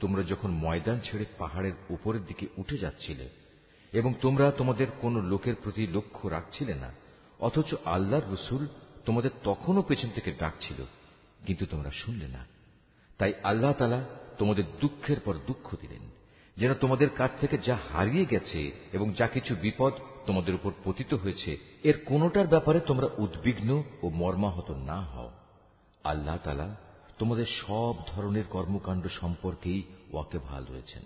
তোমরা যখন ময়দান ছেড়ে পাহাড়ের উপরের দিকে উঠে যাচ্ছিলে এবং তোমরা তোমাদের কোন লোকের প্রতি লক্ষ্য রাখছিলে না, অথচ আল্লাহর রসুল তোমাদের তখনও পেছন থেকে ডাকছিল, কিন্তু তোমরা শুনলে না। তাই আল্লাহ তালা তোমাদের দুঃখের পর দুঃখ দিলেন, যেন তোমাদের কাছ থেকে যা হারিয়ে গেছে এবং যা কিছু বিপদ তোমাদের উপর পতিত হয়েছে, এর কোনোটার ব্যাপারে তোমরা উদ্বিগ্ন ও মর্মাহত না হও। আল্লাহ তালা তোমাদের সব ধরনের কর্মকাণ্ড সম্পর্কেই ওয়াকে ভালো রয়েছেন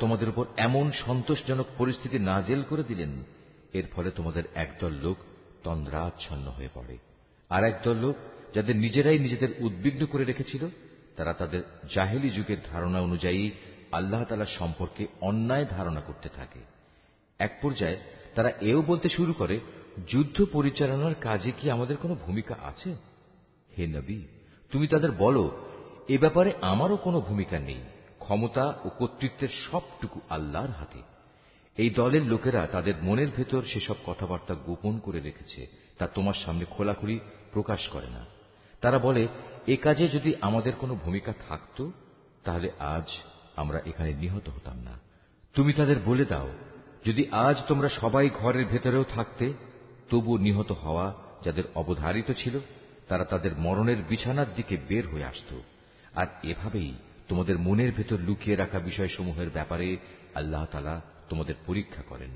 তোমাদের উপর এমন সন্তোষজনক পরিস্থিতি নাজেল করে দিলেন, এর ফলে তোমাদের একদল লোক তন্দ্রাচ্ছন্ন হয়ে পড়ে। আর একদল লোক যাদের নিজেরাই নিজেদের উদ্বিগ্ন করে রেখেছিল, তারা তাদের জাহেলি যুগের ধারণা অনুযায়ী আল্লাহ তালা সম্পর্কে অন্যায় ধারণা করতে থাকে। এক পর্যায়ে তারা এও বলতে শুরু করে, যুদ্ধ পরিচালনার কাজে কি আমাদের কোনো ভূমিকা আছে? হে নবী, তুমি তাদের বলো, এ ব্যাপারে আমারও কোনো ভূমিকা নেই। ক্ষমতা ও কর্তৃত্বের সবটুকু আল্লাহর হাতে। এই দলের লোকেরা তাদের মনের ভেতর সেসব কথাবার্তা গোপন করে রেখেছে, তা তোমার সামনে খোলাখুলি প্রকাশ করে না। তারা বলে, এ কাজে যদি আমাদের কোনো ভূমিকা থাকত, তাহলে আজ আমরা এখানে নিহত হতাম না। তুমি তাদের বলে দাও, যদি আজ তোমরা সবাই ঘরের ভেতরেও থাকতে, তবু নিহত হওয়া যাদের অবধারিত ছিল, তারা তাদের মরণের বিছানার দিকে বের হয়ে আসত। আর এভাবেই তোমাদের মনের ভেতর লুকিয়ে রাখা বিষয়সমূহের ব্যাপারে আল্লাহ তালা তোমাদের পরীক্ষা করেন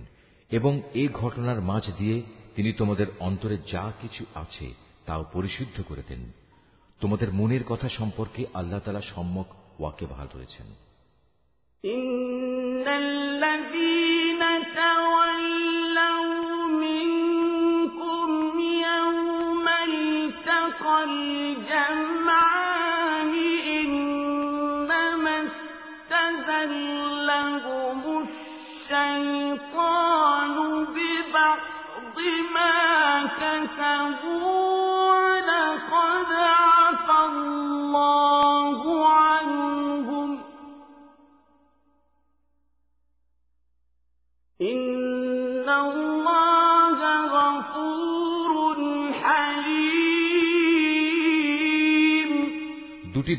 এবং এই ঘটনার মাঝ দিয়ে তিনি তোমাদের অন্তরে যা কিছু আছে তাও পরিশুদ্ধ করে দেন। তোমাদের মনের কথা সম্পর্কে আল্লাহ তালা সম্যক ওয়াকে ভালো রয়েছেন।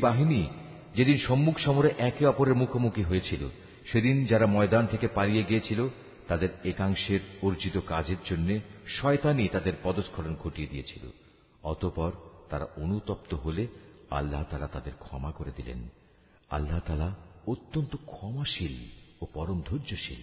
বাহিনী যেদিন সম্মুখ সমরে একে অপরের মুখোমুখি হয়েছিল, সেদিন যারা ময়দান থেকে পালিয়ে গিয়েছিল, তাদের একাংশের অর্জিত কাজের জন্য শয়তানি তাদের পদস্খলন ঘটিয়ে দিয়েছিল। অতপর তারা অনুতপ্ত হলে আল্লাহ তালা তাদের ক্ষমা করে দিলেন। আল্লাহ তালা অত্যন্ত ক্ষমাশীল ও পরম ধৈর্যশীল।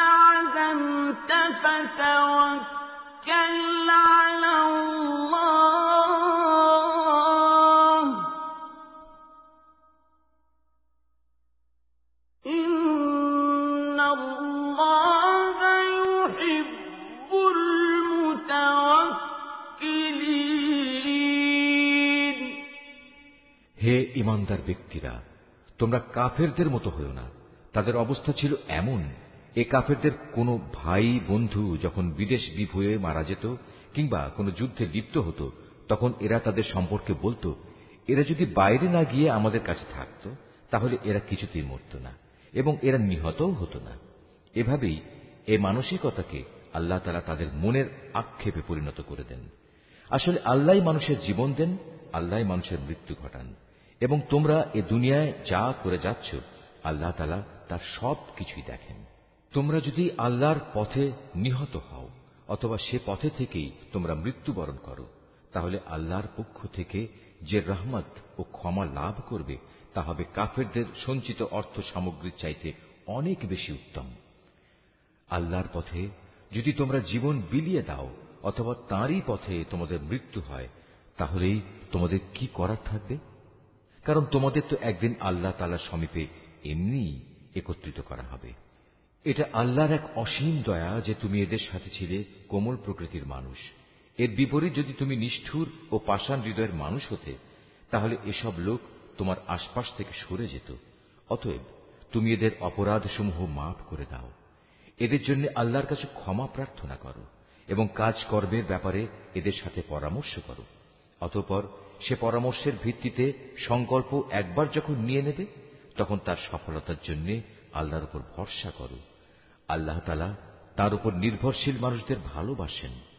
ইমানদার ব্যক্তিরা তোমরা কাফেরদের মতো হয়েও না। তাদের অবস্থা ছিল এমন এ কাফেরদের কোন ভাই বন্ধু যখন বিদেশ বিপ হয়ে মারা যেত কিংবা কোন যুদ্ধে লিপ্ত হতো, তখন এরা তাদের সম্পর্কে বলতো, এরা যদি বাইরে না গিয়ে আমাদের কাছে থাকত, তাহলে এরা কিছুতেই মরত না এবং এরা নিহতও হতো না। এভাবেই এ মানসিকতাকে আল্লাহ তালা তাদের মনের আক্ষেপে পরিণত করে দেন। আসলে আল্লাহ মানুষের জীবন দেন, আল্লাহ মানুষের মৃত্যু ঘটান এবং তোমরা এ দুনিয়ায় যা করে যাচ্ছ, আল্লাহ তালা তার সব কিছুই দেখেন। তোমরা যদি আল্লাহর পথে নিহত হও, অথবা সে পথে থেকেই তোমরা মৃত্যুবরণ করো, তাহলে আল্লাহর পক্ষ থেকে যে রহমত ও ক্ষমা লাভ করবে, তা হবে কাফেরদের সঞ্চিত অর্থ সামগ্রীর চাইতে অনেক বেশি উত্তম। আল্লাহর পথে যদি তোমরা জীবন বিলিয়ে দাও, অথবা তাঁরই পথে তোমাদের মৃত্যু হয়, তাহলেই তোমাদের কি করার থাকবে? কারণ তোমাদের তো একদিন আল্লাহ তালার সমীপে এমনি একত্রিত করা হবে। এটা আল্লাহর এক অসীম দয়া যে তুমি এদের সাথে ছিলে, কোমল প্রকৃতির মানুষ। এর বিপরীত যদি তুমি নিষ্ঠুর ও পাষাণ হৃদয়ের মানুষ হতে, তাহলে এসব লোক তোমার আশপাশ থেকে সরে যেত। অতএব তুমি এদের অপরাধ সমূহ মাফ করে দাও। এদের জন্য আল্লাহর কাছে ক্ষমা প্রার্থনা করো এবং কাজ কর্মের ব্যাপারে এদের সাথে পরামর্শ করো। অতঃপর সে পরামর্শের ভিত্তিতে সংকল্প একবার যখন নিয়ে নেবে, তখন তার সফলতার জন্য আল্লাহর উপর ভরসা করো। আল্লাহ তালা তার উপর নির্ভরশীল মানুষদের ভালোবাসেন।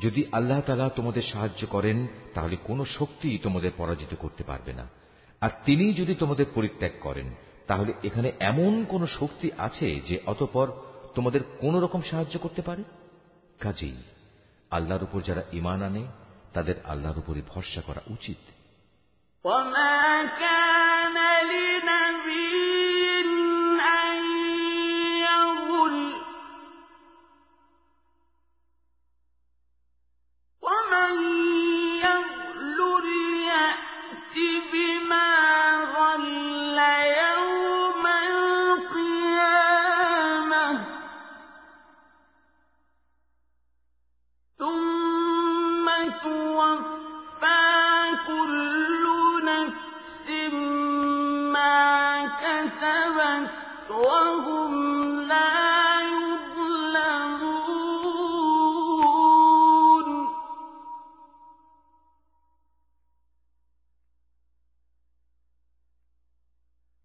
যদি আল্লাহ তালা তোমাদের সাহায্য করেন তাহলে কোনো শক্তি তোমাদের পরাজিত করতে পারবে না আর তিনি যদি তোমাদের পরিত্যাগ করেন তাহলে এখানে এমন কোন শক্তি আছে যে অতপর তোমাদের কোন রকম সাহায্য করতে পারে কাজেই আল্লাহর উপর যারা ইমান আনে তাদের আল্লাহর উপরই ভরসা করা উচিত وما كان لنبي توفى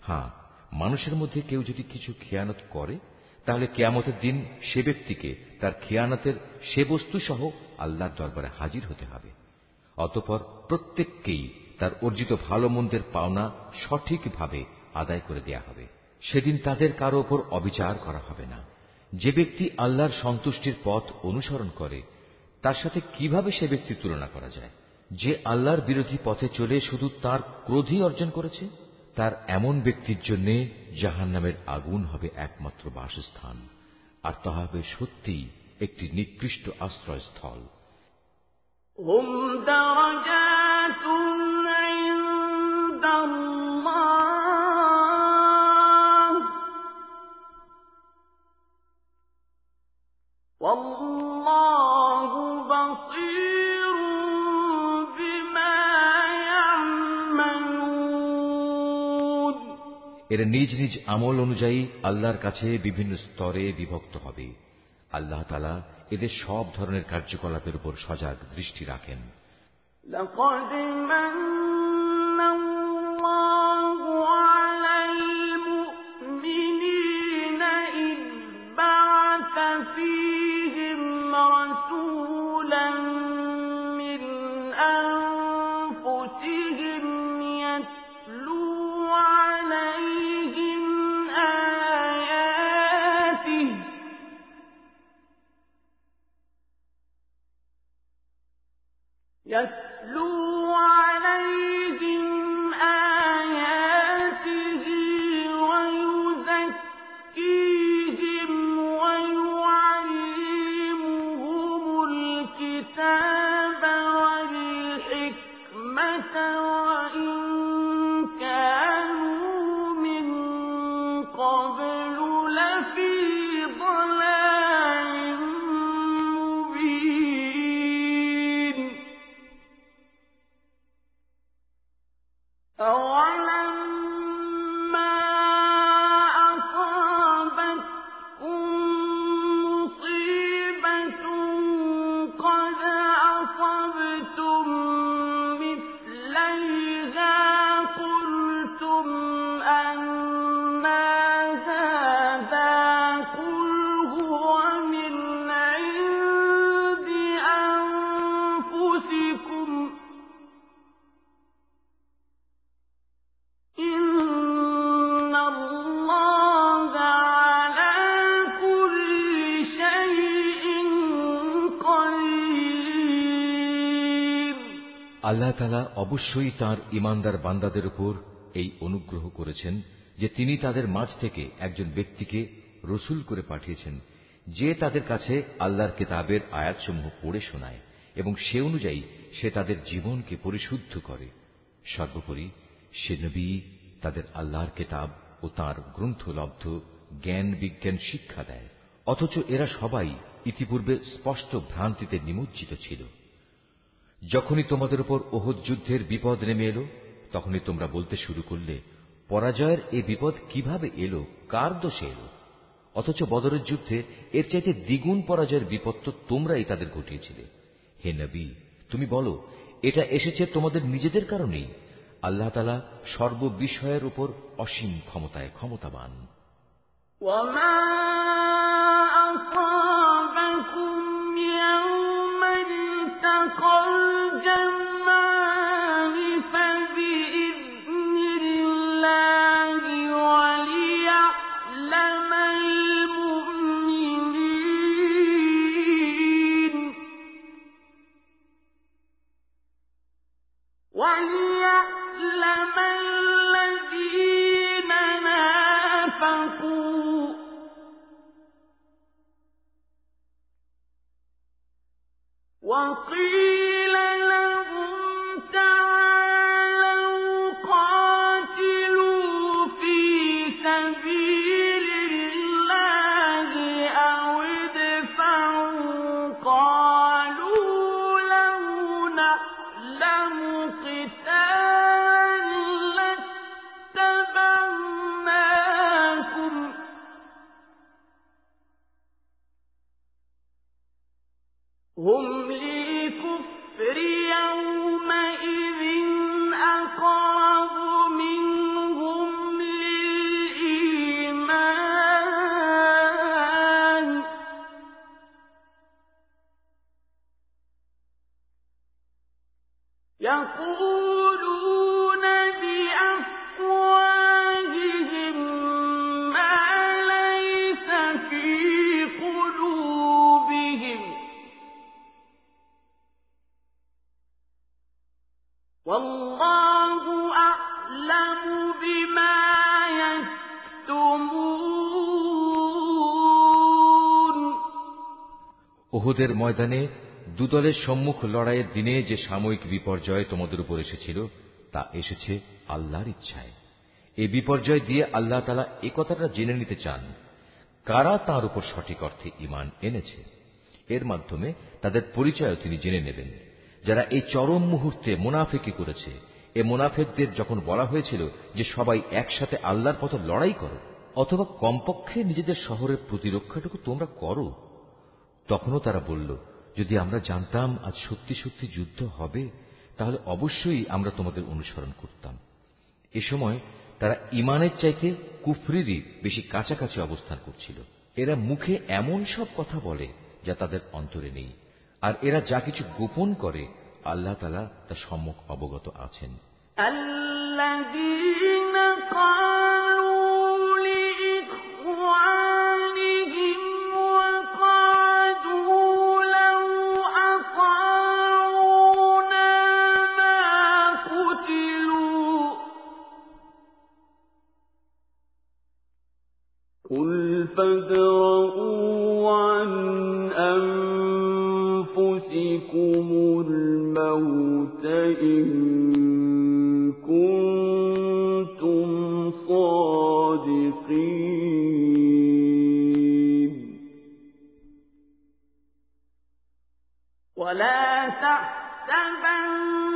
হ্যাঁ মানুষের মধ্যে কেউ যদি কিছু খেয়ানত করে, তাহলে কেয়ামতের দিন সে ব্যক্তিকে তার খেয়ানতের সে বস্তু সহ আল্লাহর দরবারে হাজির হতে হবে। অতপর প্রত্যেককেই তার অর্জিত ভালো মন্দের পাওনা সঠিকভাবে আদায় করে দেয়া হবে। সেদিন তাদের কারও ওপর অবিচার করা হবে না। যে ব্যক্তি আল্লাহর সন্তুষ্টির পথ অনুসরণ করে, তার সাথে কীভাবে সে ব্যক্তি তুলনা করা যায়? যে আল্লাহর বিরোধী পথে চলে শুধু তার ক্রোধই অর্জন করেছে? তার এমন ব্যক্তির জন্য জাহান নামের আগুন হবে একমাত্র বাসস্থান আর তাহা হবে সত্যিই একটি নিকৃষ্ট আশ্রয়স্থল هم درجات عند الله والله এরা নিজ নিজ আমল অনুযায়ী আল্লাহর কাছে বিভিন্ন স্তরে বিভক্ত হবে আল্লাহ তালা এদের সব ধরনের কার্যকলাপের উপর সজাগ দৃষ্টি রাখেন لقد من الله আল্লাহ তালা অবশ্যই তার ইমানদার বান্দাদের উপর এই অনুগ্রহ করেছেন যে তিনি তাদের মাঝ থেকে একজন ব্যক্তিকে রসুল করে পাঠিয়েছেন, যে তাদের কাছে আল্লাহর কেতাবের আয়াতসমূহ পড়ে শোনায় এবং সে অনুযায়ী সে তাদের জীবনকে পরিশুদ্ধ করে। সর্বোপরি, সে নবী তাদের আল্লাহর কেতাব ও তার গ্রন্থলব্ধ জ্ঞান বিজ্ঞান শিক্ষা দেয়, অথচ এরা সবাই ইতিপূর্বে স্পষ্ট ভ্রান্তিতে নিমজ্জিত ছিল। যখনই তোমাদের উপর ওহদ যুদ্ধের বিপদ নেমে এলো তখনই তোমরা বলতে শুরু করলে পরাজয়ের এ বিপদ কিভাবে এলো কার দোষে এলো অথচ বদরের যুদ্ধে এর চাইতে দ্বিগুণ পরাজয়ের বিপদ তো তোমরাই তাদের ঘটিয়েছিলে হে নবী তুমি বলো এটা এসেছে তোমাদের নিজেদের কারণেই আল্লাহ তালা সর্ববিষয়ের উপর অসীম ক্ষমতায় ক্ষমতাবান وما الجنة ময়দানে দুদলের সম্মুখ লড়াইয়ের দিনে যে সাময়িক বিপর্যয় তোমাদের উপর এসেছিল, তা এসেছে আল্লাহর ইচ্ছায়। এই বিপর্যয় দিয়ে আল্লাহ তালা এ কথাটা জেনে নিতে চান, কারা তার উপর সঠিক অর্থে ইমান এনেছে? এর মাধ্যমে তাদের পরিচয়ও তিনি জেনে নেবেন। যারা এই চরম মুহূর্তে মুনাফেকি করেছে, এ মুনাফেকদের যখন বলা হয়েছিল যে সবাই একসাথে আল্লাহর পথে লড়াই করো, অথবা কমপক্ষে নিজেদের শহরের প্রতিরক্ষাটুকু তোমরা করো তখনও তারা বলল যদি আমরা জানতাম আজ সত্যি সত্যি যুদ্ধ হবে তাহলে অবশ্যই আমরা তোমাদের অনুসরণ করতাম এ সময় তারা ইমানের চাইতে কুফরিরই বেশি কাছাকাছি অবস্থান করছিল এরা মুখে এমন সব কথা বলে যা তাদের অন্তরে নেই আর এরা যা কিছু গোপন করে আল্লাহ তালা তা সম্মুখ অবগত আছেন الذين قالوا الموت إن كنتم صادقين. ولا تحسبن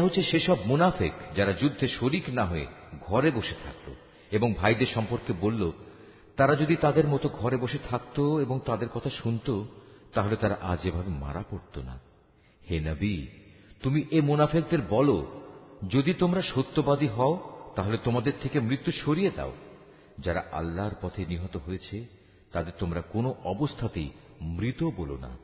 এরা হচ্ছে সেসব মুনাফেক যারা যুদ্ধে শরিক না হয়ে ঘরে বসে থাকত এবং ভাইদের সম্পর্কে বলল, তারা যদি তাদের মতো ঘরে বসে থাকত এবং তাদের কথা শুনত, তাহলে তারা আজ এভাবে মারা পড়ত না। হে নবী, তুমি এ মুনাফেকদের বলো, যদি তোমরা সত্যবাদী হও, তাহলে তোমাদের থেকে মৃত্যু সরিয়ে দাও। যারা আল্লাহর পথে নিহত হয়েছে, তাদের তোমরা কোনো অবস্থাতেই মৃত বলো না।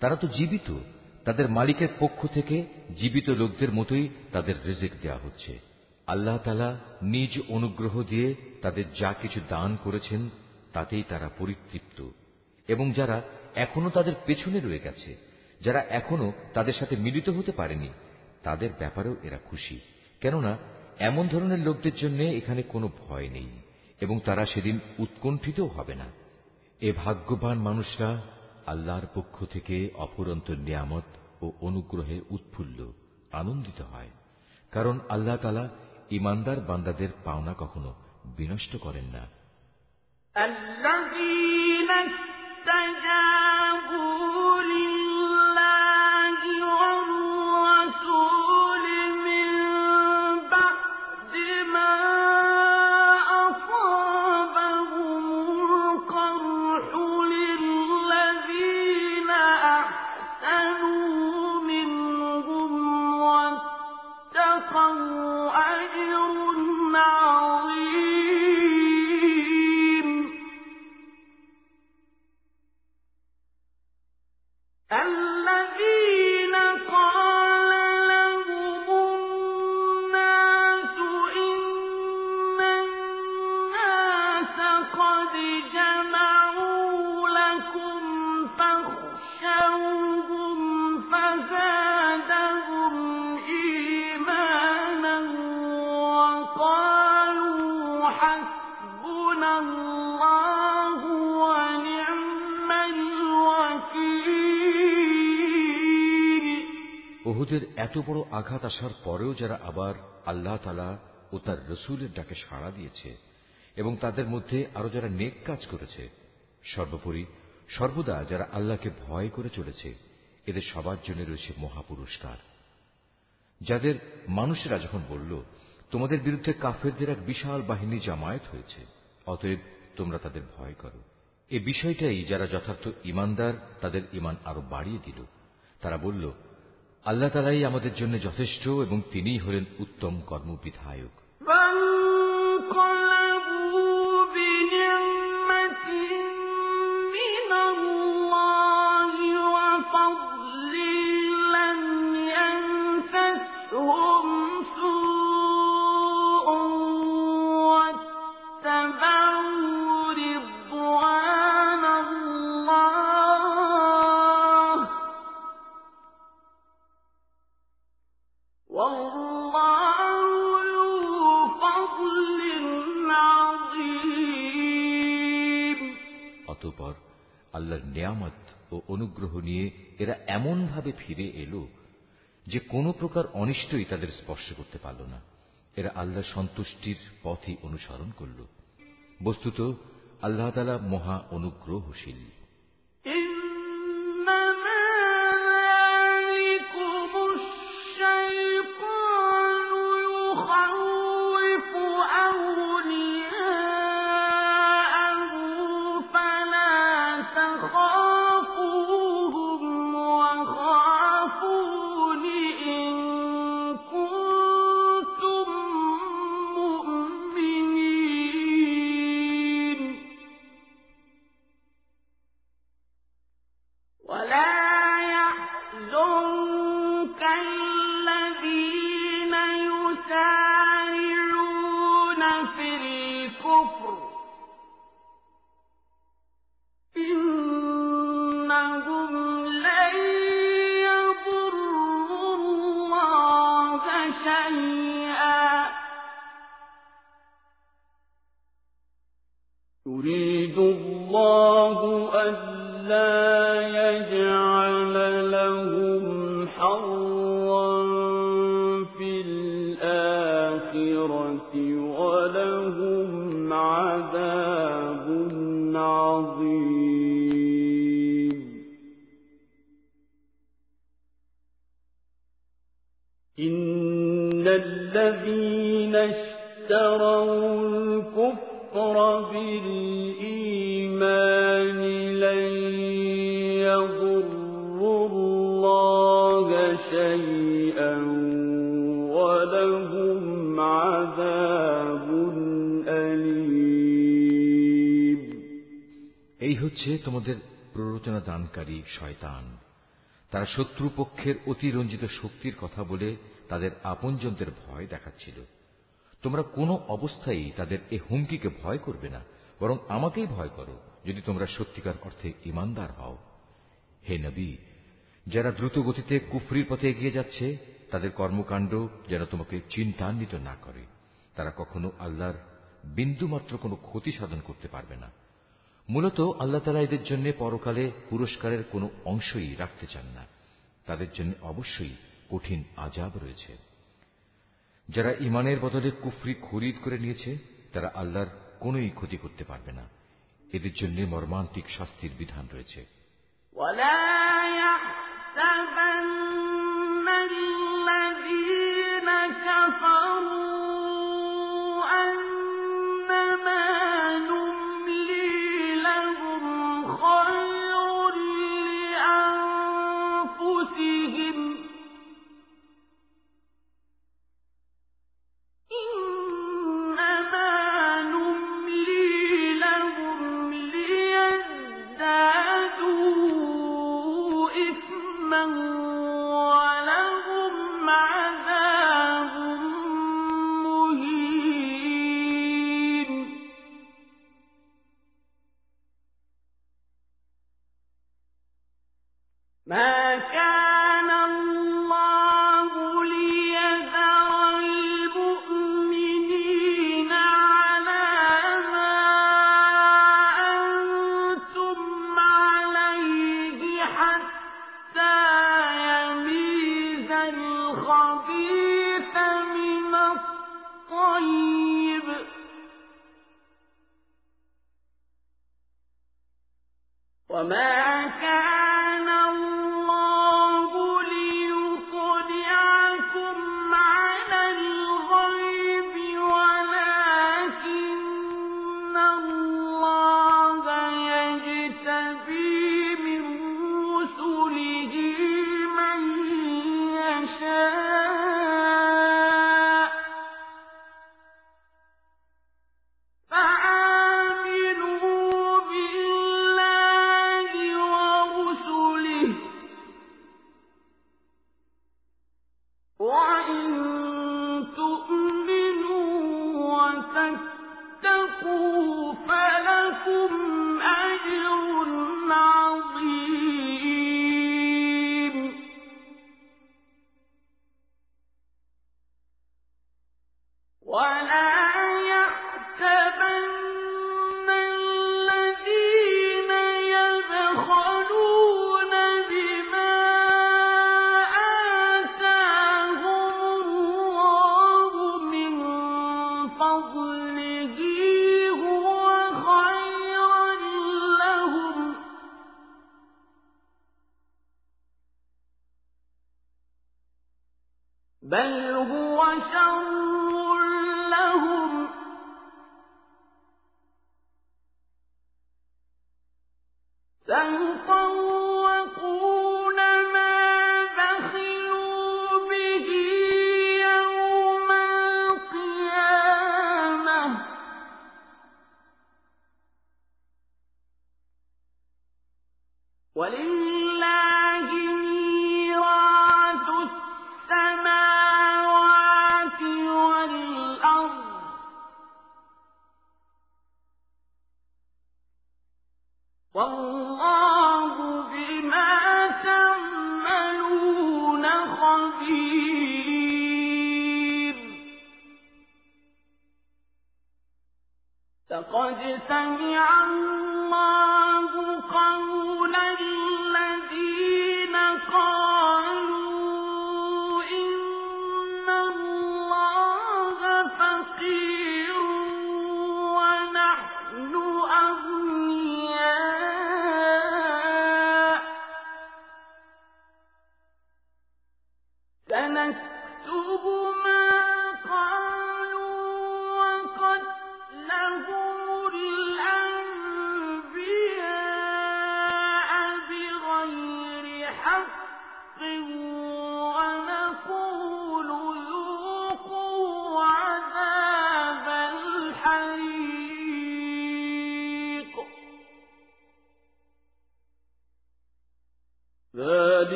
তারা তো জীবিত তাদের মালিকের পক্ষ থেকে জীবিত লোকদের মতোই তাদের রিজিক দেয়া হচ্ছে। আল্লাহ তালা নিজ অনুগ্রহ দিয়ে তাদের যা কিছু দান করেছেন, তাতেই তারা পরিতৃপ্ত। এবং যারা এখনও তাদের পেছনে রয়ে গেছে, যারা এখনও তাদের সাথে মিলিত হতে পারেনি, তাদের ব্যাপারেও এরা খুশি। কেননা, এমন ধরনের লোকদের জন্য এখানে কোনো ভয় নেই, এবং তারা সেদিন উৎকণ্ঠিতও হবে না। এ ভাগ্যবান মানুষরা আল্লাহর পক্ষ থেকে অপরন্ত নিয়ামত ও অনুগ্রহে উৎফুল্ল আনন্দিত হয় কারণ আল্লাহ তালা ইমানদার বান্দাদের পাওনা কখনো বিনষ্ট করেন না الذين استجابوا ওহুদের এত বড় আঘাত আসার পরেও যারা আবার আল্লাহ তালা ও তার রসুলের ডাকে সাড়া দিয়েছে এবং তাদের মধ্যে আরও যারা নেক কাজ করেছে, সর্বোপরি সর্বদা যারা আল্লাহকে ভয় করে চলেছে, এদের সবার জন্য রয়েছে মহাপুরস্কার। যাদের মানুষেরা যখন বলল, তোমাদের বিরুদ্ধে কাফেরদের এক বিশাল বাহিনী জামায়াত হয়েছে, অতএব তোমরা তাদের ভয় করো। এ বিষয়টাই যারা যথার্থ ইমানদার তাদের ইমান আরও বাড়িয়ে দিল। তারা বলল আল্লাহ তালাই আমাদের জন্য যথেষ্ট এবং তিনিই হলেন উত্তম কর্মবিধায়ক। আল্লাহর নিয়ামত ও অনুগ্রহ নিয়ে এরা এমনভাবে ফিরে এলো যে কোনো প্রকার অনিষ্টই তাদের স্পর্শ করতে পারল না। এরা আল্লাহ সন্তুষ্টির পথই অনুসরণ করল। বস্তুত, আল্লাহ তালা মহা অনুগ্রহশীল। শয়তান। তারা শত্রুপক্ষের অতিরঞ্জিত শক্তির কথা বলে তাদের আপনজনদের ভয় দেখাচ্ছিল। তোমরা কোনো অবস্থায় তাদের এ হুমকিকে ভয় করবে না, বরং আমাকেই ভয় করো যদি তোমরা সত্যিকার অর্থে ইমানদার হও। হে নবী, যারা দ্রুত গতিতে কুফরির পথে এগিয়ে যাচ্ছে, তাদের কর্মকাণ্ড যেন তোমাকে চিন্তান্বিত না করে। তারা কখনো আল্লাহর বিন্দুমাত্র কোনো ক্ষতি সাধন করতে পারবে না। মূলত আল্লাহ তালা এদের জন্য পরকালে পুরস্কারের কোনো অংশই রাখতে চান না তাদের জন্য অবশ্যই কঠিন আজাব রয়েছে যারা ইমানের বদলে কুফরি খরিদ করে নিয়েছে তারা আল্লাহর কোনই ক্ষতি করতে পারবে না এদের জন্য মর্মান্তিক শাস্তির বিধান রয়েছে الذين كفروا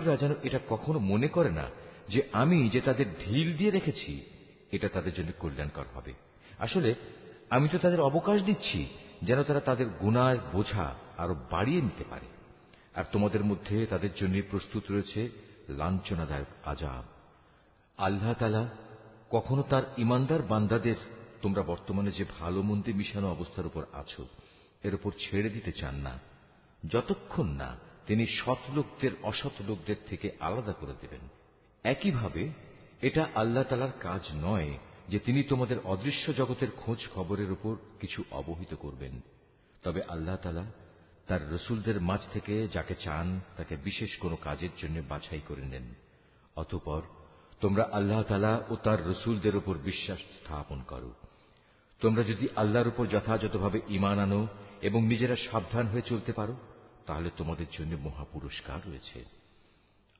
কাফেররা যেন এটা কখনো মনে করে না যে আমি যে তাদের ঢিল দিয়ে রেখেছি, এটা তাদের জন্য কল্যাণকর হবে। আসলে আমি তো তাদের অবকাশ দিচ্ছি, যেন তারা তাদের গুনার বোঝা আরও বাড়িয়ে নিতে পারে। আর তোমাদের মধ্যে তাদের জন্য প্রস্তুত রয়েছে লাঞ্ছনাদায়ক আজাব। আল্লাহ তালা কখনো তার ইমানদার বান্দাদের তোমরা বর্তমানে যে ভালো মন্দে মিশানো অবস্থার উপর আছো, এর উপর ছেড়ে দিতে চান না, যতক্ষণ না তিনি সৎ লোকদের, অসৎ লোকদের থেকে আলাদা করে দেবেন। একইভাবে, এটা আল্লাহ তালার কাজ নয় যে তিনি তোমাদের অদৃশ্য জগতের খোঁজ খবরের উপর কিছু অবহিত করবেন। তবে আল্লাহ তালা তার রসুলদের মাঝ থেকে যাকে চান, তাকে বিশেষ কোনো কাজের জন্য বাছাই করে নেন। অতপর, তোমরা আল্লাহ তালা ও তার রসুলদের উপর বিশ্বাস স্থাপন করো। তোমরা যদি আল্লাহর উপর যথাযথভাবে ইমান আনো এবং নিজেরা সাবধান হয়ে চলতে পারো তাহলে তোমাদের জন্য মহা পুরস্কার রয়েছে।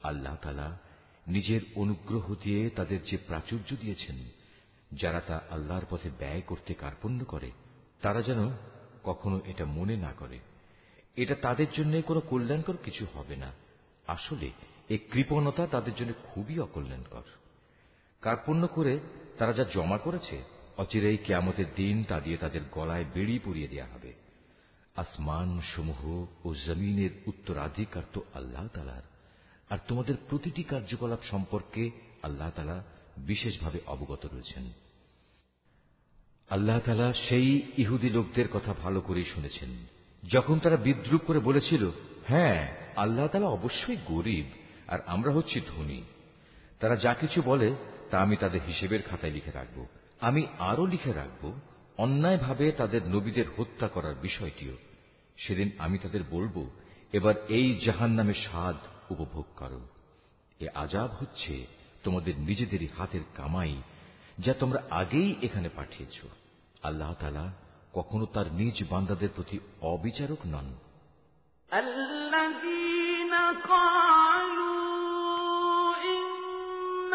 আল্লাহ তালা নিজের অনুগ্রহ দিয়ে তাদের যে প্রাচুর্য দিয়েছেন, যারা তা আল্লাহর পথে ব্যয় করতে কার্পণ্য করে, তারা যেন কখনো এটা মনে না করে। এটা তাদের জন্য কোনো কল্যাণকর কিছু হবে না। আসলে এই কৃপণতা তাদের জন্য খুবই অকল্যাণকর। কার্পণ্য করে তারা যা জমা করেছে, অচিরেই কেয়ামতের দিন তা দিয়ে তাদের গলায় বেড়ি পুড়িয়ে দেওয়া হবে। আসমান সমূহ ও জমিনের উত্তরাধিকার তো আল্লাহ তালার আর তোমাদের প্রতিটি কার্যকলাপ সম্পর্কে আল্লাহ তালা বিশেষভাবে অবগত রয়েছেন। আল্লাহ তালা সেই ইহুদি লোকদের কথা ভালো করেই শুনেছেন। যখন তারা বিদ্রুপ করে বলেছিল হ্যাঁ আল্লাহ তালা অবশ্যই গরিব, আর আমরা হচ্ছি ধনী। তারা যা কিছু বলে তা আমি তাদের হিসেবের খাতায় লিখে রাখব। আমি আরও লিখে রাখব। অন্যায়ভাবে তাদের নবীদের হত্যা করার বিষয়টিও সেদিন আমি তাদের বলবো এবার এই জাহান নামে স্বাদ উপভোগ করো এ আজাব হচ্ছে তোমাদের নিজেদেরই হাতের কামাই যা তোমরা আগেই এখানে পাঠিয়েছ আল্লাহ তালা কখনো তার নিজ বান্দাদের প্রতি অবিচারক নন الذين قالوا إن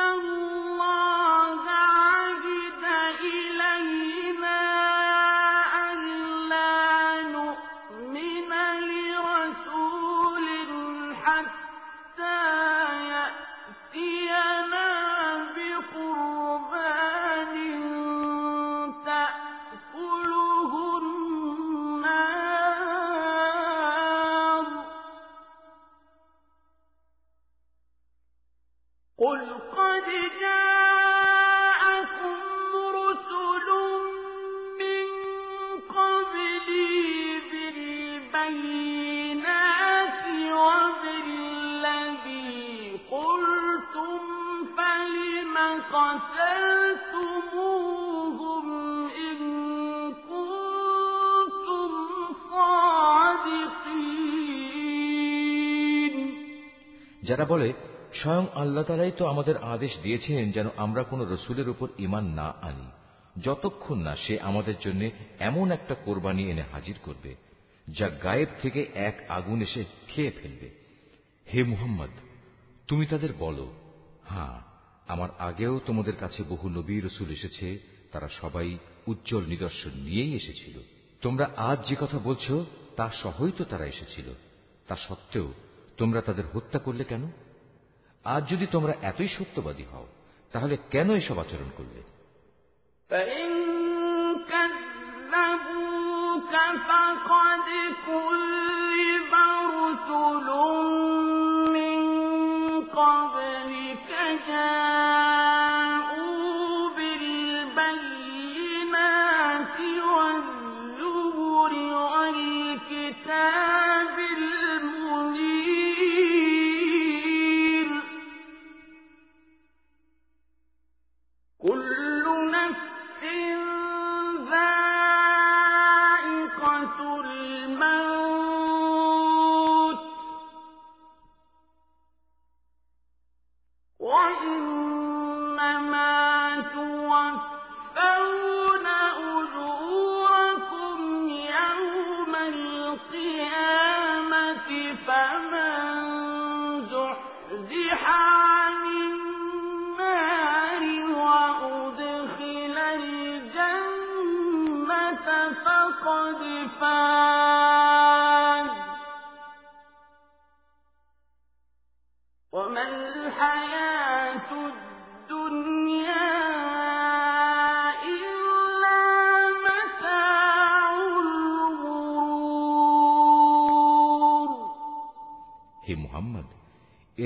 যারা বলে, স্বয়ং আল্লাহ তালাই তো আমাদের আদেশ দিয়েছেন যেন আমরা কোন রসুলের উপর ইমান না আনি। যতক্ষণ না সে আমাদের জন্য এমন একটা কোরবানি এনে হাজির করবে, যা গায়েব থেকে এক আগুন এসে খেয়ে ফেলবে। হে মুহাম্মদ, তুমি তাদের বলো হ্যাঁ আমার আগেও তোমাদের কাছে বহু নবী রসুল এসেছে, তারা সবাই উজ্জ্বল নিদর্শন নিয়েই এসেছিল। তোমরা আজ যে কথা বলছো, তা সহই তো তারা এসেছিল। তা সত্ত্বেও তোমরা তাদের হত্যা করলে কেন আজ যদি তোমরা এতই সত্যবাদী হও তাহলে কেন এসব আচরণ করলে فإن كذبوك فقد كذب رسل من قبلك جاءوا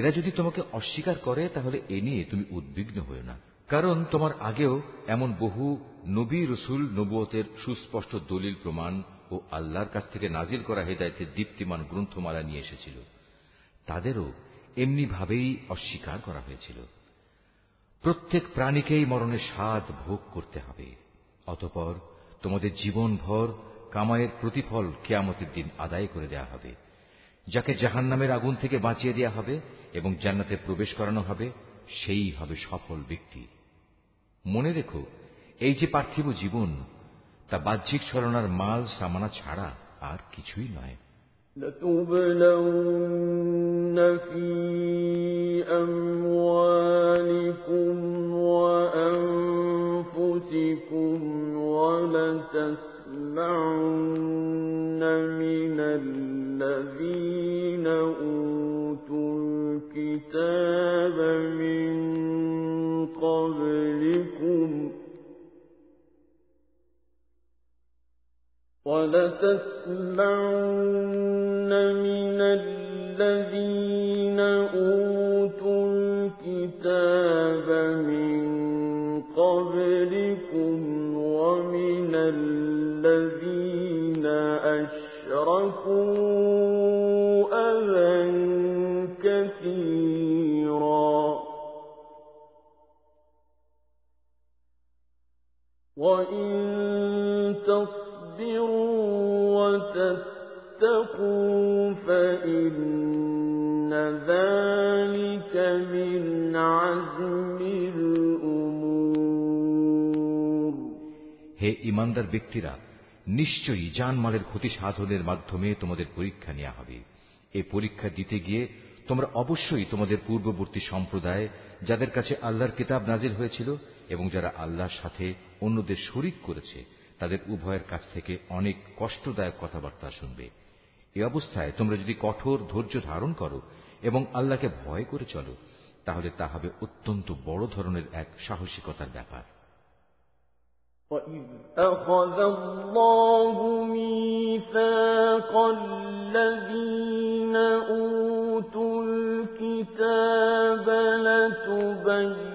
এরা যদি তোমাকে অস্বীকার করে, তাহলে এ নিয়ে তুমি উদ্বিগ্ন হও না। কারণ তোমার আগেও এমন বহু নবী রসুল নবুয়তের সুস্পষ্ট দলিল, প্রমাণ ও আল্লাহর কাছ থেকে নাজিল করা হেদায়তের দীপ্তিমান গ্রন্থমালা নিয়ে এসেছিল। তাদেরও এমনি ভাবেই অস্বীকার করা হয়েছিল। প্রত্যেক প্রাণীকেই মরণের স্বাদ ভোগ করতে হবে। অতপর তোমাদের জীবনভর কামায়ের প্রতিফল কেয়ামতের দিন আদায় করে দেয়া হবে। যাকে জাহান্নামের আগুন থেকে বাঁচিয়ে দেয়া হবে এবং জান্নাতে প্রবেশ করানো হবে সেই হবে সফল ব্যক্তি মনে রেখো এই যে পার্থিব জীবন তা বাহ্যিক ছলনার মাল সামানা ছাড়া আর কিছুই নয় لتبلون في أموالكم وأنفسكم ولتسمعن من ولتسمعن من الذين أوتوا الكتاب من قبلكم ومن الذين أشركوا হে ইমানদার ব্যক্তিরা, নিশ্চয়ই জানমালের ক্ষতি সাধনের মাধ্যমে তোমাদের পরীক্ষা নেওয়া হবে। এ পরীক্ষা দিতে গিয়ে তোমরা অবশ্যই তোমাদের পূর্ববর্তী সম্প্রদায়, যাদের কাছে আল্লাহর কিতাব নাজির হয়েছিল এবং যারা আল্লাহর সাথে অন্যদের শরিক করেছে তাদের উভয়ের কাছ থেকে অনেক কষ্টদায়ক কথাবার্তা শুনবে এ অবস্থায় তোমরা যদি কঠোর ধৈর্য ধারণ করো এবং আল্লাহকে ভয় করে চলো তাহলে তা হবে অত্যন্ত বড় ধরনের এক সাহসিকতার ব্যাপার وَإِذْ أَخَذَ اللَّهُ مِيثَاقَ الَّذِينَ أُوتُوا الْكِتَابَ لَتُبَيِّنُنَّهُ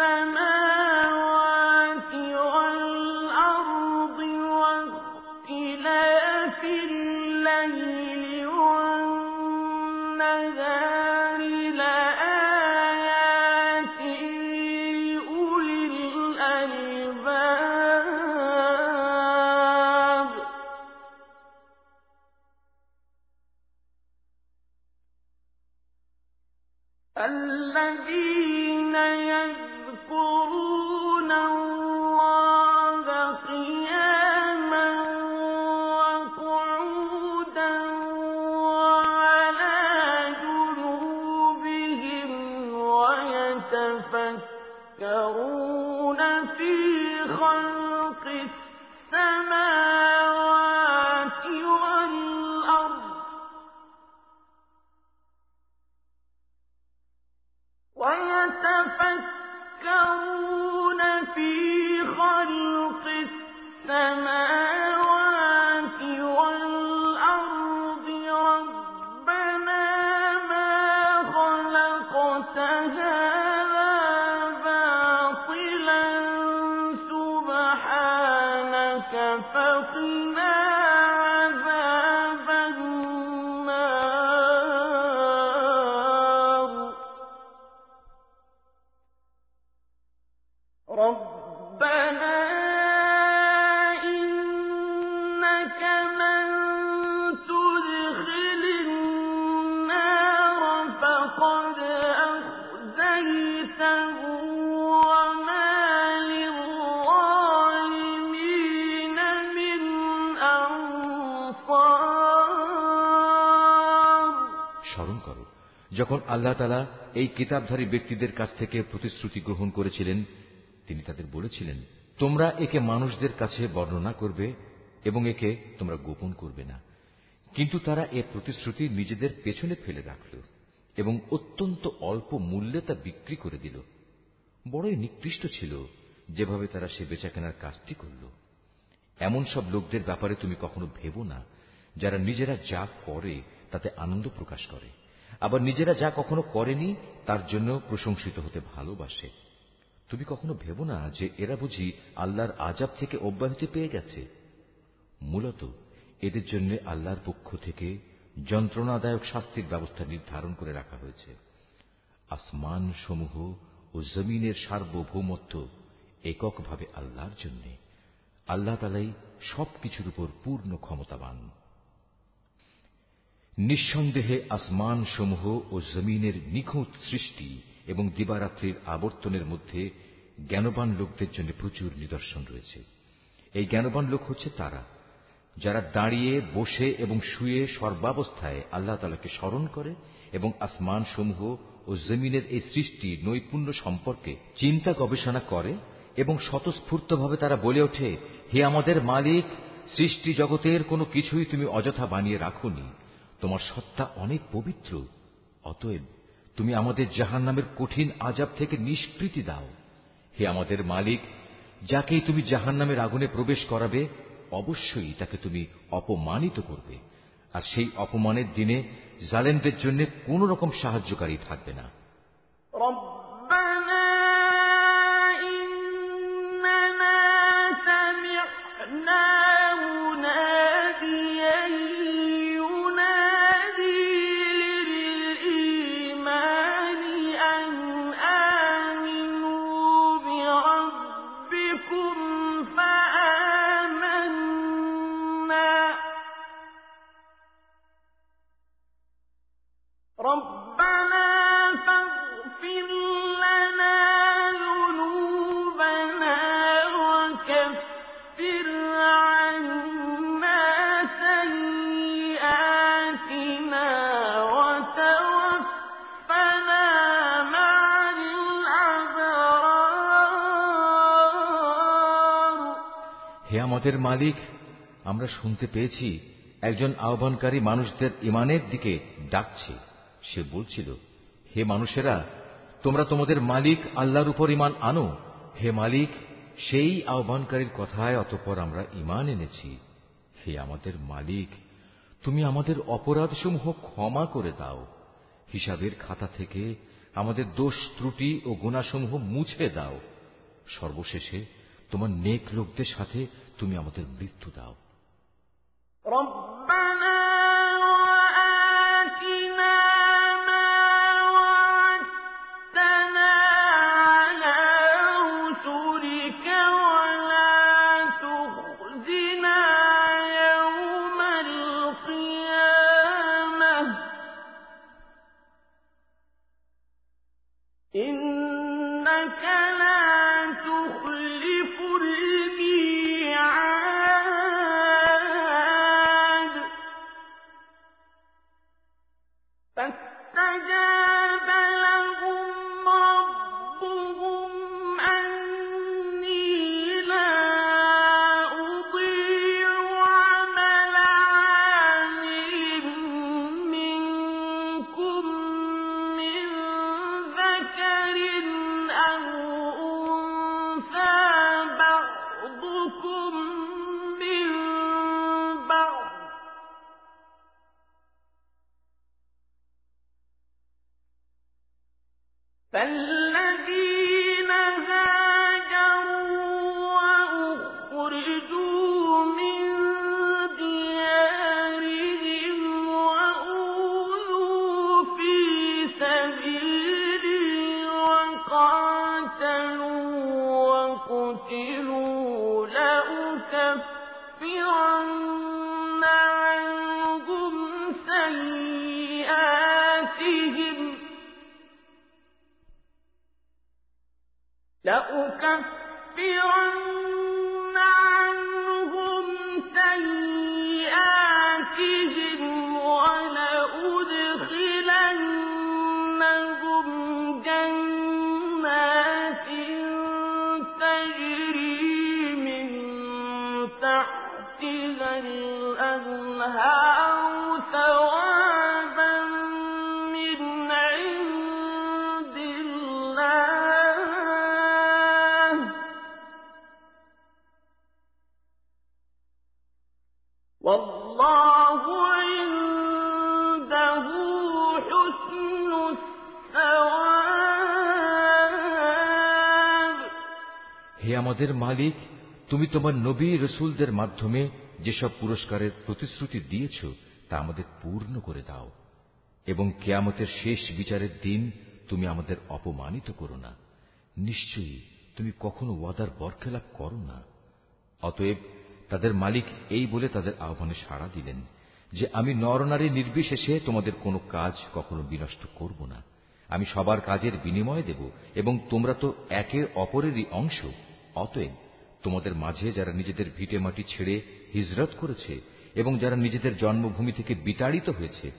السماوات যখন আল্লাহ তালা এই কিতাবধারী ব্যক্তিদের কাছ থেকে প্রতিশ্রুতি গ্রহণ করেছিলেন, তিনি তাদের বলেছিলেন, তোমরা একে মানুষদের কাছে বর্ণনা করবে এবং একে তোমরা গোপন করবে না। কিন্তু তারা এ প্রতিশ্রুতি নিজেদের পেছনে ফেলে রাখল এবং অত্যন্ত অল্প মূল্যে তা বিক্রি করে দিল। বড়ই নিকৃষ্ট ছিল যেভাবে তারা সে বেচাকেনার কাজটি করল। এমন সব লোকদের ব্যাপারে তুমি কখনো ভেবো না, যারা নিজেরা যা করে তাতে আনন্দ প্রকাশ করে। আবার নিজেরা যা কখনো করেনি, তার জন্য প্রশংসিত হতে ভালোবাসে। তুমি কখনো ভেবো না যে এরা বুঝি আল্লাহর আজাব থেকে অব্যাহতি পেয়ে গেছে? মূলত এদের জন্য আল্লাহর পক্ষ থেকে যন্ত্রণাদায়ক শাস্তির ব্যবস্থা নির্ধারণ করে রাখা হয়েছে। আসমান সমূহ ও জমিনের সার্বভৌমত্ব এককভাবে আল্লাহর জন্য। আল্লাহ তালাই সবকিছুর উপর পূর্ণ ক্ষমতাবান। নিঃসন্দেহে আসমান সমূহ ও জমিনের নিখুঁত সৃষ্টি এবং দিবারাত্রির আবর্তনের মধ্যে জ্ঞানবান লোকদের জন্য প্রচুর নিদর্শন রয়েছে। এই জ্ঞানবান লোক হচ্ছে তারা, যারা দাঁড়িয়ে, বসে এবং শুয়ে সর্বাবস্থায় আল্লাহ তালাকে স্মরণ করে এবং আসমান সমূহ ও জমিনের এই সৃষ্টি নৈপুণ্য সম্পর্কে চিন্তা গবেষণা করে এবং স্বতঃস্ফূর্তভাবে তারা বলে ওঠে, হে আমাদের মালিক, সৃষ্টি জগতের কোনো কিছুই তুমি অযথা বানিয়ে রাখুনি। তোমার সত্তা অনেক পবিত্র, অতএব তুমি আমাদের জাহান নামের কঠিন আজাব থেকে নিষ্কৃতি দাও। হে আমাদের মালিক, যাকেই তুমি জাহান নামের আগুনে প্রবেশ করাবে, অবশ্যই তাকে তুমি অপমানিত করবে, আর সেই অপমানের দিনে জালেনদের জন্য কোন রকম সাহায্যকারী থাকবে না। আমাদের মালিক। আমরা শুনতে পেয়েছি, একজন আহ্বানকারী মানুষদের ইমানের দিকে ডাকছে। সে বলছিল, হে মানুষেরা, তোমরা তোমাদের মালিক আল্লাহর উপর ইমান আনো। হে মালিক, সেই আহ্বানকারীর কথায় অতপর আমরা ইমান এনেছি। হে আমাদের মালিক, তুমি আমাদের অপরাধসমূহ ক্ষমা করে দাও। হিসাবের খাতা থেকে আমাদের দোষ, ত্রুটি ও গুণাসমূহ মুছে দাও। সর্বশেষে তোমার নেক লোকদের সাথে তুমি আমাদের মৃত্যু দাও। لَأُكَفِّرَنَّ আমাদের মালিক, তুমি তোমার নবী রসুলদের মাধ্যমে যেসব পুরস্কারের প্রতিশ্রুতি দিয়েছ, তা আমাদের পূর্ণ করে দাও। এবং কেয়ামতের শেষ বিচারের দিন তুমি আমাদের অপমানিত করো না। নিশ্চয়ই তুমি কখনো ওয়াদার বরখেলাপ করো না। অতএব তাদের মালিক এই বলে তাদের আহ্বানে সাড়া দিলেন যে, আমি নরনারী নির্বিশেষে তোমাদের কোনো কাজ কখনো বিনষ্ট করব না। আমি সবার কাজের বিনিময় দেব এবং তোমরা তো একে অপরেরই অংশ। অতএব তোমাদের মাঝে যারা নিজেদের ভিটে মাটি ছেড়ে হিজরত করেছে এবং যারা নিজেদের জন্মভূমি থেকে বিতাড়িত হয়েছে,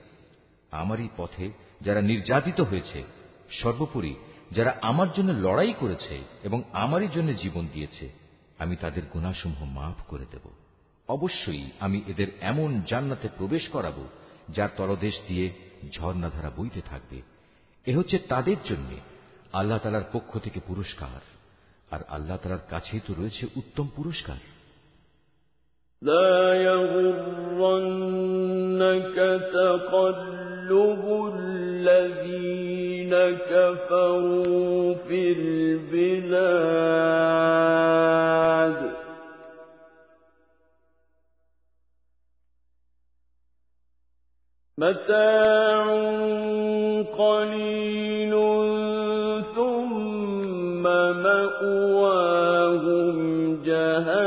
আমারই পথে যারা নির্যাতিত হয়েছে, সর্বোপরি যারা আমার জন্য লড়াই করেছে এবং আমারই জন্য জীবন দিয়েছে, আমি তাদের গুণাসমূহ মাফ করে দেব। অবশ্যই আমি এদের এমন জান্নাতে প্রবেশ করাব, যার তলদেশ দিয়ে ঝর্ণাধারা বইতে থাকবে। এ হচ্ছে তাদের জন্য আল্লাহ তালার পক্ষ থেকে পুরস্কার। আর আল্লাহ তালার কাছেই তো রয়েছে উত্তম পুরস্কার لا يغرنك تقلب الذين كفروا في البلاد متاع قليل ثم مأواهم جهنم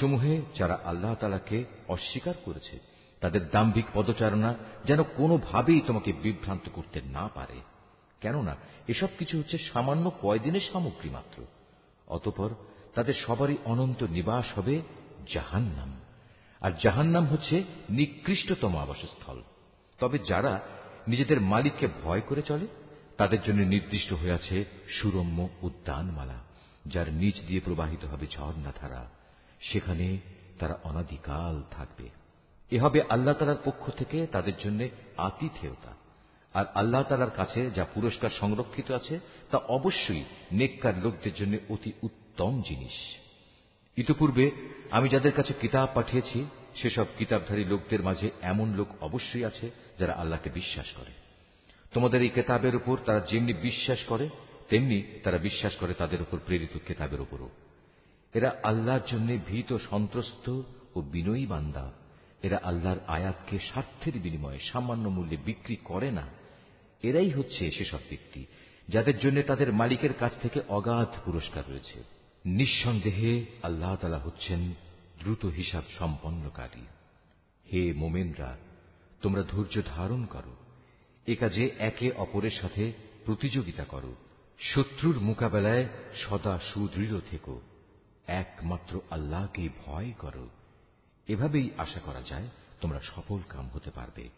জনপদ সমূহে যারা আল্লাহ তালাকে অস্বীকার করেছে, তাদের দাম্ভিক পদচারণা যেন কোনোভাবেই তোমাকে বিভ্রান্ত করতে না পারে। কেননা, এসব কিছু হচ্ছে সামান্য কয়দিনের সামগ্রী মাত্র। অতপর তাদের সবারই অনন্ত নিবাস হবে জাহান্নাম। আর জাহান্নাম হচ্ছে নিকৃষ্টতম আবাসস্থল। তবে যারা নিজেদের মালিককে ভয় করে চলে, তাদের জন্য নির্দিষ্ট হয়ে আছে সুরম্য উদ্যানমালা, যার নিচ দিয়ে প্রবাহিত হবে ঝর্ণাধারা। সেখানে তারা অনাদিকাল থাকবে। এ হবে আল্লাহ তালার পক্ষ থেকে তাদের জন্য আতিথেয়তা। আর আল্লাহ তালার কাছে যা পুরস্কার সংরক্ষিত আছে, তা অবশ্যই নেককার লোকদের জন্য অতি উত্তম জিনিস। ইতপূর্বে আমি যাদের কাছে কিতাব পাঠিয়েছি, সেসব কিতাবধারী লোকদের মাঝে এমন লোক অবশ্যই আছে যারা আল্লাহকে বিশ্বাস করে। তোমাদের এই কেতাবের উপর তারা যেমনি বিশ্বাস করে, তেমনি তারা বিশ্বাস করে তাদের উপর প্রেরিত কেতাবের উপরও। এরা আল্লাহর জন্য ভীত সন্ত্রস্ত ও বিনয়ী বান্দা। এরা আল্লাহর আয়াতকে স্বার্থের বিনিময়ে সামান্য মূল্যে বিক্রি করে না। এরাই হচ্ছে সেসব ব্যক্তি, যাদের জন্য তাদের মালিকের কাছ থেকে অগাধ পুরস্কার রয়েছে। নিঃসন্দেহে আল্লাহ তালা হচ্ছেন দ্রুত হিসাব সম্পন্নকারী। হে মোমেনরা, তোমরা ধৈর্য ধারণ করো। এ কাজে একে অপরের সাথে প্রতিযোগিতা করো। শত্রুর মোকাবেলায় সদা সুদৃঢ় থেকো। একমাত্র আল্লাহকেই ভয় করো। এভাবেই আশা করা যায় তোমরা সফল কাম হতে পারবে।